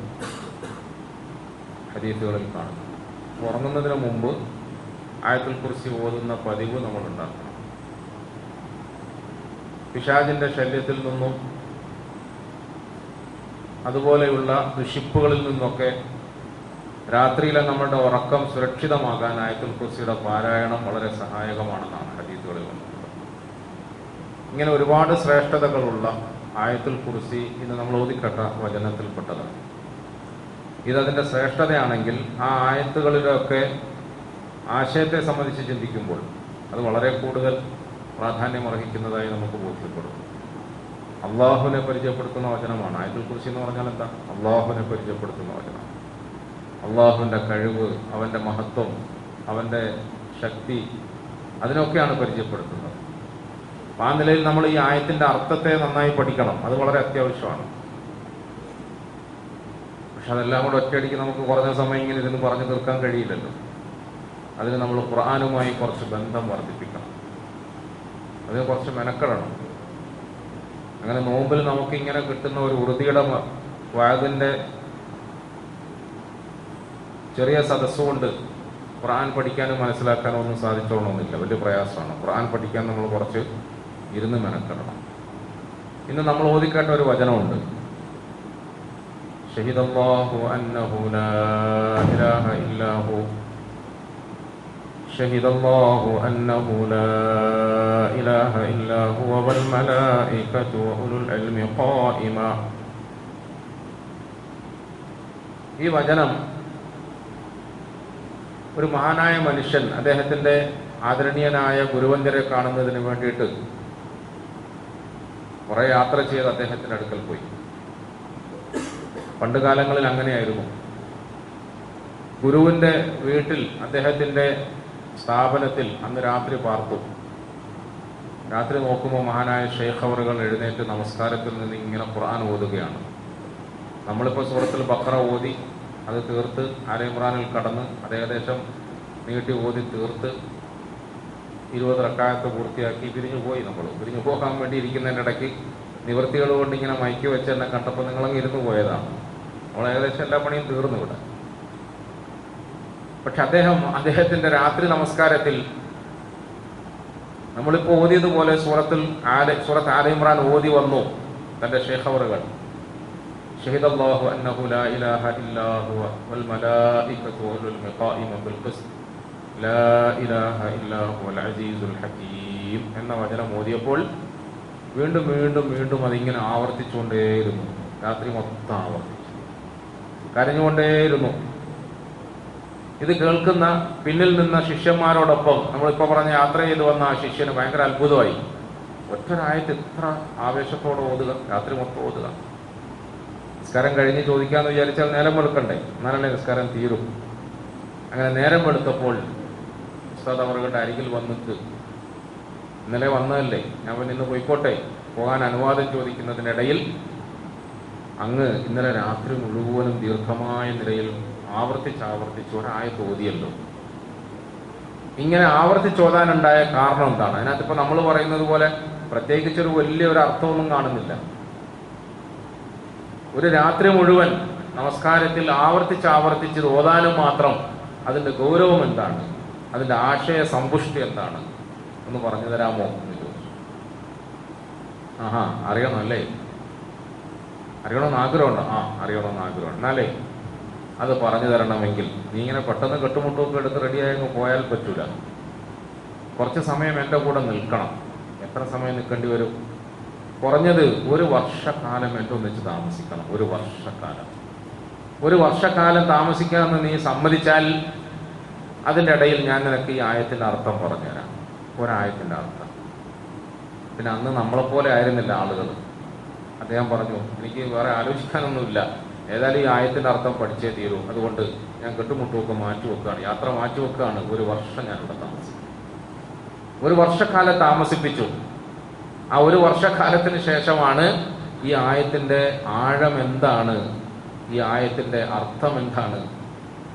ഹദീസുകളിൽ കാണുന്നു. ഉറങ്ങുന്നതിന് മുമ്പ് ആയത്തിൽ കുറിച്ച് ഓതുന്ന പതിവ് നമ്മൾ ഉണ്ടാക്കണം. പിശാജിന്റെ ശല്യത്തിൽ നിന്നും അതുപോലെയുള്ള ദുഷിപ്പുകളിൽ നിന്നൊക്കെ രാത്രിയിലെ നമ്മുടെ ഉറക്കം സുരക്ഷിതമാകാൻ ആയത്തുൽ കുർസിയുടെ പാരായണം വളരെ സഹായകമാണെന്നാണ് ഹദീസുകളിൽ വന്നിട്ടുള്ളത്. ഇങ്ങനെ ഒരുപാട് ശ്രേഷ്ഠതകളുള്ള ആയത്തുൽ കുർസി ഇന്ന് നമ്മൾ ഓതിക്കട്ട വചനത്തിൽപ്പെട്ടതാണ്. ഇതതിന്റെ ശ്രേഷ്ഠതയാണെങ്കിൽ ആ ആയത്തുകളിലൊക്കെ ആശയത്തെ സംബന്ധിച്ച് ചിന്തിക്കുമ്പോൾ അത് വളരെ കൂടുതൽ പ്രാധാന്യം അർഹിക്കുന്നതായി നമുക്ക് ബോധ്യപ്പെടും അള്ളാഹുവിനെ പരിചയപ്പെടുത്തുന്ന വചനമാണ്. ആയത്തിൽ കുറിച്ച് എന്ന് പറഞ്ഞാൽ എന്താ? അള്ളാഹുവിനെ പരിചയപ്പെടുത്തുന്ന വചനം. അള്ളാഹുവിന്റെ കഴിവ് അവന്റെ മഹത്വം അവന്റെ ശക്തി അതിനൊക്കെയാണ് പരിചയപ്പെടുത്തുന്നത്. ആ നിലയിൽ നമ്മൾ ഈ ആയത്തിന്റെ അർത്ഥത്തെ നന്നായി പഠിക്കണം. അത് വളരെ അത്യാവശ്യമാണ്. പക്ഷെ അതെല്ലാം കൂടെ ഒറ്റയടിക്ക് നമുക്ക് കുറഞ്ഞ സമയം ഇങ്ങനെ ഇതിന് പറഞ്ഞു തീർക്കാൻ കഴിയില്ലല്ലോ. അതിന് നമ്മൾ ഖുർആാനുമായി കുറച്ച് ബന്ധം വർദ്ധിപ്പിക്കണം. അതിന് കുറച്ച് മെനക്കെടണം. അങ്ങനെ നോമ്പിൽ നമുക്ക് ഇങ്ങനെ കിട്ടുന്ന ഒരു ഉറുതിയുടെ വായതിന്റെ ചെറിയ സദസ്സുകൊണ്ട് ഖുർആൻ പഠിക്കാനും മനസ്സിലാക്കാനും ഒന്നും സാധിച്ചോളണമെന്നില്ല. വലിയ പ്രയാസമാണ്. ഖുർആൻ പഠിക്കാൻ നമ്മൾ കുറച്ച് ഇരുന്ന് മെനക്കെടണം. ഇന്ന് നമ്മൾ ഓദിക്കേണ്ട ഒരു വചനമുണ്ട്. ഷഹിദല്ലാഹു അന്നഹു ലാ ഇലാഹ ഇല്ലാഹു شهد الله أنه لا إله إلا هو والملائكة وأولو العلم قائما ഈ വചനം ഒരു മഹാനായ മനുഷ്യൻ അദ്ദേഹത്തിൻ്റെ ആദരണീയനായ ഗുരുവന്ദരെ കാണുന്നതിന് വേണ്ടിയിട്ട് കുറെ യാത്ര ചെയ്ത് അദ്ദേഹത്തിൻ്റെ അടുക്കൽ പോയി പണ്ട് കാലങ്ങളിൽ അങ്ങനെയായിരുന്നു ഗുരുവിൻ്റെ വീട്ടിൽ അദ്ദേഹത്തിൻ്റെ സ്ഥാപനത്തിൽ അന്ന് രാത്രി പാർത്തു. രാത്രി നോക്കുമ്പോൾ മഹാനായ ഷെയ്ഖ് അവറുകൾ എഴുന്നേറ്റ് നമസ്കാരത്തിൽ നിന്ന് ഇങ്ങനെ ഖുർആൻ ഓതുകയാണ്. നമ്മളിപ്പോൾ സുഹൃത്തിൽ ബക്ര ഓതി അത് തീർത്ത് ആലയിമ്രാനിൽ കടന്ന് അത് ഏകദേശം നീട്ടി ഓതി തീർത്ത് ഇരുപത് റക്കായത്ത് പൂർത്തിയാക്കി പിരിഞ്ഞു പോയി നമ്മൾ. പിരിഞ്ഞു പോകാൻ വേണ്ടി ഇരിക്കുന്നതിന്റെ ഇടയ്ക്ക് നിവൃത്തികൾ കൊണ്ട് ഇങ്ങനെ മയക്കി വെച്ച് എന്നെ കണ്ടപ്പോൾ നിങ്ങളങ്ങ് ഇരുന്ന് പോയതാണ്. നമ്മൾ ഏകദേശം എല്ലാ പണിയും തീർന്നു ഇവിടെ. പക്ഷെ അദ്ദേഹം അദ്ദേഹത്തിന്റെ രാത്രി നമസ്കാരത്തിൽ നമ്മളിപ്പോ ഓതിയതുപോലെ സൂറത്തിൽ ആല സൂറത്ത് ആല ഇമ്രാൻ ഓതി വന്നു തന്റെ ഷേഖവറുകൾ شهد الله أنه لا إله إلا هو والملائكة وأولو القائم بالقسط لا إله إلا هو العزيز الحكيم എന്ന വചനം ഓതിയപ്പോൾ വീണ്ടും വീണ്ടും വീണ്ടും അതിങ്ങനെ ആവർത്തിച്ചുകൊണ്ടേയിരുന്നു രാത്രി മൊത്തം ആവർത്തിച്ചു കരഞ്ഞുകൊണ്ടേയിരുന്നു ഇത് കേൾക്കുന്ന പിന്നിൽ നിന്ന ശിഷ്യന്മാരോടൊപ്പം നമ്മളിപ്പോൾ പറഞ്ഞ യാത്ര ചെയ്ത് വന്ന ആ ശിഷ്യന് ഭയങ്കര അത്ഭുതമായി. ഒറ്റരായിട്ട് ഇത്ര ആവേശത്തോടെ ഓതുക രാത്രി മൊത്തം ഓതുക. നിസ്കാരം കഴിഞ്ഞ് ചോദിക്കാന്ന് വിചാരിച്ചാൽ നേരം വെളുക്കണ്ടേ? എന്നാലല്ലേ നിസ്കാരം തീരും. അങ്ങനെ നേരം വെളുത്തപ്പോൾ ഉസ്താദ് അവരുടെ അരികിൽ വന്നിട്ട് ഇന്നലെ വന്നതല്ലേ? ഞാൻ പിന്നെ ഇന്ന് പോയിക്കോട്ടെ. പോകാൻ അനുവാദം ചോദിക്കുന്നതിനിടയിൽ അങ്ങ് ഇന്നലെ രാത്രി മുഴുവനും ദീർഘമായ നിലയിൽ ആവർത്തിച്ച് ആവർത്തിച്ച് ഒരായത്ത് ഓതിയല്ലോ ഇങ്ങനെ ആവർത്തിച്ചോതാനുണ്ടായ കാരണം എന്താണ്? അതിനകത്ത് ഇപ്പൊ നമ്മൾ പറയുന്നത് പോലെ പ്രത്യേകിച്ച് ഒരു വലിയൊരു അർത്ഥമൊന്നും കാണുന്നില്ല. ഒരു രാത്രി മുഴുവൻ നമസ്കാരത്തിൽ ആവർത്തിച്ച് ആവർത്തിച്ച് ഓതാനും മാത്രം അതിന്റെ ഗൗരവം എന്താണ്? അതിന്റെ ആശയ സമ്പുഷ്ടി എന്താണ്? ഒന്ന് പറഞ്ഞു തരാമോ? എന്ന് ആഹാ അറിയണമല്ലേ അറിയണമെന്ന് ആഗ്രഹമുണ്ടോ. ആ അറിയണമെന്ന് ആഗ്രഹമുണ്ട്. എന്നാലേ അത് പറഞ്ഞു തരണമെങ്കിൽ നീ ഇങ്ങനെ പെട്ടെന്ന് കെട്ടുമുട്ടൊക്കെ എടുത്ത് റെഡിയായി പോയാൽ പറ്റൂല. കുറച്ച് സമയം എന്റെ കൂടെ നിൽക്കണം. എത്ര സമയം നിൽക്കേണ്ടി വരും? കുറഞ്ഞത് ഒരു വർഷക്കാലം എന്റെ ഒന്നിച്ച് താമസിക്കണം. ഒരു വർഷക്കാലം. ഒരു വർഷക്കാലം താമസിക്കാമെന്ന് നീ സമ്മതിച്ചാൽ അതിന്റെ ഇടയിൽ ഞാൻ നിനക്ക് ഈ ആയത്തിന്റെ അർത്ഥം പറഞ്ഞുതരാം. ഒരായത്തിന്റെ അർത്ഥം. പിന്നെ അന്ന് നമ്മളെപ്പോലെ ആയിരുന്നില്ല ആളുകൾ. അദ്ദേഹം പറഞ്ഞു എനിക്ക് വേറെ ആലോചിക്കാനൊന്നുമില്ല. ഏതായാലും ഈ ആയത്തിന്റെ അർത്ഥം പഠിച്ചേ തീരൂ. അതുകൊണ്ട് ഞാൻ കെട്ടുമുട്ടുമൊക്കെ മാറ്റി വെക്കുകയാണ്. യാത്ര മാറ്റി വെക്കുകയാണ്. ഒരു വർഷം ഞാൻ ഇവിടെ താമസിക്കും ഒരു വർഷക്കാലം താമസിപ്പിച്ചു. ആ ഒരു വർഷക്കാലത്തിന് ശേഷമാണ് ഈ ആയത്തിന്റെ ആഴം എന്താണ്? ഈ ആയത്തിന്റെ അർത്ഥം എന്താണ്?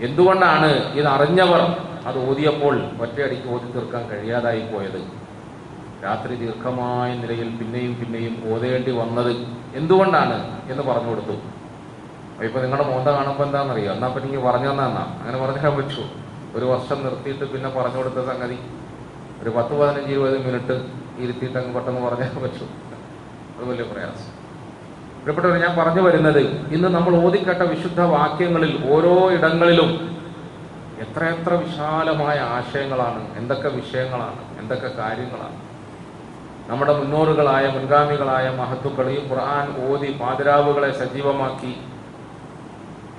എന്തുകൊണ്ടാണ് ഇത് അറിഞ്ഞവർ അത് ഓതിയപ്പോൾ ഒറ്റയടിക്ക് ഓതി തീർക്കാൻ കഴിയാതായി പോയത്? രാത്രി ദീർഘമായ നിലയിൽ പിന്നെയും പിന്നെയും ഓതേണ്ടി വന്നത് എന്തുകൊണ്ടാണ് എന്ന് പറഞ്ഞു കൊടുത്തു. ഇപ്പൊ നിങ്ങളുടെ മോന്ത കാണുമ്പോൾ എന്താണെന്നറിയോ എന്നാ എനിക്ക് പറഞ്ഞു തന്നാ അങ്ങനെ പറഞ്ഞാൽ പറ്റൂ ഒരു വർഷം നിർത്തിയിട്ട് പിന്നെ പറഞ്ഞു കൊടുത്ത സംഗതി. ഒരു പത്ത് പതിനഞ്ച് ഇരുപത് മിനിറ്റ് ഇരുത്തിയിട്ട് അങ്ങ് പെട്ടെന്ന് പറഞ്ഞാൽ പറ്റൂ. അത് വലിയ പ്രയാസം. പ്രിയപ്പെട്ടവർ ഞാൻ പറഞ്ഞു വരുന്നത് ഇന്ന് നമ്മൾ ഓതിക്കേട്ട വിശുദ്ധ വാക്യങ്ങളിൽ ഓരോ ഇടങ്ങളിലും എത്രയെത്ര വിശാലമായ ആശയങ്ങളാണ് എന്തൊക്കെ വിഷയങ്ങളാണ് എന്തൊക്കെ കാര്യങ്ങളാണ്. നമ്മുടെ മുന്നോറുകളായ മുൻഗാമികളായ മഹത്തുക്കൾ ഈ ഖുർആൻ ഓതി പാതിരാവുകളെ സജീവമാക്കി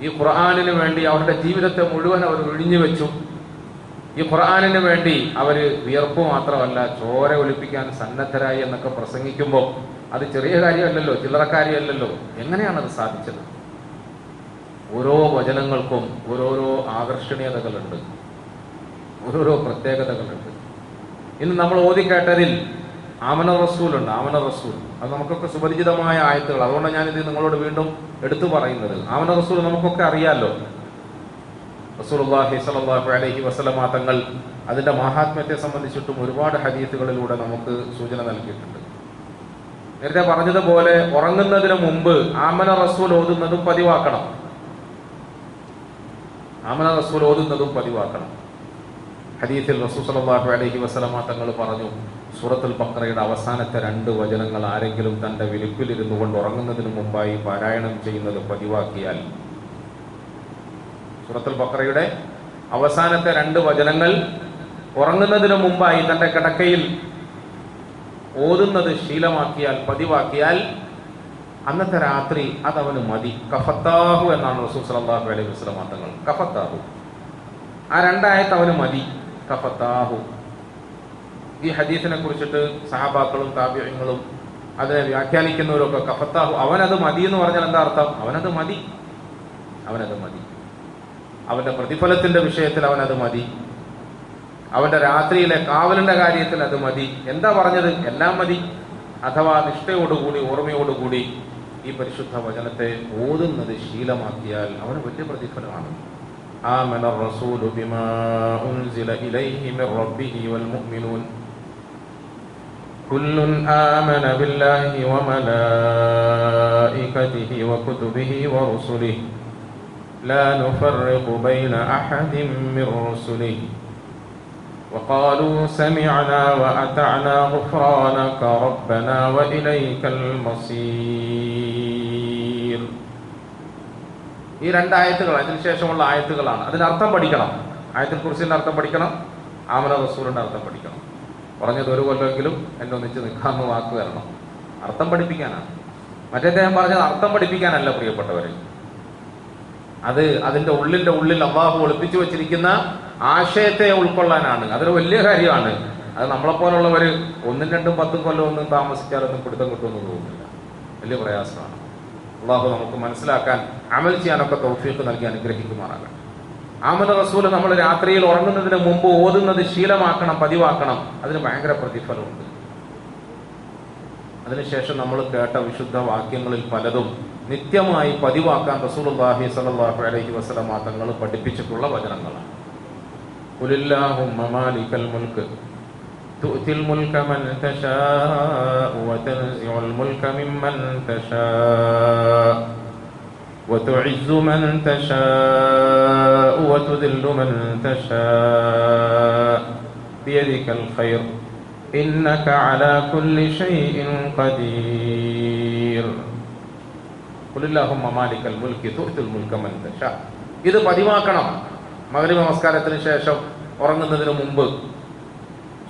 ഈ ഖുർആാനിന് വേണ്ടി അവരുടെ ജീവിതത്തെ മുഴുവൻ അവർ ഒഴിഞ്ഞു വെച്ചു. ഈ ഖുർആാനിന് വേണ്ടി അവർ വിയർപ്പ് മാത്രമല്ല ചോര ഒളിപ്പിക്കാൻ സന്നദ്ധരായി എന്നൊക്കെ പ്രസംഗിക്കുമ്പോൾ അത് ചെറിയ കാര്യമല്ലല്ലോ ചില്ലറക്കാര്യമല്ലല്ലോ എങ്ങനെയാണ് അത് സാധിച്ചത്? ഓരോ വചനങ്ങൾക്കും ഓരോരോ ആകർഷണീയതകളുണ്ട്. ഓരോരോ പ്രത്യേകതകളുണ്ട്. ഇന്ന് നമ്മൾ ഓതിക്കേട്ടതിൽ ആമന റസൂലുണ്ട് ആമന റസൂൽ അത് നമുക്കൊക്കെ സുപരിചിതമായ ആയത്തുകൾ. അതുകൊണ്ട് ഞാനിത് നിങ്ങളോട് വീണ്ടും എടുത്തു പറയുന്നത്. അവന റസൂൽ നമുക്കൊക്കെ അറിയാലോ? റസൂലുള്ളാഹി സ്വല്ലല്ലാഹു അലൈഹി തങ്ങൾ അതിന്റെ മഹാത്മ്യത്തെ സംബന്ധിച്ചിട്ടും ഒരുപാട് ഹദീസുകളിലൂടെ നമുക്ക് സൂചന നൽകിയിട്ടുണ്ട്. നേരത്തെ പറഞ്ഞതുപോലെ ഉറങ്ങുന്നതിന് മുമ്പ് ആമന റസൂൽ ഓതുന്നതും പതിവാക്കണം. ആമന റസൂൽ ഓതുന്നതും പതിവാക്കണം. ഹരീത്തിൽ റസൂൽ അലൈഹി വസല്ലമ തങ്ങൾ പറഞ്ഞു സൂറത്തുൽ ബഖറയുടെ അവസാനത്തെ രണ്ട് വചനങ്ങൾ ആരെങ്കിലും തന്റെ വിലുപ്പിലിരുന്നു കൊണ്ട് ഉറങ്ങുന്നതിന് മുമ്പായി പാരായണം ചെയ്യുന്നത് പതിവാക്കിയാൽ. സൂറത്തുൽ ബഖറയുടെ അവസാനത്തെ രണ്ട് വചനങ്ങൾ ഉറങ്ങുന്നതിന് മുമ്പായി തന്റെ കിടക്കയിൽ ഓതുന്നത് ശീലമാക്കിയാൽ പതിവാക്കിയാൽ അന്നത്തെ രാത്രി അതവന് മതി. കഫത്താഹു എന്നാണ് റസൂൽ സല്ലല്ലാഹു അലൈഹി വസ്ലം തങ്ങൾ കഫത്താഹു. ആ രണ്ടായത്ത് അവന് മതി. കഫത്താഹു. ഈ ഹദീസിനെ കുറിച്ചിട്ട് സഹാബാക്കളും താപ്യങ്ങളും അതിനെ വ്യാഖ്യാനിക്കുന്നവരൊക്കെ കഫത്താഹു അവനത് മതി എന്ന് പറഞ്ഞാൽ എന്താ അർത്ഥം അവനത് മതി അവനത് മതി അവന്റെ പ്രതിഫലത്തിന്റെ വിഷയത്തിൽ അവനത് മതി അവന്റെ രാത്രിയിലെ കാവലിന്റെ കാര്യത്തിൽ അത് മതി എന്താ പറഞ്ഞത് എല്ലാം മതി അഥവാ നിഷ്ഠയോടുകൂടി ഓർമ്മയോടുകൂടി ഈ പരിശുദ്ധ വചനത്തെ ഓതുന്നത് ശീലമാക്കിയാൽ അവന് വലിയ പ്രതിഫലമാണ് آمن الرسول بما أنزل إليه من ربه والمؤمنون كل آمن بالله وملائكته وكتبه ورسله لا نفرق بين أحد من رسله وقالوا سمعنا وأطعنا غفرانك ربنا وإليك المصير ഈ രണ്ടായത്തുകൾ അതിനുശേഷമുള്ള ആയത്തുകളാണ് അതിന്റെ അർത്ഥം പഠിക്കണം ആയത്തിൽ കുറിച്ചിന്റെ അർത്ഥം പഠിക്കണം ആമന റസൂലിന്റെ അർത്ഥം പഠിക്കണം പറഞ്ഞത് ഒരു കൊല്ലമെങ്കിലും എന്നെ ഒന്നിച്ച് നിൽക്കാമെന്ന് വാക്ക് തരണം അർത്ഥം പഠിപ്പിക്കാനാണ്. മറ്റേ പറഞ്ഞത് അർത്ഥം പഠിപ്പിക്കാനല്ല പ്രിയപ്പെട്ടവരെ. അത് അതിന്റെ ഉള്ളിന്റെ ഉള്ളിൽ അള്ളാഹു ഒളിപ്പിച്ചു വെച്ചിരിക്കുന്ന ആശയത്തെ ഉൾക്കൊള്ളാനാണ്. അതൊരു വലിയ കാര്യമാണ്. അത് നമ്മളെപ്പോലുള്ളവർ ഒന്നും രണ്ടും പത്തും കൊല്ലം ഒന്നും താമസിച്ചാലൊന്നും പിടുത്തം കിട്ടുമെന്ന് തോന്നുന്നില്ല. വലിയ പ്രയാസമാണ്. അള്ളാഹു നമുക്ക് മനസ്സിലാക്കാൻ അമൽ ചെയ്യാനൊക്കെ തൗഫീഖ് നൽകി അനുഗ്രഹിക്കുമാറാകട്ടെ. ആമദ് റസൂൽ നമ്മൾ രാത്രിയിൽ ഉറങ്ങുന്നതിന് മുമ്പ് ഓതുന്നത് ശീലമാക്കണം പതിവാക്കണം അതിന് ഭയങ്കര പ്രതിഫലമുണ്ട് അതിനുശേഷം നമ്മൾ കേട്ട വിശുദ്ധ വാക്യങ്ങളിൽ പലതും നിത്യമായി പതിവാക്കാൻ റസൂലുള്ളാഹി സ്വല്ലല്ലാഹു അലൈഹി വസല്ലമ തങ്ങൾ പഠിപ്പിച്ചിട്ടുള്ള വചനങ്ങളാണ് ഖുലില്ലാഹുമ്മ മാലിക്കൽ മുൽക്ക് تؤتي الملك من تشاء وتنزع الملك ممن تشاء وتعز من تشاء وتذل من تشاء بيدك الخير إنك على كل شيء قدير قل اللهم مالك الملك تؤتي الملك من تشاء ഇത് പതിവാക്കണം മകരി നമസ്കാരത്തിന് ശേഷം ഉറങ്ങുന്നതിന് മുമ്പ്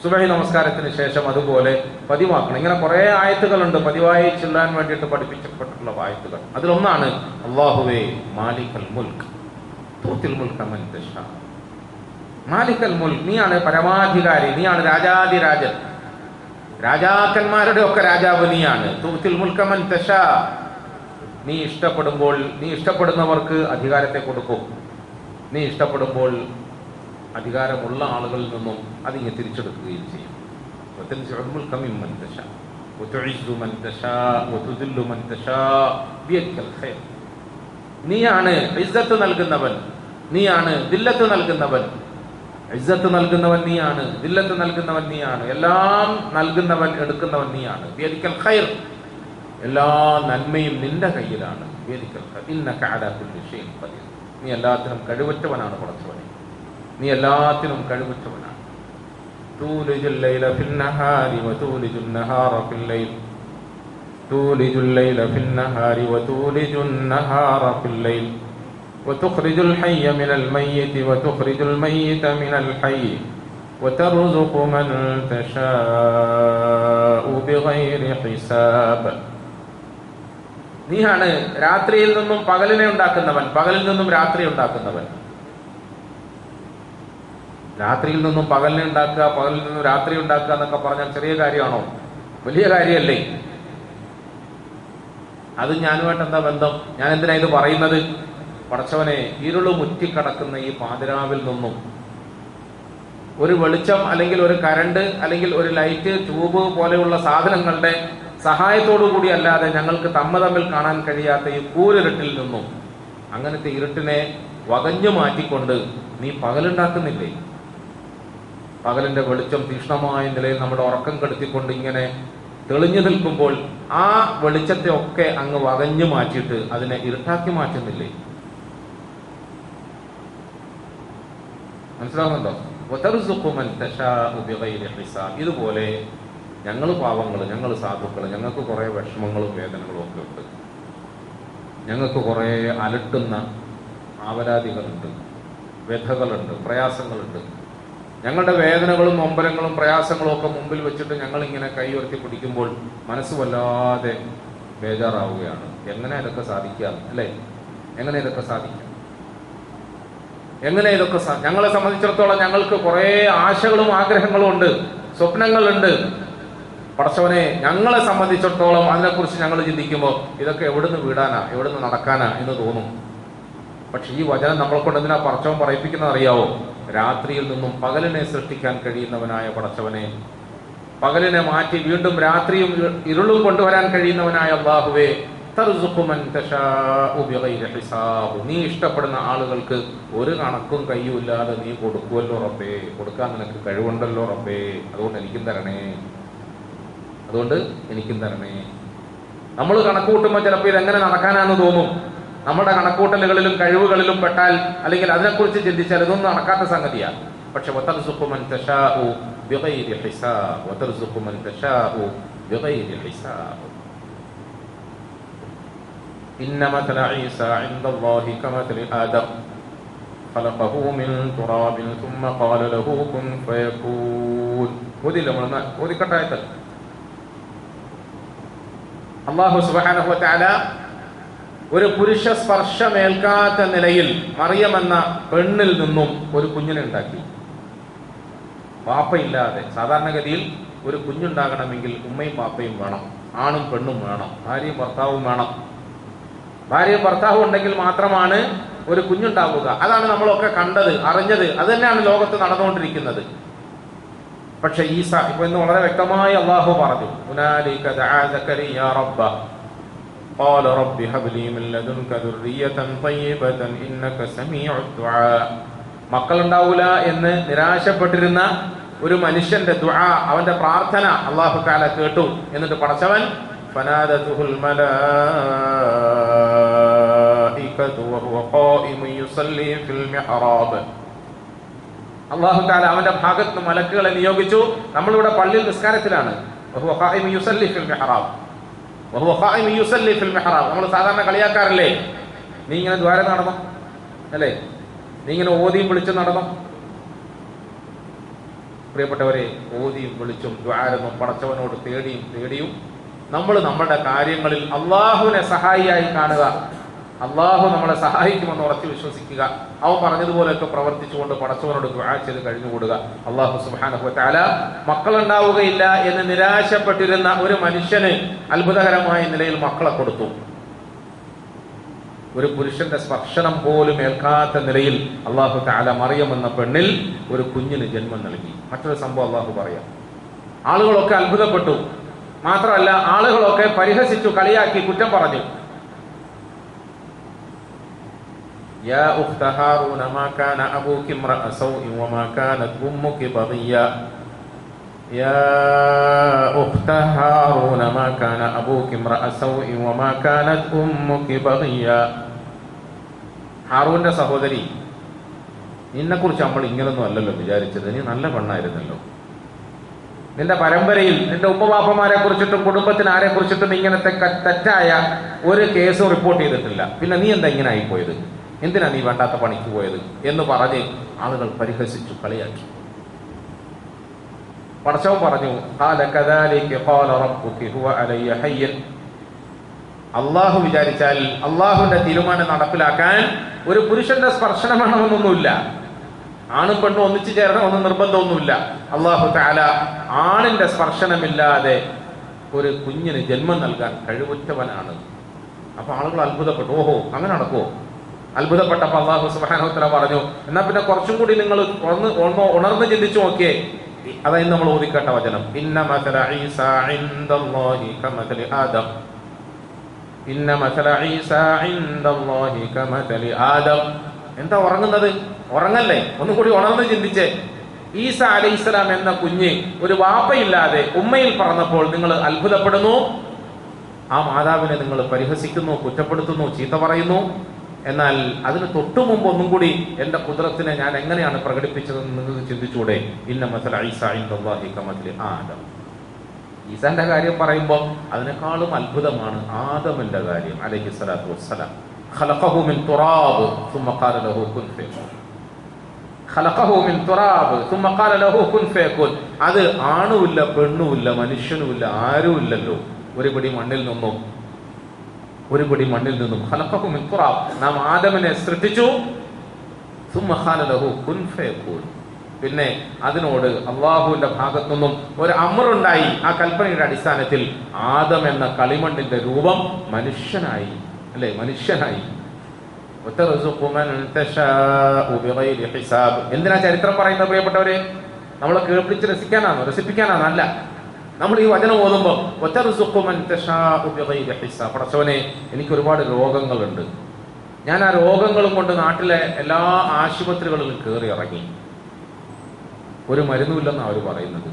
സുബഹി നമസ്കാരത്തിന് ശേഷം അതുപോലെ പതിവാക്കണം. ഇങ്ങനെ കുറെ ആയത്തുകളുണ്ട്. പതിവായി ചെല്ലാൻ വേണ്ടിയിട്ട് പഠിപ്പിക്കപ്പെട്ടിട്ടുള്ള ആയത്തുകൾ. അതിലൊന്നാണ് അള്ളാഹുവേ മാലിക്കൽ മുൽക്ക് തൂത്തിൽ മുൽക്ക് അമൻ ദശ മാലിക്കൽ മുൽക്ക് നീയാണ് പരമാധികാരി നീയാണ് രാജാതിരാജൻ രാജാക്കന്മാരുടെ ഒക്കെ രാജാവ് നീയാണ്. തൂത്തിൽ മുൽക്കമൻ ദശ നീ ഇഷ്ടപ്പെടുമ്പോൾ നീ ഇഷ്ടപ്പെടുന്നവർക്ക് അധികാരത്തെ കൊടുക്കും. നീ ഇഷ്ടപ്പെടുമ്പോൾ അധികാരമുള്ള ആളുകളിൽ നിന്നും അതിങ്ങനെ തിരിച്ചെടുക്കുകയും ചെയ്യും. നീയാണ് ഇസ്സത്ത് നൽകുന്നവൻ നീയാണ് ദില്ലത്ത് നൽകുന്നവൻ. ഇസ്സത്ത് നൽകുന്നവൻ നീയാണ് ദില്ലത്ത് നൽകുന്നവൻ നീയാണ് എല്ലാം നൽകുന്നവൻ എടുക്കുന്നവൻ നീയാണ്. വേദിക്കൽ ഖൈർ. എല്ലാ നന്മയും നിന്റെ കയ്യിലാണ്. വേദിക്കൽ ഖൈർ. ഇന്നക അലാ കുല്ലി ഷൈഇൻ ഖദീർ. നീ എല്ലാത്തിനും കഴിവറ്റവനാണ് പടച്ചവനെ. നീ എല്ലാത്തിനും കഴിവുറ്റവനാണ് تولج الليل في النهار وتولج النهار في الليل تولج الليل في النهار وتولج النهار في الليل وتخرج الحي من الميت وتخرج الميت من الحي وترزق من تشاء بغير حساب നീയാണ് രാത്രിയിൽ നിന്നും പകലിനെ ഉണ്ടാക്കുന്നവൻ പകലിൽ നിന്നും രാത്രി ഉണ്ടാക്കുന്നവൻ രാത്രിയിൽ നിന്നും പകലിനെ ഉണ്ടാക്കുക പകലിൽ നിന്നും രാത്രി ഉണ്ടാക്കുക എന്നൊക്കെ പറഞ്ഞാൽ ചെറിയ കാര്യമാണോ? വലിയ കാര്യമല്ലേ? അത് ഞാനുമായിട്ട് എന്താ ബന്ധം? ഞാൻ എന്തിനാ ഇത് പറയുന്നത്? പടച്ചവനെ ഇരുൾ മുറ്റിക്കടക്കുന്ന ഈ പാതിരാവിൽ നിന്നും ഒരു വെളിച്ചം അല്ലെങ്കിൽ ഒരു കരണ്ട് അല്ലെങ്കിൽ ഒരു ലൈറ്റ് ട്യൂബ് പോലെയുള്ള സാധനങ്ങളുടെ സഹായത്തോടു കൂടി അല്ലാതെ ഞങ്ങൾക്ക് തമ്മ തമ്മിൽ കാണാൻ കഴിയാത്ത ഈ കൂരിരുട്ടിൽ നിന്നും അങ്ങനത്തെ ഇരുട്ടിനെ വകഞ്ഞു മാറ്റിക്കൊണ്ട് നീ പകലുണ്ടാക്കുന്നില്ലേ? പകലിന്റെ വെളിച്ചം തീക്ഷ്ണമായ നിലയിൽ നമ്മുടെ ഉറക്കം കെടുത്തിക്കൊണ്ട് ഇങ്ങനെ തെളിഞ്ഞു നിൽക്കുമ്പോൾ ആ വെളിച്ചത്തെ ഒക്കെ അങ്ങ് വകഞ്ഞു മാറ്റിയിട്ട് അതിനെ ഇരുട്ടാക്കി മാറ്റുന്നില്ലേ? മനസ്സിലാവുന്നുണ്ടോ? ഇതുപോലെ ഞങ്ങൾ പാവങ്ങൾ ഞങ്ങൾ സാധുക്കൾ ഞങ്ങൾക്ക് കുറേ വിഷമങ്ങളും വേദനകളും ഒക്കെ ഉണ്ട്. ഞങ്ങൾക്ക് കുറേ അലട്ടുന്ന ആവലാതികളുണ്ട് വ്യഥകളുണ്ട് പ്രയാസങ്ങളുണ്ട്. ഞങ്ങളുടെ വേദനകളും നൊമ്പരങ്ങളും പ്രയാസങ്ങളും ഒക്കെ മുമ്പിൽ വെച്ചിട്ട് ഞങ്ങൾ ഇങ്ങനെ കൈ ഉയർത്തി പിടിക്കുമ്പോൾ മനസ്സ് വല്ലാതെ ബേജാറാവുകയാണ്. എങ്ങനെ ഇതൊക്കെ സാധിക്കാം? അല്ലേ? എങ്ങനെ ഇതൊക്കെ സാധിക്കാം? എങ്ങനെ ഇതൊക്കെ ഞങ്ങളെ സംബന്ധിച്ചിടത്തോളം ഞങ്ങൾക്ക് കുറേ ആശകളും ആഗ്രഹങ്ങളും ഉണ്ട് സ്വപ്നങ്ങളുണ്ട്. പടച്ചവനെ ഞങ്ങളെ സംബന്ധിച്ചിടത്തോളം അതിനെക്കുറിച്ച് ഞങ്ങൾ ചിന്തിക്കുമ്പോൾ ഇതൊക്കെ എവിടുന്ന് വീടാനാ? എവിടുന്ന് നടക്കാനാ എന്ന് തോന്നും. പക്ഷെ ഈ വചനം നമ്മളെ കൊണ്ട് എന്തിനാ പറച്ചവൻ പറയിപ്പിക്കുന്നത് അറിയാവോ? രാത്രിയിൽ നിന്നും പകലിനെ സൃഷ്ടിക്കാൻ കഴിയുന്നവനായ പടച്ചവനെ പകലിനെ മാറ്റി വീണ്ടും രാത്രിയും ഇരു- ഇരുളും കൊണ്ടുവരാൻ കഴിയുന്നവനായ അള്ളാഹുവേ നീ ഇഷ്ടപ്പെടുന്ന ആളുകൾക്ക് ഒരു കണക്കും കയ്യുമില്ലാതെ നീ കൊടുക്കുമല്ലോ റബ്ബേ. കൊടുക്കാൻ നിനക്ക് കഴിവുണ്ടല്ലോ റബ്ബേ. അതുകൊണ്ട് എനിക്കും തരണേ. അതുകൊണ്ട് എനിക്കും തരണേ. നമ്മൾ കണക്ക് കൂട്ടുമ്പോൾ ചിലപ്പോൾ ഇതെങ്ങനെ നടക്കാനാന്ന് തോന്നും. നമ്മുടെ കണക്കൂട്ടലുകളിലും കഴിവുകളിലും പെട്ടാൽ അല്ലെങ്കിൽ അതിനെക്കുറിച്ച് ചിന്തിച്ചാൽ ഇതൊന്നും നടക്കാത്ത സംഗതിയാണ് പക്ഷെ വതർസുഖു മൻ തശാഉ ബിഗൈരി ഹിസാബ് വതർസുഖു മൻ തശാഉ ബിഗൈരി ഹിസാബ് إن مثل عيسى عند الله كمثل آدم خلقه من تراب ثم قال له كن فيكون ودي لما ودي كتايتل അള്ളാഹു സുബാനഹു താല ഒരു പുരുഷ സ്പർശമേൽക്കാത്ത നിലയിൽ മറിയം എന്ന പെണ്ണിൽ നിന്നും ഒരു കുഞ്ഞിനെ ഉണ്ടാക്കി. പാപ്പയില്ലാതെ സാധാരണഗതിയിൽ ഒരു കുഞ്ഞുണ്ടാകണമെങ്കിൽ ഉമ്മയും പാപ്പയും വേണം ആണും പെണ്ണും വേണം ഭാര്യയും ഭർത്താവും വേണം. ഭാര്യയും ഭർത്താവും ഉണ്ടെങ്കിൽ മാത്രമാണ് ഒരു കുഞ്ഞുണ്ടാവുക. അതാണ് നമ്മളൊക്കെ കണ്ടത് അറിഞ്ഞത്. അത് തന്നെയാണ് ലോകത്ത് നടന്നുകൊണ്ടിരിക്കുന്നത്. പക്ഷെ ഈസ ഇപ്പൊ ഇന്ന് വളരെ വ്യക്തമായി അള്ളാഹു പറഞ്ഞു قال رب هب لي من لدنك ذرية طيبة إنك سميع الدعاء മക്കൾ ഉണ്ടാവൂല എന്ന് നിരാശപ്പെട്ടിരുന്ന ഒരു മനുഷ്യന്റെ ദുആ അവന്റെ പ്രാർത്ഥന അള്ളാഹു താല കേട്ടു എന്നിട്ട് പടച്ചവൻ فنادته الملائكة وهو قائم يصلي في المحراب അള്ളാഹു താല അവന്റെ ഭാഗത്ത് നിന്ന് മലക്കുകളെ നിയോഗിച്ചു നമ്മളിവിടെ പള്ളിയിൽ നിസ്കാരത്തിലാണ് വഹുവ ഖായിമു യുസല്ലി ഫിൽ മിഹ്റാബ്. നമ്മൾ സാധാരണ കളിയാക്കാറില്ലേ? നീ ഇങ്ങനെ ദ്വാരം നടന്നോ അല്ലേ? നീ ഇങ്ങനെ ഓതിയും വിളിച്ചും നടന്നോ പ്രിയപ്പെട്ടവരെ ഓതിയും വിളിച്ചും ദ്വാരന്നും പടച്ചവനോട് തേടിയും തേടിയും നമ്മൾ നമ്മുടെ കാര്യങ്ങളിൽ അള്ളാഹുവിനെ സഹായിയായി കാണുക. അള്ളാഹു നമ്മളെ സഹായിക്കുമെന്ന് ഉറച്ചു വിശ്വസിക്കുക. അവൻ പറഞ്ഞതുപോലെയൊക്കെ പ്രവർത്തിച്ചുകൊണ്ട് പടച്ചവനോട് ദുആ ചെയ്ത് കഴിഞ്ഞുകൂടുക. അള്ളാഹു മക്കൾ മക്കളുണ്ടാവുകയില്ല എന്ന് നിരാശപ്പെട്ടിരുന്ന ഒരു മനുഷ്യന് അത്ഭുതകരമായ നിലയിൽ മക്കളെ കൊടുത്തു. ഒരു പുരുഷന്റെ സ്പർശനം പോലും ഏൽക്കാത്ത നിലയിൽ അള്ളാഹു താല മറിയം എന്ന പെണ്ണിൽ ഒരു കുഞ്ഞിന് ജന്മം നൽകി. മറ്റൊരു സംഭവം അള്ളാഹു പറയാം. ആളുകളൊക്കെ അത്ഭുതപ്പെട്ടു. മാത്രമല്ല ആളുകളൊക്കെ പരിഹസിച്ചു കളിയാക്കി കുറ്റം പറഞ്ഞു. يا أخت هارون ما كان أبوك امرأ سوء وما كانت أمك بغيا يا أخت هارون ما كان أبوك امرأ سوء وما كانت أمك بغيا ഹാറൂന്റെ സഹോദരി നിന്നെക്കുറിച്ച് നമ്മൾ ഇങ്ങനൊന്നും അല്ലല്ലോ വിചാരിച്ചത് നീ നല്ല പെണ്ണായിരുന്നല്ലോ നിന്റെ പരമ്പരയിൽ നിന്റെ ഉപ്പവാപ്പമാരെ കുറിച്ചിട്ടും കുടുംബത്തിന് ആരെ കുറിച്ചിട്ടും ഇങ്ങനത്തെ ക- തെറ്റായ ഒരു കേസും റിപ്പോർട്ട് ചെയ്തിട്ടില്ല പിന്നെ നീ എന്താ ഇങ്ങനെ ആയിപ്പോയത് എന്തിനാ നീ വേണ്ടാത്ത പണിക്ക് പോയത് എന്ന് പറഞ്ഞ് ആളുകൾ പരിഹസിച്ചു കളിയാക്കി. പടച്ചവൻ പറഞ്ഞു. അള്ളാഹു വിചാരിച്ചാൽ അള്ളാഹുവിന്റെ തീരുമാനം നടപ്പിലാക്കാൻ ഒരു പുരുഷന്റെ സ്പർശനം വേണമെന്നൊന്നുമില്ല. ആണും പെണ്ണും ഒന്നിച്ചു ചേരണമെന്ന് നിർബന്ധമൊന്നുമില്ല. അള്ളാഹു താല ആണിന്റെ സ്പർശനമില്ലാതെ ഒരു കുഞ്ഞിന് ജന്മം നൽകാൻ കഴിവുറ്റവനാണ്. അപ്പൊ ആളുകൾ അത്ഭുതപ്പെട്ടു. ഓഹോ അങ്ങനെ നടക്കുമോ അത്ഭുതപ്പെട്ടപ്പോ അള്ളാഹു സുബാനോത്തര പറഞ്ഞു എന്നാ പിന്നെ കുറച്ചും കൂടി നിങ്ങൾ ഉണർന്ന് ഉണർന്ന് ചിന്തിച്ചു നോക്കിയേ. അതായത് നമ്മൾ ഓദിക്കേണ്ട വചനം ഇന്ന മസല കമസലി ഇന്ന മസല കമസലി എന്താ ഉറങ്ങുന്നത്? ഉറങ്ങല്ലേ? ഒന്നും കൂടി ഉണർന്ന് ചിന്തിച്ചേ. ഈസ അലൈഹിസ്സലാം എന്ന കുഞ്ഞ് ഒരു വാപ്പയില്ലാതെ ഉമ്മയിൽ പറഞ്ഞപ്പോൾ നിങ്ങൾ അത്ഭുതപ്പെടുന്നു? ആ മാതാവിനെ നിങ്ങൾ പരിഹസിക്കുന്നു കുറ്റപ്പെടുത്തുന്നു ചീത്ത പറയുന്നു? എന്നാൽ അതിന് തൊട്ടു മുമ്പ് ഒന്നും കൂടി എന്റെ കുതിരത്തിനെ ഞാൻ എങ്ങനെയാണ് പ്രകടിപ്പിച്ചതെന്ന് നിങ്ങൾ ചിന്തിച്ചൂടെ ഇന്ന മസല ആദം. ഈസാന്റെ കാര്യം പറയുമ്പോൾ അതിനേക്കാളും അത്ഭുതമാണ് ആദമിന്റെ കാര്യം അലഹി സ്വലാത്തു വസ്സലാം. അത് ആണുമില്ല പെണ്ണുമില്ല മനുഷ്യനുമില്ല ആരുമില്ലല്ലോ. ഒരുപടി മണ്ണിൽ നിന്നും ഒരു പൊടി മണ്ണിൽ നിന്നും ഹലക്കഹു മിൽക്കുറാവ് നാം ആദമനെ സൃഷ്ടിച്ചു. പിന്നെ അതിനോട് അള്ളാഹുവിന്റെ ഭാഗത്തു നിന്നും ഒരു അമറുണ്ടായി ആ കൽപ്പനയുടെ അടിസ്ഥാനത്തിൽ ആദം എന്ന കളിമണ്ണിന്റെ രൂപം മനുഷ്യനായി അല്ലെ? മനുഷ്യനായി. എന്തിനാ ചരിത്രം പറയുന്നത് പ്രിയപ്പെട്ടവരെ? നമ്മളെ കേൾപ്പിച്ച് രസിക്കാനാണോ? രസിപ്പിക്കാനാണോ? അല്ല. നമ്മൾ ഈ വചനം ഓതുമ്പോൾ പടച്ചവനെ എനിക്ക് ഒരുപാട് രോഗങ്ങളുണ്ട്. ഞാൻ ആ രോഗങ്ങളും കൊണ്ട് നാട്ടിലെ എല്ലാ ആശുപത്രികളിലും കയറി ഇറങ്ങി. ഒരു മരുന്നുമില്ലെന്നാണ് അവർ പറയുന്നത്.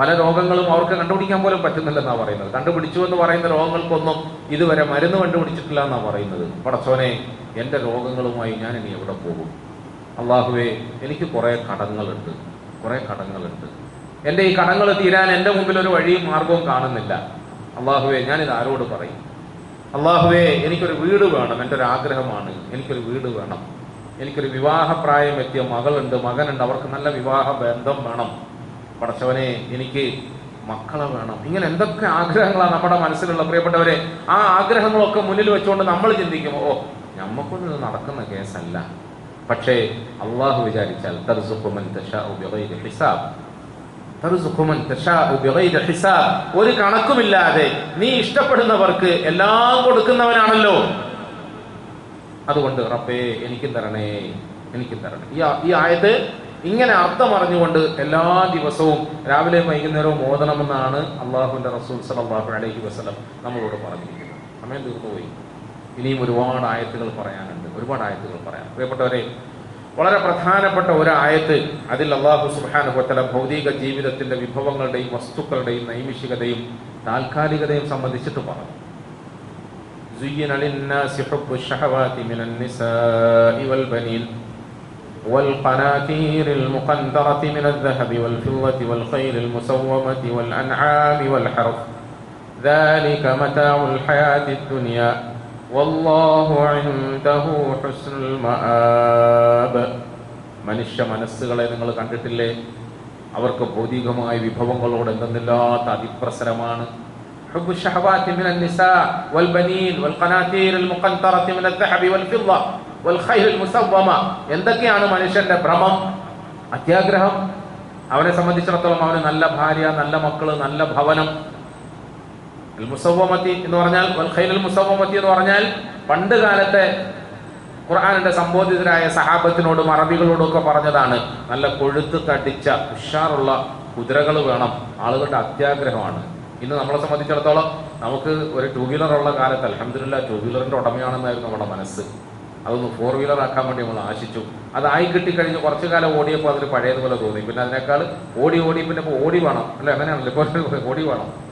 പല രോഗങ്ങളും അവർക്ക് കണ്ടുപിടിക്കാൻ പോലും പറ്റുന്നില്ലെന്നാണ് പറയുന്നത്. കണ്ടുപിടിച്ചു എന്ന് പറയുന്ന രോഗങ്ങൾക്കൊന്നും ഇതുവരെ മരുന്ന് കണ്ടുപിടിച്ചിട്ടില്ല എന്നാണ് പറയുന്നത് പടച്ചോനെ എന്റെ രോഗങ്ങളുമായി ഞാൻ ഇനി എവിടെ പോകും? അള്ളാഹുവേ എനിക്ക് കുറേ കടങ്ങളുണ്ട്. കുറേ കടങ്ങളുണ്ട്. എന്റെ ഈ കടങ്ങൾ തീരാൻ എന്റെ മുമ്പിൽ ഒരു വഴിയും മാർഗവും കാണുന്നില്ല. അള്ളാഹുവേ ഞാനിത് ആരോട് പറയും? അള്ളാഹുവേ എനിക്കൊരു വീട് വേണം എന്റെ ഒരു ആഗ്രഹമാണ് എനിക്കൊരു വീട് വേണം. എനിക്കൊരു വിവാഹപ്രായം എത്തിയ മകളുണ്ട് മകനുണ്ട് അവർക്ക് നല്ല വിവാഹ ബന്ധം വേണം. പടച്ചവനെ എനിക്ക് മക്കളെ വേണം. ഇങ്ങനെ എന്തൊക്കെ ആഗ്രഹങ്ങളാണ് നമ്മുടെ മനസ്സിലുള്ള പ്രിയപ്പെട്ടവരെ? ആ ആഗ്രഹങ്ങളൊക്കെ മുന്നിൽ വെച്ചുകൊണ്ട് നമ്മൾ ചിന്തിക്കും ഓ നമ്മക്കൊന്നും ഇത് നടക്കുന്ന കേസല്ല. പക്ഷേ അള്ളാഹു വിചാരിച്ചാൽ ഹിസാബ്. ഒരു കണക്കുമില്ലാതെ നീ ഇഷ്ടപ്പെടുന്നവർക്ക് എല്ലാം കൊടുക്കുന്നവനാണല്ലോ. അതുകൊണ്ട് റബ്ബേ എനിക്കും തരണേ എനിക്കും തരണേ. ഈ ഈ ആയത്ത് ഇങ്ങനെ അർത്ഥം അറിഞ്ഞുകൊണ്ട് എല്ലാ ദിവസവും രാവിലെയും വൈകുന്നേരവും ഓതണമെന്നാണ് അള്ളാഹുവിന്റെ റസൂൽ സല്ലല്ലാഹു അലൈഹി വസ്ലം നമ്മളോട് പറഞ്ഞിരിക്കുന്നത്. സമയം തീർന്നുപോയി. ഇനിയും ഒരുപാട് ആയത്തുകൾ പറയാനുണ്ട്. ഒരുപാട് ആയത്തുകൾ പറയാൻ പ്രിയപ്പെട്ടവരെ വളരെ പ്രധാനപ്പെട്ട ഒരു ആയത്ത് അതിൽ അള്ളാഹു സുബാനുഭത്തല ഭൗതിക ജീവിതത്തിന്റെ വിഭവങ്ങളുടെയും വസ്തുക്കളുടെയും നൈമിഷികതയും താൽക്കാലികതയും സംബന്ധിച്ചിട്ട് പറഞ്ഞു زين للناس حب الشهوات من النساء والبنين والقناطير المقنطرة من الذهب والفضة والخيل المسومة والأنعام والحرث ذلك متاع الحياة الدنيا والله عنده حسن المآب മനുഷ്യ മനസ്സുകളെ നിങ്ങൾ കണ്ടിട്ടില്ലേ അവർക്ക് ഭൗതികമായ വിഭവങ്ങളോട് എന്തെന്നില്ലാത്ത അതിപ്രസരമാണ് حب الشهوات من النساء والبنين والقناطير المقنطرة من الذهب والفضة والخيل المسومة എന്തൊക്കെയാണ് മനുഷ്യന്റെ ഭ്രമം അത്യാഗ്രഹം അവനെ സംബന്ധിച്ചിടത്തോളം അവന് നല്ല ഭാര്യ നല്ല മക്കള് നല്ല ഭവനം മുസവമത്തി എന്ന് പറഞ്ഞാൽ വൽ ഖൈലുൽ മുസവമത്തി എന്ന് പറഞ്ഞാൽ പണ്ട് കാലത്തെ ഖുർആാനിന്റെ സംബോധിതരായ സഹാബത്തിനോടും അറബികളോടും ഒക്കെ പറഞ്ഞതാണ് നല്ല കൊഴുത്ത് തടിച്ച ഉഷാറുള്ള കുതിരകൾ വേണം ആളുകളുടെ അത്യാഗ്രഹമാണ്. ഇന്ന് നമ്മളെ സംബന്ധിച്ചിടത്തോളം നമുക്ക് ഒരു ടൂ വീലർ ഉള്ള കാലത്ത് അലഹമില്ല ടൂ വീലറിന്റെ ഉടമയാണെന്നായിരുന്നു നമ്മുടെ മനസ്സ്. അതൊന്ന് ഫോർ വീലർ ആക്കാൻ വേണ്ടി നമ്മൾ ആശിച്ചു. അതായി കിട്ടിക്കഴിഞ്ഞ് കുറച്ചു കാലം ഓടിയപ്പോൾ അതിന് പഴയതുപോലെ തോന്നി. പിന്നെ അതിനേക്കാൾ ഓടി ഓടി പിന്നെ ഓടി വേണം. അല്ലെ? അങ്ങനെയാണല്ലോ. ഇപ്പോൾ ഓടി വേണം.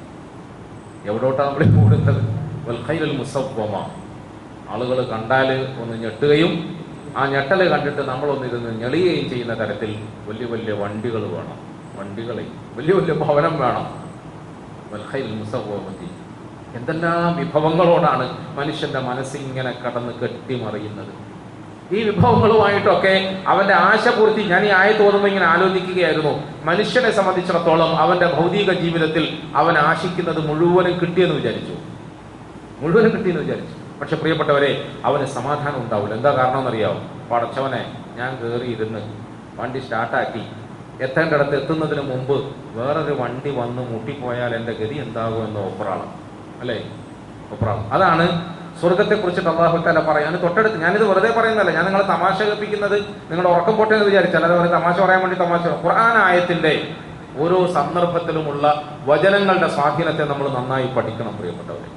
എവിടോട്ടാണ് നമ്മൾ ഓടുന്നത്? വൽഖൈലൽ മുസവ്വമ. ആളുകൾ കണ്ടാൽ ഒന്ന് ഞെട്ടുകയും ആ ഞെട്ടൽ കണ്ടിട്ട് നമ്മളൊന്നിരുന്ന് ഞെളിയുകയും ചെയ്യുന്ന തരത്തിൽ വലിയ വലിയ വണ്ടികൾ വേണം. വണ്ടികളെ വലിയ വലിയ ഭവനം വേണം. വൽഖൈൽ മുസവ്വമത്തി എന്തെല്ലാം വിഭവങ്ങളോടാണ് മനുഷ്യന്റെ മനസ്സിങ്ങനെ കടന്ന് കെട്ടിമറിയുന്നത്? ഈ വിഭവങ്ങളുമായിട്ടൊക്കെ അവന്റെ ആശപൂർത്തി ഞാൻ ഈ ആയ തോന്നുമ്പോൾ ഇങ്ങനെ ആലോചിക്കുകയായിരുന്നു. മനുഷ്യനെ സംബന്ധിച്ചിടത്തോളം അവന്റെ ഭൗതിക ജീവിതത്തിൽ അവൻ ആശിക്കുന്നത് മുഴുവനും കിട്ടിയെന്ന് വിചാരിച്ചു. മുഴുവനും കിട്ടിയെന്ന് വിചാരിച്ചു. പക്ഷെ പ്രിയപ്പെട്ടവരെ അവന് സമാധാനം ഉണ്ടാവില്ല. എന്താ കാരണം എന്നറിയാവും പടച്ചവനെ ഞാൻ കയറിയിരുന്ന് വണ്ടി സ്റ്റാർട്ടാക്കി. എത്തേണ്ടിടത്ത് എത്തുന്നതിന് മുമ്പ് വേറൊരു വണ്ടി വന്ന് മുട്ടിപ്പോയാൽ എന്റെ ഗതി എന്താകും എന്ന് ഒപ്പറാളം അല്ലേ? ഒപ്പറാളം അതാണ് സ്വർഗത്തെ കുറിച്ചിട്ട് അള്ളാഹുത്താല പറയാൻ തൊട്ടടുത്ത് ഞാനിത് വെറുതെ പറയുന്നതല്ല. ഞാൻ നിങ്ങളെ തമാശ കേൾപ്പിക്കുന്നത് നിങ്ങൾ ഉറക്കം പോട്ടെ എന്ന് വിചാരിച്ചാൽ ഒരു തമാശ പറയാൻ വേണ്ടി തമാശ ഖുർആൻ ആയത്തിന്റെ ഓരോ സന്ദർഭത്തിലുമുള്ള വചനങ്ങളുടെ സ്വാധീനത്തെ നമ്മൾ നന്നായി പഠിക്കണം പ്രിയപ്പെട്ടവരെ.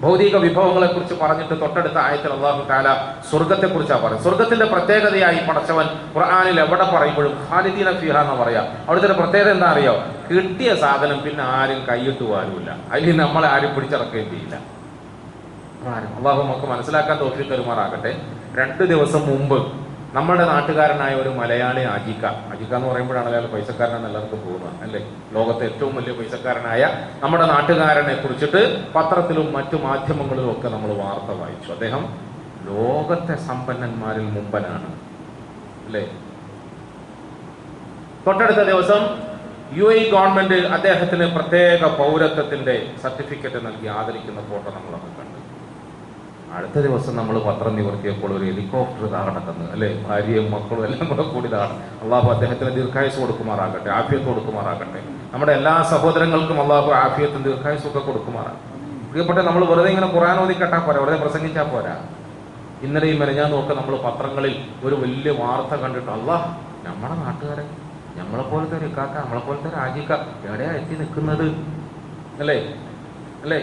ഭൗതിക വിഭവങ്ങളെ കുറിച്ച് പറഞ്ഞിട്ട് തൊട്ടടുത്ത ആയത്തിൽ അള്ളാഹു താല സ്വർഗത്തെ കുറിച്ചാണ് പറയുന്നത്. സ്വർഗത്തിന്റെ പ്രത്യേകതയായി പടച്ചവൻ ഖുർആാനിൽ എവിടെ പറയുമ്പോഴും ഖാലിദീന ഫിഹ എന്ന് പറയാം. അവിടുത്തെ പ്രത്യേകത എന്താ അറിയോ? കിട്ടിയ സാധനം പിന്നെ ആരും കൈയിട്ട് പോകാനുമില്ല അതിൽ നമ്മളെ ആരും ആരും അള്ളാഹു നമുക്ക് മനസ്സിലാക്കാൻ തോഫി തരുമാറാകട്ടെ. രണ്ട് ദിവസം മുമ്പ് നമ്മുടെ നാട്ടുകാരനായ ഒരു മലയാളി അജിക്ക. അജിക്ക എന്ന് പറയുമ്പോഴാണ് അയാൾ പൈസക്കാരനെന്ന് എല്ലാവർക്കും തോന്നുന്നത് അല്ലേ? ലോകത്തെ ഏറ്റവും വലിയ പൈസക്കാരനായ നമ്മുടെ നാട്ടുകാരനെ കുറിച്ചിട്ട് പത്രത്തിലും മറ്റു മാധ്യമങ്ങളിലും ഒക്കെ നമ്മൾ വാർത്ത വായിച്ചു. അദ്ദേഹം ലോകത്തെ സമ്പന്നന്മാരിൽ മുമ്പനാണ് അല്ലേ? തൊട്ടടുത്ത ദിവസം യു എ ഗവൺമെന്റ് അദ്ദേഹത്തിന് പ്രത്യേക പൗരത്വത്തിന്റെ സർട്ടിഫിക്കറ്റ് നൽകി ആദരിക്കുന്ന ഫോട്ടോ നമ്മളൊക്കെ കണ്ടു. അടുത്ത ദിവസം നമ്മൾ പത്രം നിവർത്തിയപ്പോൾ ഒരു ഹെലികോപ്റ്റർ ഇതാ കിടക്കുന്നത് അല്ലെ? ഭാര്യയും മക്കളും എല്ലാം കൂടെ കൂടി ഇതാണ് അള്ളാഹു അദ്ദേഹത്തിന് ദീർഘായുസ് കൊടുക്കുമാറാകട്ടെ ആഫിയത്ത് കൊടുക്കുമാറാകട്ടെ. നമ്മുടെ എല്ലാ സഹോദരങ്ങൾക്കും അള്ളാഹു ആഫിയത്തും ദീർഘായുസും ഒക്കെ കൊടുക്കുമാറാകട്ടെ. പ്രിയപ്പെട്ട നമ്മൾ വെറുതെ ഇങ്ങനെ ഖുറാൻ ഓതി കേട്ടാൽ പോരാ വെറുതെ പ്രസംഗിച്ചാൽ പോരാ. ഇന്നലെയും മെനഞ്ഞാൻ നോക്ക നമ്മൾ പത്രങ്ങളിൽ ഒരു വലിയ വാർത്ത കണ്ടിട്ട് അള്ളാഹ് നമ്മുടെ നാട്ടുകാരെ നമ്മളെ പോലത്തെ ഒരു ഇക്കാക്ക നമ്മളെ പോലത്തെ ഒരു ആജിക്ക എവിടെയാ എത്തി നിൽക്കുന്നത്? അല്ലേ? അല്ലേ?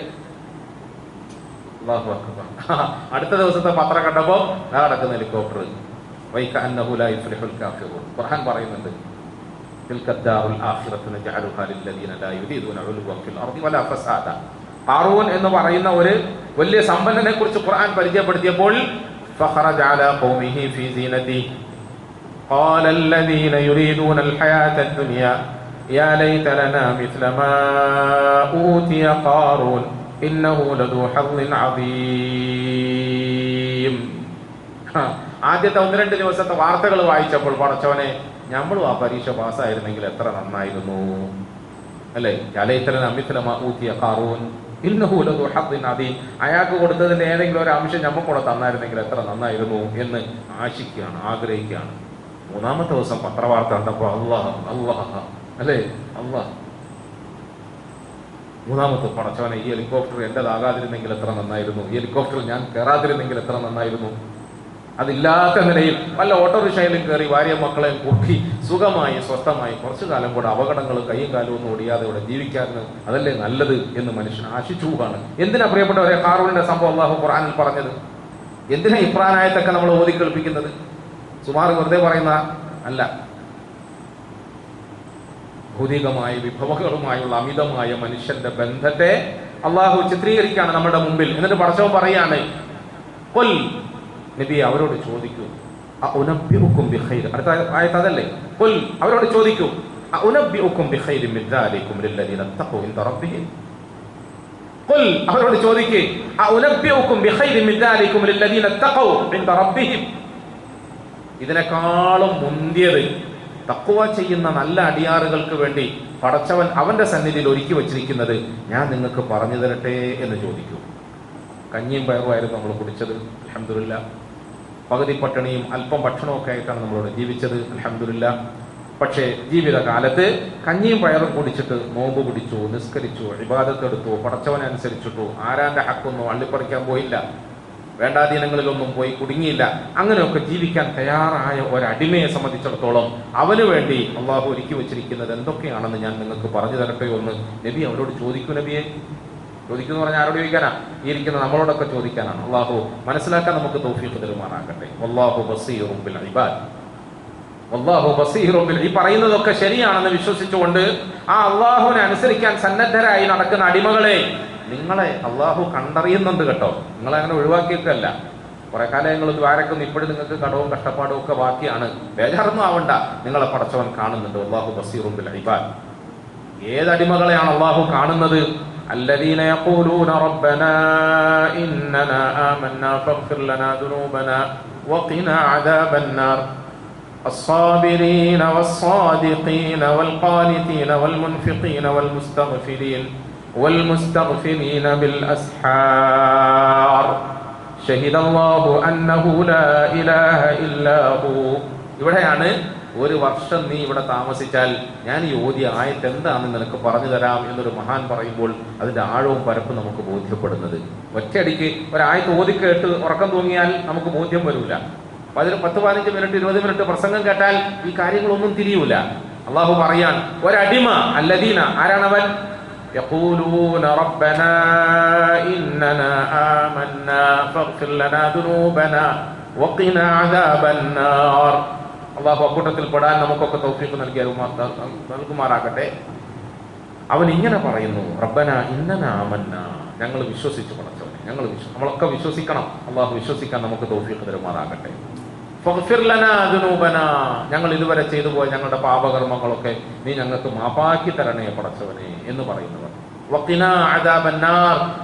അല്ലാഹു അക്ബർ. അടുത്ത ദിവസത്തെ പത്രം കണ്ടപ്പോ ദാ നടക്കുന്ന ഹെലികോപ്റ്റർ വൈക അന്നഹു ലാ യുഫ്ലിഹുൽ കാഫിറൂൻ ഖുർആൻ പറയുന്നുണ്ട് تلك الدار الآخرة نجعلها للذين لا يريدون علوا في الأرض ولا فسادا ഹാറൂൻ എന്ന് പറയുന്ന ഒരു വലിയ സമ്പന്നനെ കുറിച്ച് ഖുർആൻ പരിചയപ്പെടുത്തിയപ്പോൾ فخرج على قومه في زينته قال الذين يريدون الحياة الدنيا يا ليت لنا مثل ما أوتي قارون ഇന്നഹു ലദു ഹർദിൻ അദീം. ആദ്യത്തെ ഒന്ന് രണ്ട് ദിവസത്തെ വാർത്തകൾ വായിച്ചപ്പോൾ പടച്ചവനെ നമ്മളും ആ പരീക്ഷ പാസ്സായിരുന്നെങ്കിൽ എത്ര നന്നായിരുന്നു. അല്ലേ? ഖാറൂൻ. ഇന്നഹു ലദു കാറൂൻ അദീം. അയാൾക്ക് കൊടുത്തതിന്റെ ഏതെങ്കിലും ഒരു അംശം നമ്മക്കൂടെ തന്നായിരുന്നെങ്കിൽ എത്ര നന്നായിരുന്നു എന്ന് ആശിക്കുകയാണ് ആഗ്രഹിക്കുകയാണ്. മൂന്നാമത്തെ ദിവസം പത്രവാർത്ത കണ്ടപ്പോൾ അള്ളാഹ് അള്ളാഹ് അല്ലേ? അള്ളാഹ്. മൂന്നാമത്തെ പടച്ചവനെ ഈ ഹെലികോപ്റ്റർ എന്റേതാകാതിരുന്നെങ്കിൽ എത്ര നന്നായിരുന്നു? ഈ ഹെലികോപ്റ്ററിൽ ഞാൻ കയറാതിരുന്നെങ്കിൽ എത്ര നന്നായിരുന്നു? അതില്ലാത്ത നിലയിൽ വല്ല ഓട്ടോറിക്ഷയിലും കയറി ഭാര്യ മക്കളെയും കൂട്ടി സുഖമായി സ്വസ്ഥമായി കുറച്ചു കാലം കൂടെ അപകടങ്ങൾ കൈയും കാലും ഒന്നും ഓടിയാതെ ഇവിടെ ജീവിക്കാൻ അതല്ലേ നല്ലത് എന്ന് മനുഷ്യൻ ആശിച്ചു ആണ് എന്തിനാ പ്രിയപ്പെട്ടവരെ കാറൂണിന്റെ സംഭവം അള്ളാഹു ഖുറാനിൽ പറഞ്ഞത്? എന്തിനാ ഇപ്രാനായത്തൊക്കെ നമ്മൾ ഓതി കേൾപ്പിക്കുന്നത് സുമാർ വെറുതെ പറയുന്ന അല്ല ഭൗതികമായ വിഭവങ്ങളുമായുള്ള അമിതമായ മനുഷ്യന്റെ ബന്ധത്തെ അള്ളാഹു ചിത്രീകരിക്കുകയാണ് നമ്മുടെ മുമ്പിൽ. എന്നിട്ട് പടച്ചവൻ പറയാണ് കൊൽ നബി അവരോട് ചോദിക്കൂ അവരോട് ചോദിക്കൂ തഖൂ ഇൻ അവരോട് ചോദിക്കേ റബ്ബിഹിം. ഇതിനേക്കാളും മുന്തിയത് തക്കുവ ചെയ്യുന്ന നല്ല അടിയാറുകൾക്ക് വേണ്ടി പടച്ചവൻ അവന്റെ സന്നിധിയിൽ ഒരുക്കി വച്ചിരിക്കുന്നത് ഞാൻ നിങ്ങൾക്ക് പറഞ്ഞു തരട്ടെ എന്ന് ചോദിക്കൂ. കഞ്ഞിയും പയറുമായിരുന്നു നമ്മൾ കുടിച്ചത് അലഹമില്ല പകുതി പട്ടിണിയും അല്പം ഭക്ഷണമൊക്കെ ആയിട്ടാണ് നമ്മളോട് ജീവിച്ചത് അലഹമില്ല പക്ഷേ ജീവിതകാലത്ത് കഞ്ഞിയും പയറും കുടിച്ചിട്ട് നോമ്പ് പിടിച്ചു നിസ്കരിച്ചു ഇബാദത്തെടുത്തു പടച്ചവനെ അനുസരിച്ചിട്ടു ആരാന്റെ ഹക്കൊന്നും അള്ളിപ്പറിക്കാൻ പോയില്ല. വേണ്ടാധീനങ്ങളിലൊന്നും പോയി കുടുങ്ങിയില്ല. അങ്ങനെയൊക്കെ ജീവിക്കാൻ തയ്യാറായ ഒരടിമയെ സംബന്ധിച്ചിടത്തോളം അവന് വേണ്ടി അള്ളാഹു ഒരുക്കി വെച്ചിരിക്കുന്നത് എന്തൊക്കെയാണെന്ന് ഞാൻ നിങ്ങൾക്ക് പറഞ്ഞു തരട്ടെ എന്ന് നബി അവരോട് ചോദിക്കൂ നബിയെ. ചോദിക്കുന്നു പറഞ്ഞാൽ ആരോട് ചോദിക്കാനാ? ഈ ഇരിക്കുന്ന നമ്മളോടൊക്കെ ചോദിക്കാനാണ്. അള്ളാഹു മനസ്സിലാക്കാൻ നമുക്ക് തൗഫീഖ് തെരുമാറാകട്ടെ. അള്ളാഹു ബസീറും ബിൽ ഇബാദ്. അള്ളാഹു ബസീറും ബിൽ ഈ പറയുന്നതൊക്കെ ശരിയാണെന്ന് വിശ്വസിച്ചുകൊണ്ട് ആ അള്ളാഹുവിനെ അനുസരിക്കാൻ സന്നദ്ധരായി നടക്കുന്ന അടിമകളെ നിങ്ങളെ അള്ളാഹു കണ്ടറിയുന്നുണ്ട് കേട്ടോ നിങ്ങളെ അങ്ങനെ ഒഴിവാക്കിയിട്ടല്ല കുറെ കാലം നിങ്ങൾ ദ്വാരക്കുന്നു ഇപ്പോഴും നിങ്ങൾക്ക് കടവും കഷ്ടപ്പാടും ഒക്കെ ബാക്കിയാണ് ബേജാറൊന്നും ആവണ്ട നിങ്ങളെ പടച്ചവൻ കാണുന്നുണ്ട് അള്ളാഹു ബസീറും ബിൽ ഇബാദ് ഏതടിമകളെയാണ് അള്ളാഹു കാണുന്നത് الذين يقولون ربنا إننا آمنا فاغفر لنا ذنوبنا وقنا عذاب النار الصابرين والصادقين والقانتين والمنفقين والمستغفرين والمستغفرين بالأسحار شهد الله أنه لا إله إلا هو ഇവിടെയാണ് ഒരു വർഷം നീ ഇവിടെ താമസിച്ചാൽ ഞാൻ ഈ ഓതിയ ആയത്ത് എന്താണെന്ന് നിനക്ക് പറഞ്ഞു തരാം എന്നൊരു മഹാൻ പറയുമ്പോൾ അതിന്റെ ആഴവും പരപ്പും നമുക്ക് ബോധ്യപ്പെടുന്നത് ഒറ്റയടിക്ക് ഒരായത്ത് ഓതി കേട്ട് ഉറക്കം തൂങ്ങിയാൽ നമുക്ക് ബോധ്യം വരില്ല പതിന് പത്ത് പതിനഞ്ച് മിനിറ്റ് ഇരുപത് മിനിറ്റ് പ്രസംഗം കേട്ടാൽ ഈ കാര്യങ്ങളൊന്നും തിരിയൂല അള്ളാഹു പറയാൻ ഒരടിമ അല്ലദീന ആരാണവൻ يقولون ربنا إننا آمنا فاغفر لنا ذنوبنا وقنا عذاب النار അള്ളാഹു അക്കൂട്ടത്തിൽ പെടാൻ നമുക്കൊക്കെ തൗഫീഖ് നൽകിയ നൽകുമാറാകട്ടെ അവൻ ഇങ്ങനെ പറയുന്നു റബ്ബന ഇന്നന ആമന്ന ഞങ്ങൾ വിശ്വസിച്ചു പടച്ചവനെ ഞങ്ങൾ വിശ്വ- നമ്മളൊക്കെ വിശ്വസിക്കണം അള്ളാഹു വിശ്വസിക്കാൻ നമുക്ക് തൗഫീഖ് തരുമാറാകട്ടെ ഫഗ്ഫിർ ലനാ ദുനൂബന ഞങ്ങൾ ഇതുവരെ ചെയ്തു പോയ ഞങ്ങളുടെ പാപകർമ്മങ്ങളൊക്കെ നീ ഞങ്ങൾക്ക് മാപ്പാക്കി തരണേ പടച്ചവനെ എന്ന് പറയുന്നവർ വഖിന അദാബന്നാർ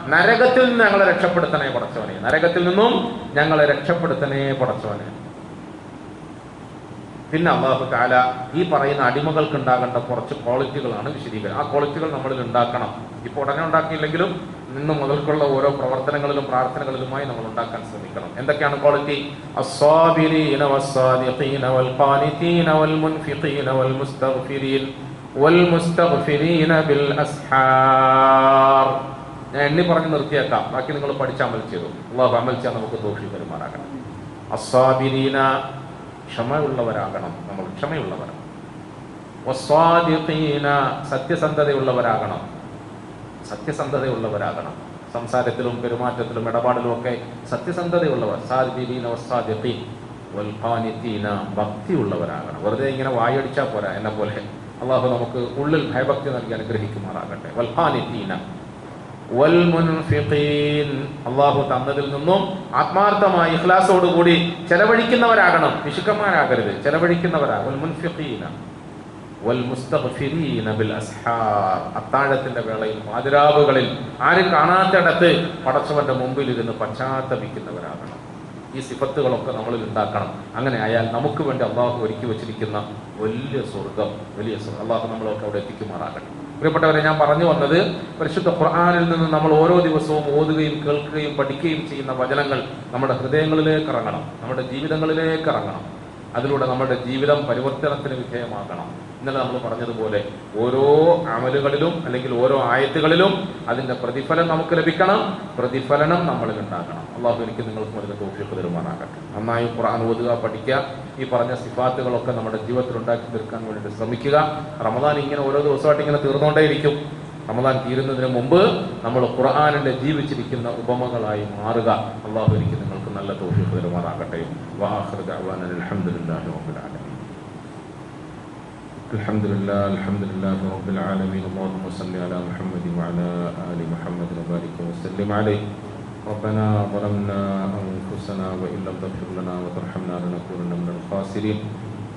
നരകത്തിൽ നിന്ന് ഞങ്ങളെ രക്ഷപ്പെടുത്തണേ പടച്ചവനെ. നരകത്തിൽ നിന്നും ഞങ്ങളെ രക്ഷപ്പെടുത്തണേ പടച്ചവനെ. പിന്നെ അള്ളാഹു കാല ഈ പറയുന്ന അടിമകൾക്ക് ഉണ്ടാകേണ്ട കുറച്ച് ക്വാളിറ്റികളാണ് വിശദീകരണം ആ ക്വാളിറ്റികൾ നമ്മളിൽ ഉണ്ടാക്കണം. ഇപ്പൊ ഉടനെ ഉണ്ടാക്കിയില്ലെങ്കിലും ഇന്ന് മുതൽക്കുള്ള ഓരോ പ്രവർത്തനങ്ങളിലും പ്രാർത്ഥനകളിലുമായി നമ്മൾ ഉണ്ടാക്കാൻ ശ്രമിക്കണം. എന്തൊക്കെയാണ് ക്വാളിറ്റി? വസ്സാദിഖീന വൽ വൽ വൽ മുസ്തഗ്ഫിരീൻ ഞാൻ എണ്ണി പറഞ്ഞ് നിർത്തിയേക്കാം. ബാക്കി നിങ്ങൾ പഠിച്ച് അമൽ ചെയ്തു. അള്ളാഹു അമൽ ചെയ്യാൻ നമുക്ക് ദോഷി പെരുമാറാകണം അസ്വാബിരീന ക്ഷമയുള്ളവരാകണം. നമ്മൾ ക്ഷമയുള്ളവരാണ്. വസ്വാദിഖീന സത്യസന്ധതയുള്ളവരാകണം. സത്യസന്ധതയുള്ളവരാകണം. സംസാരത്തിലും പെരുമാറ്റത്തിലും ഇടപാടിലും ഒക്കെ സത്യസന്ധതയുള്ളവർ. വസ്വാദിഖീൻ വൽഖാനിത്തീന ഭക്തിയുള്ളവരാകണം. വെറുതെ ഇങ്ങനെ വായടിച്ചാൽ പോരാ. എന്നെ പോലെ അള്ളാഹു നമുക്ക് ഉള്ളിൽ ഭയഭക്തി നൽകി അനുഗ്രഹിക്കുമാറാകട്ടെ. അള്ളാഹു തന്നതിൽ നിന്നും ആത്മാർത്ഥമായി ഇഖ്ലാസോടുകൂടി ചെലവഴിക്കുന്നവരാകണം. പിശുക്കന്മാരാകരുത്. ചെലവഴിക്കുന്നവരാകും അത്താഴത്തിന്റെ വേളയിൽ മാതിരാവുകളിൽ ആരും കാണാത്തിടത്ത് പടച്ചവന്റെ മുമ്പിൽ ഇരുന്ന് പശ്ചാത്തപിക്കുന്നവരാകണം. ഈ സിഫത്തുകളൊക്കെ നമ്മളിൽ ഉണ്ടാക്കണം. അങ്ങനെ ആയാൽ നമുക്ക് വേണ്ടി അള്ളാഹു ഒരുക്കി വെച്ചിരിക്കുന്ന വലിയ സ്വർഗം വലിയ സ്വർഗം അള്ളാഹു നമ്മളൊക്കെ അവിടെ എത്തിക്കുമാറാകട്ടെ. പ്രിയപ്പെട്ടവരെ ഞാൻ പറഞ്ഞു വന്നത് പരിശുദ്ധ ഖുർആാനിൽ നിന്ന് നമ്മൾ ഓരോ ദിവസവും ഓതുകയും കേൾക്കുകയും പഠിക്കുകയും ചെയ്യുന്ന വചനങ്ങൾ നമ്മുടെ ഹൃദയങ്ങളിലേക്ക് ഇറങ്ങണം. നമ്മുടെ ജീവിതങ്ങളിലേക്ക് ഇറങ്ങണം. അതിലൂടെ നമ്മുടെ ജീവിതം പരിവർത്തനത്തിന് വിധേയമാകണം. ഇന്നലെ നമ്മൾ പറഞ്ഞതുപോലെ ഓരോ അമലുകളിലും അല്ലെങ്കിൽ ഓരോ ആയത്തുകളിലും അതിന്റെ പ്രതിഫലം നമുക്ക് ലഭിക്കണം. പ്രതിഫലനം നമ്മളിൽ ഉണ്ടാക്കണം. അള്ളാഹു എനിക്ക് നിങ്ങൾക്ക് അതിന്റെ തോഫിയൊക്കെ തരുമാനാകട്ടെ നന്നായി ഖുർആൻ ഓതുക പഠിക്കുക ഈ പറഞ്ഞ സിഫാത്തുകളൊക്കെ നമ്മുടെ ജീവിതത്തിൽ ഉണ്ടാക്കി തീർക്കാൻ വേണ്ടിയിട്ട് ശ്രമിക്കുക. റമദാൻ ഇങ്ങനെ ഓരോ ദിവസമായിട്ട് ഇങ്ങനെ തീർന്നുകൊണ്ടേയിരിക്കും. റമദാൻ തീരുന്നതിന് മുമ്പ് നമ്മൾ ഖുർആാനിന്റെ ജീവിച്ചിരിക്കുന്ന ഉപമകളായി മാറുക. അള്ളാഹു എനിക്ക് നിങ്ങൾക്ക് നല്ല തോഫിയൊക്കെ തരുമാനാകട്ടെ الحمد لله الحمد لله رب العالمين. اللهم صل على محمد وعلى آل محمد وبارك وسلم عليه. ربنا ظلمنا أنفسنا وإن لم تغفر لنا وترحمنا لنكونن من الخاسرين.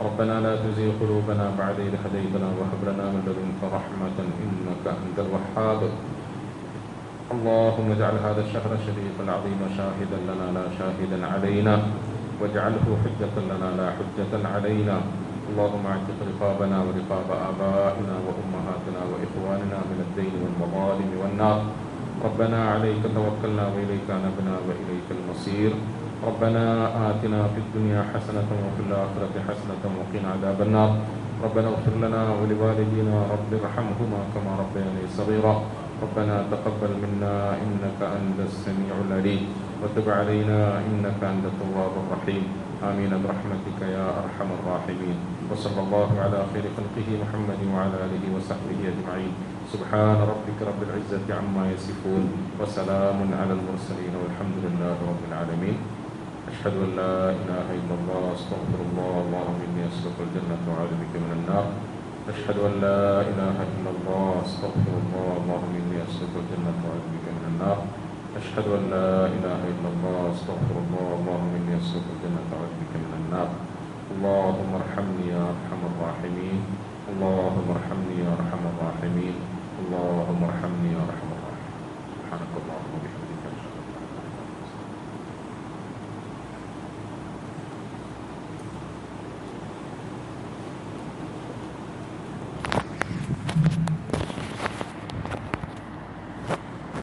ربنا لا تزغ قلوبنا بعد إذ هديتنا وهب لنا من لدنك رحمة إنك أنت الوهاب. اللهم اجعل هذا الشهر الشريف العظيم شاهدا لنا لا شاهدا علينا. واجعله حجة لنا لا حجة علينا. اللهم اعتق رقابنا ورقاب آبائنا وأمهاتنا وإخواننا من الدين والمظالم والنار. ربنا عليك توكلنا وإليك أنبنا وإليك المصير. ربنا آتنا في الدنيا حسنة وفي الآخرة حسنة وقنا عذاب النار. ربنا اغفر لنا ولوالدينا رب ارحمهما كما ربياني صغيرا. ربنا تقبل منا إنك أنت السميع العليم. وتب علينا إنك أنت التواب الرحيم. آمين برحمتك يا أرحم الراحمين. وصلى الله على خير خلقه محمد وعلى آله وصحبه أجمعين. سبحان ربك رب العزة عما يصفون وسلام على المرسلين والحمد لله رب العالمين. أشهد أن لا إله إلا الله أستغفر الله اللهم إني أسألك الجنة وأعوذ بك من النار. أشهد أن لا إله إلا الله أستغفر الله اللهم إني أسألك الجنة وأعوذ بك من النار. أشهد أن لا إله إلا الله أستغفر الله اللهم إني أسألك الجنة وأعوذ بك من النار. اللهم ارحمني يا أرحم الراحمين. اللهم ارحمني يا أرحم الراحمين. اللهم ارحمني يا أرحم الراحمين. سبحانك اللهم وبحمدك.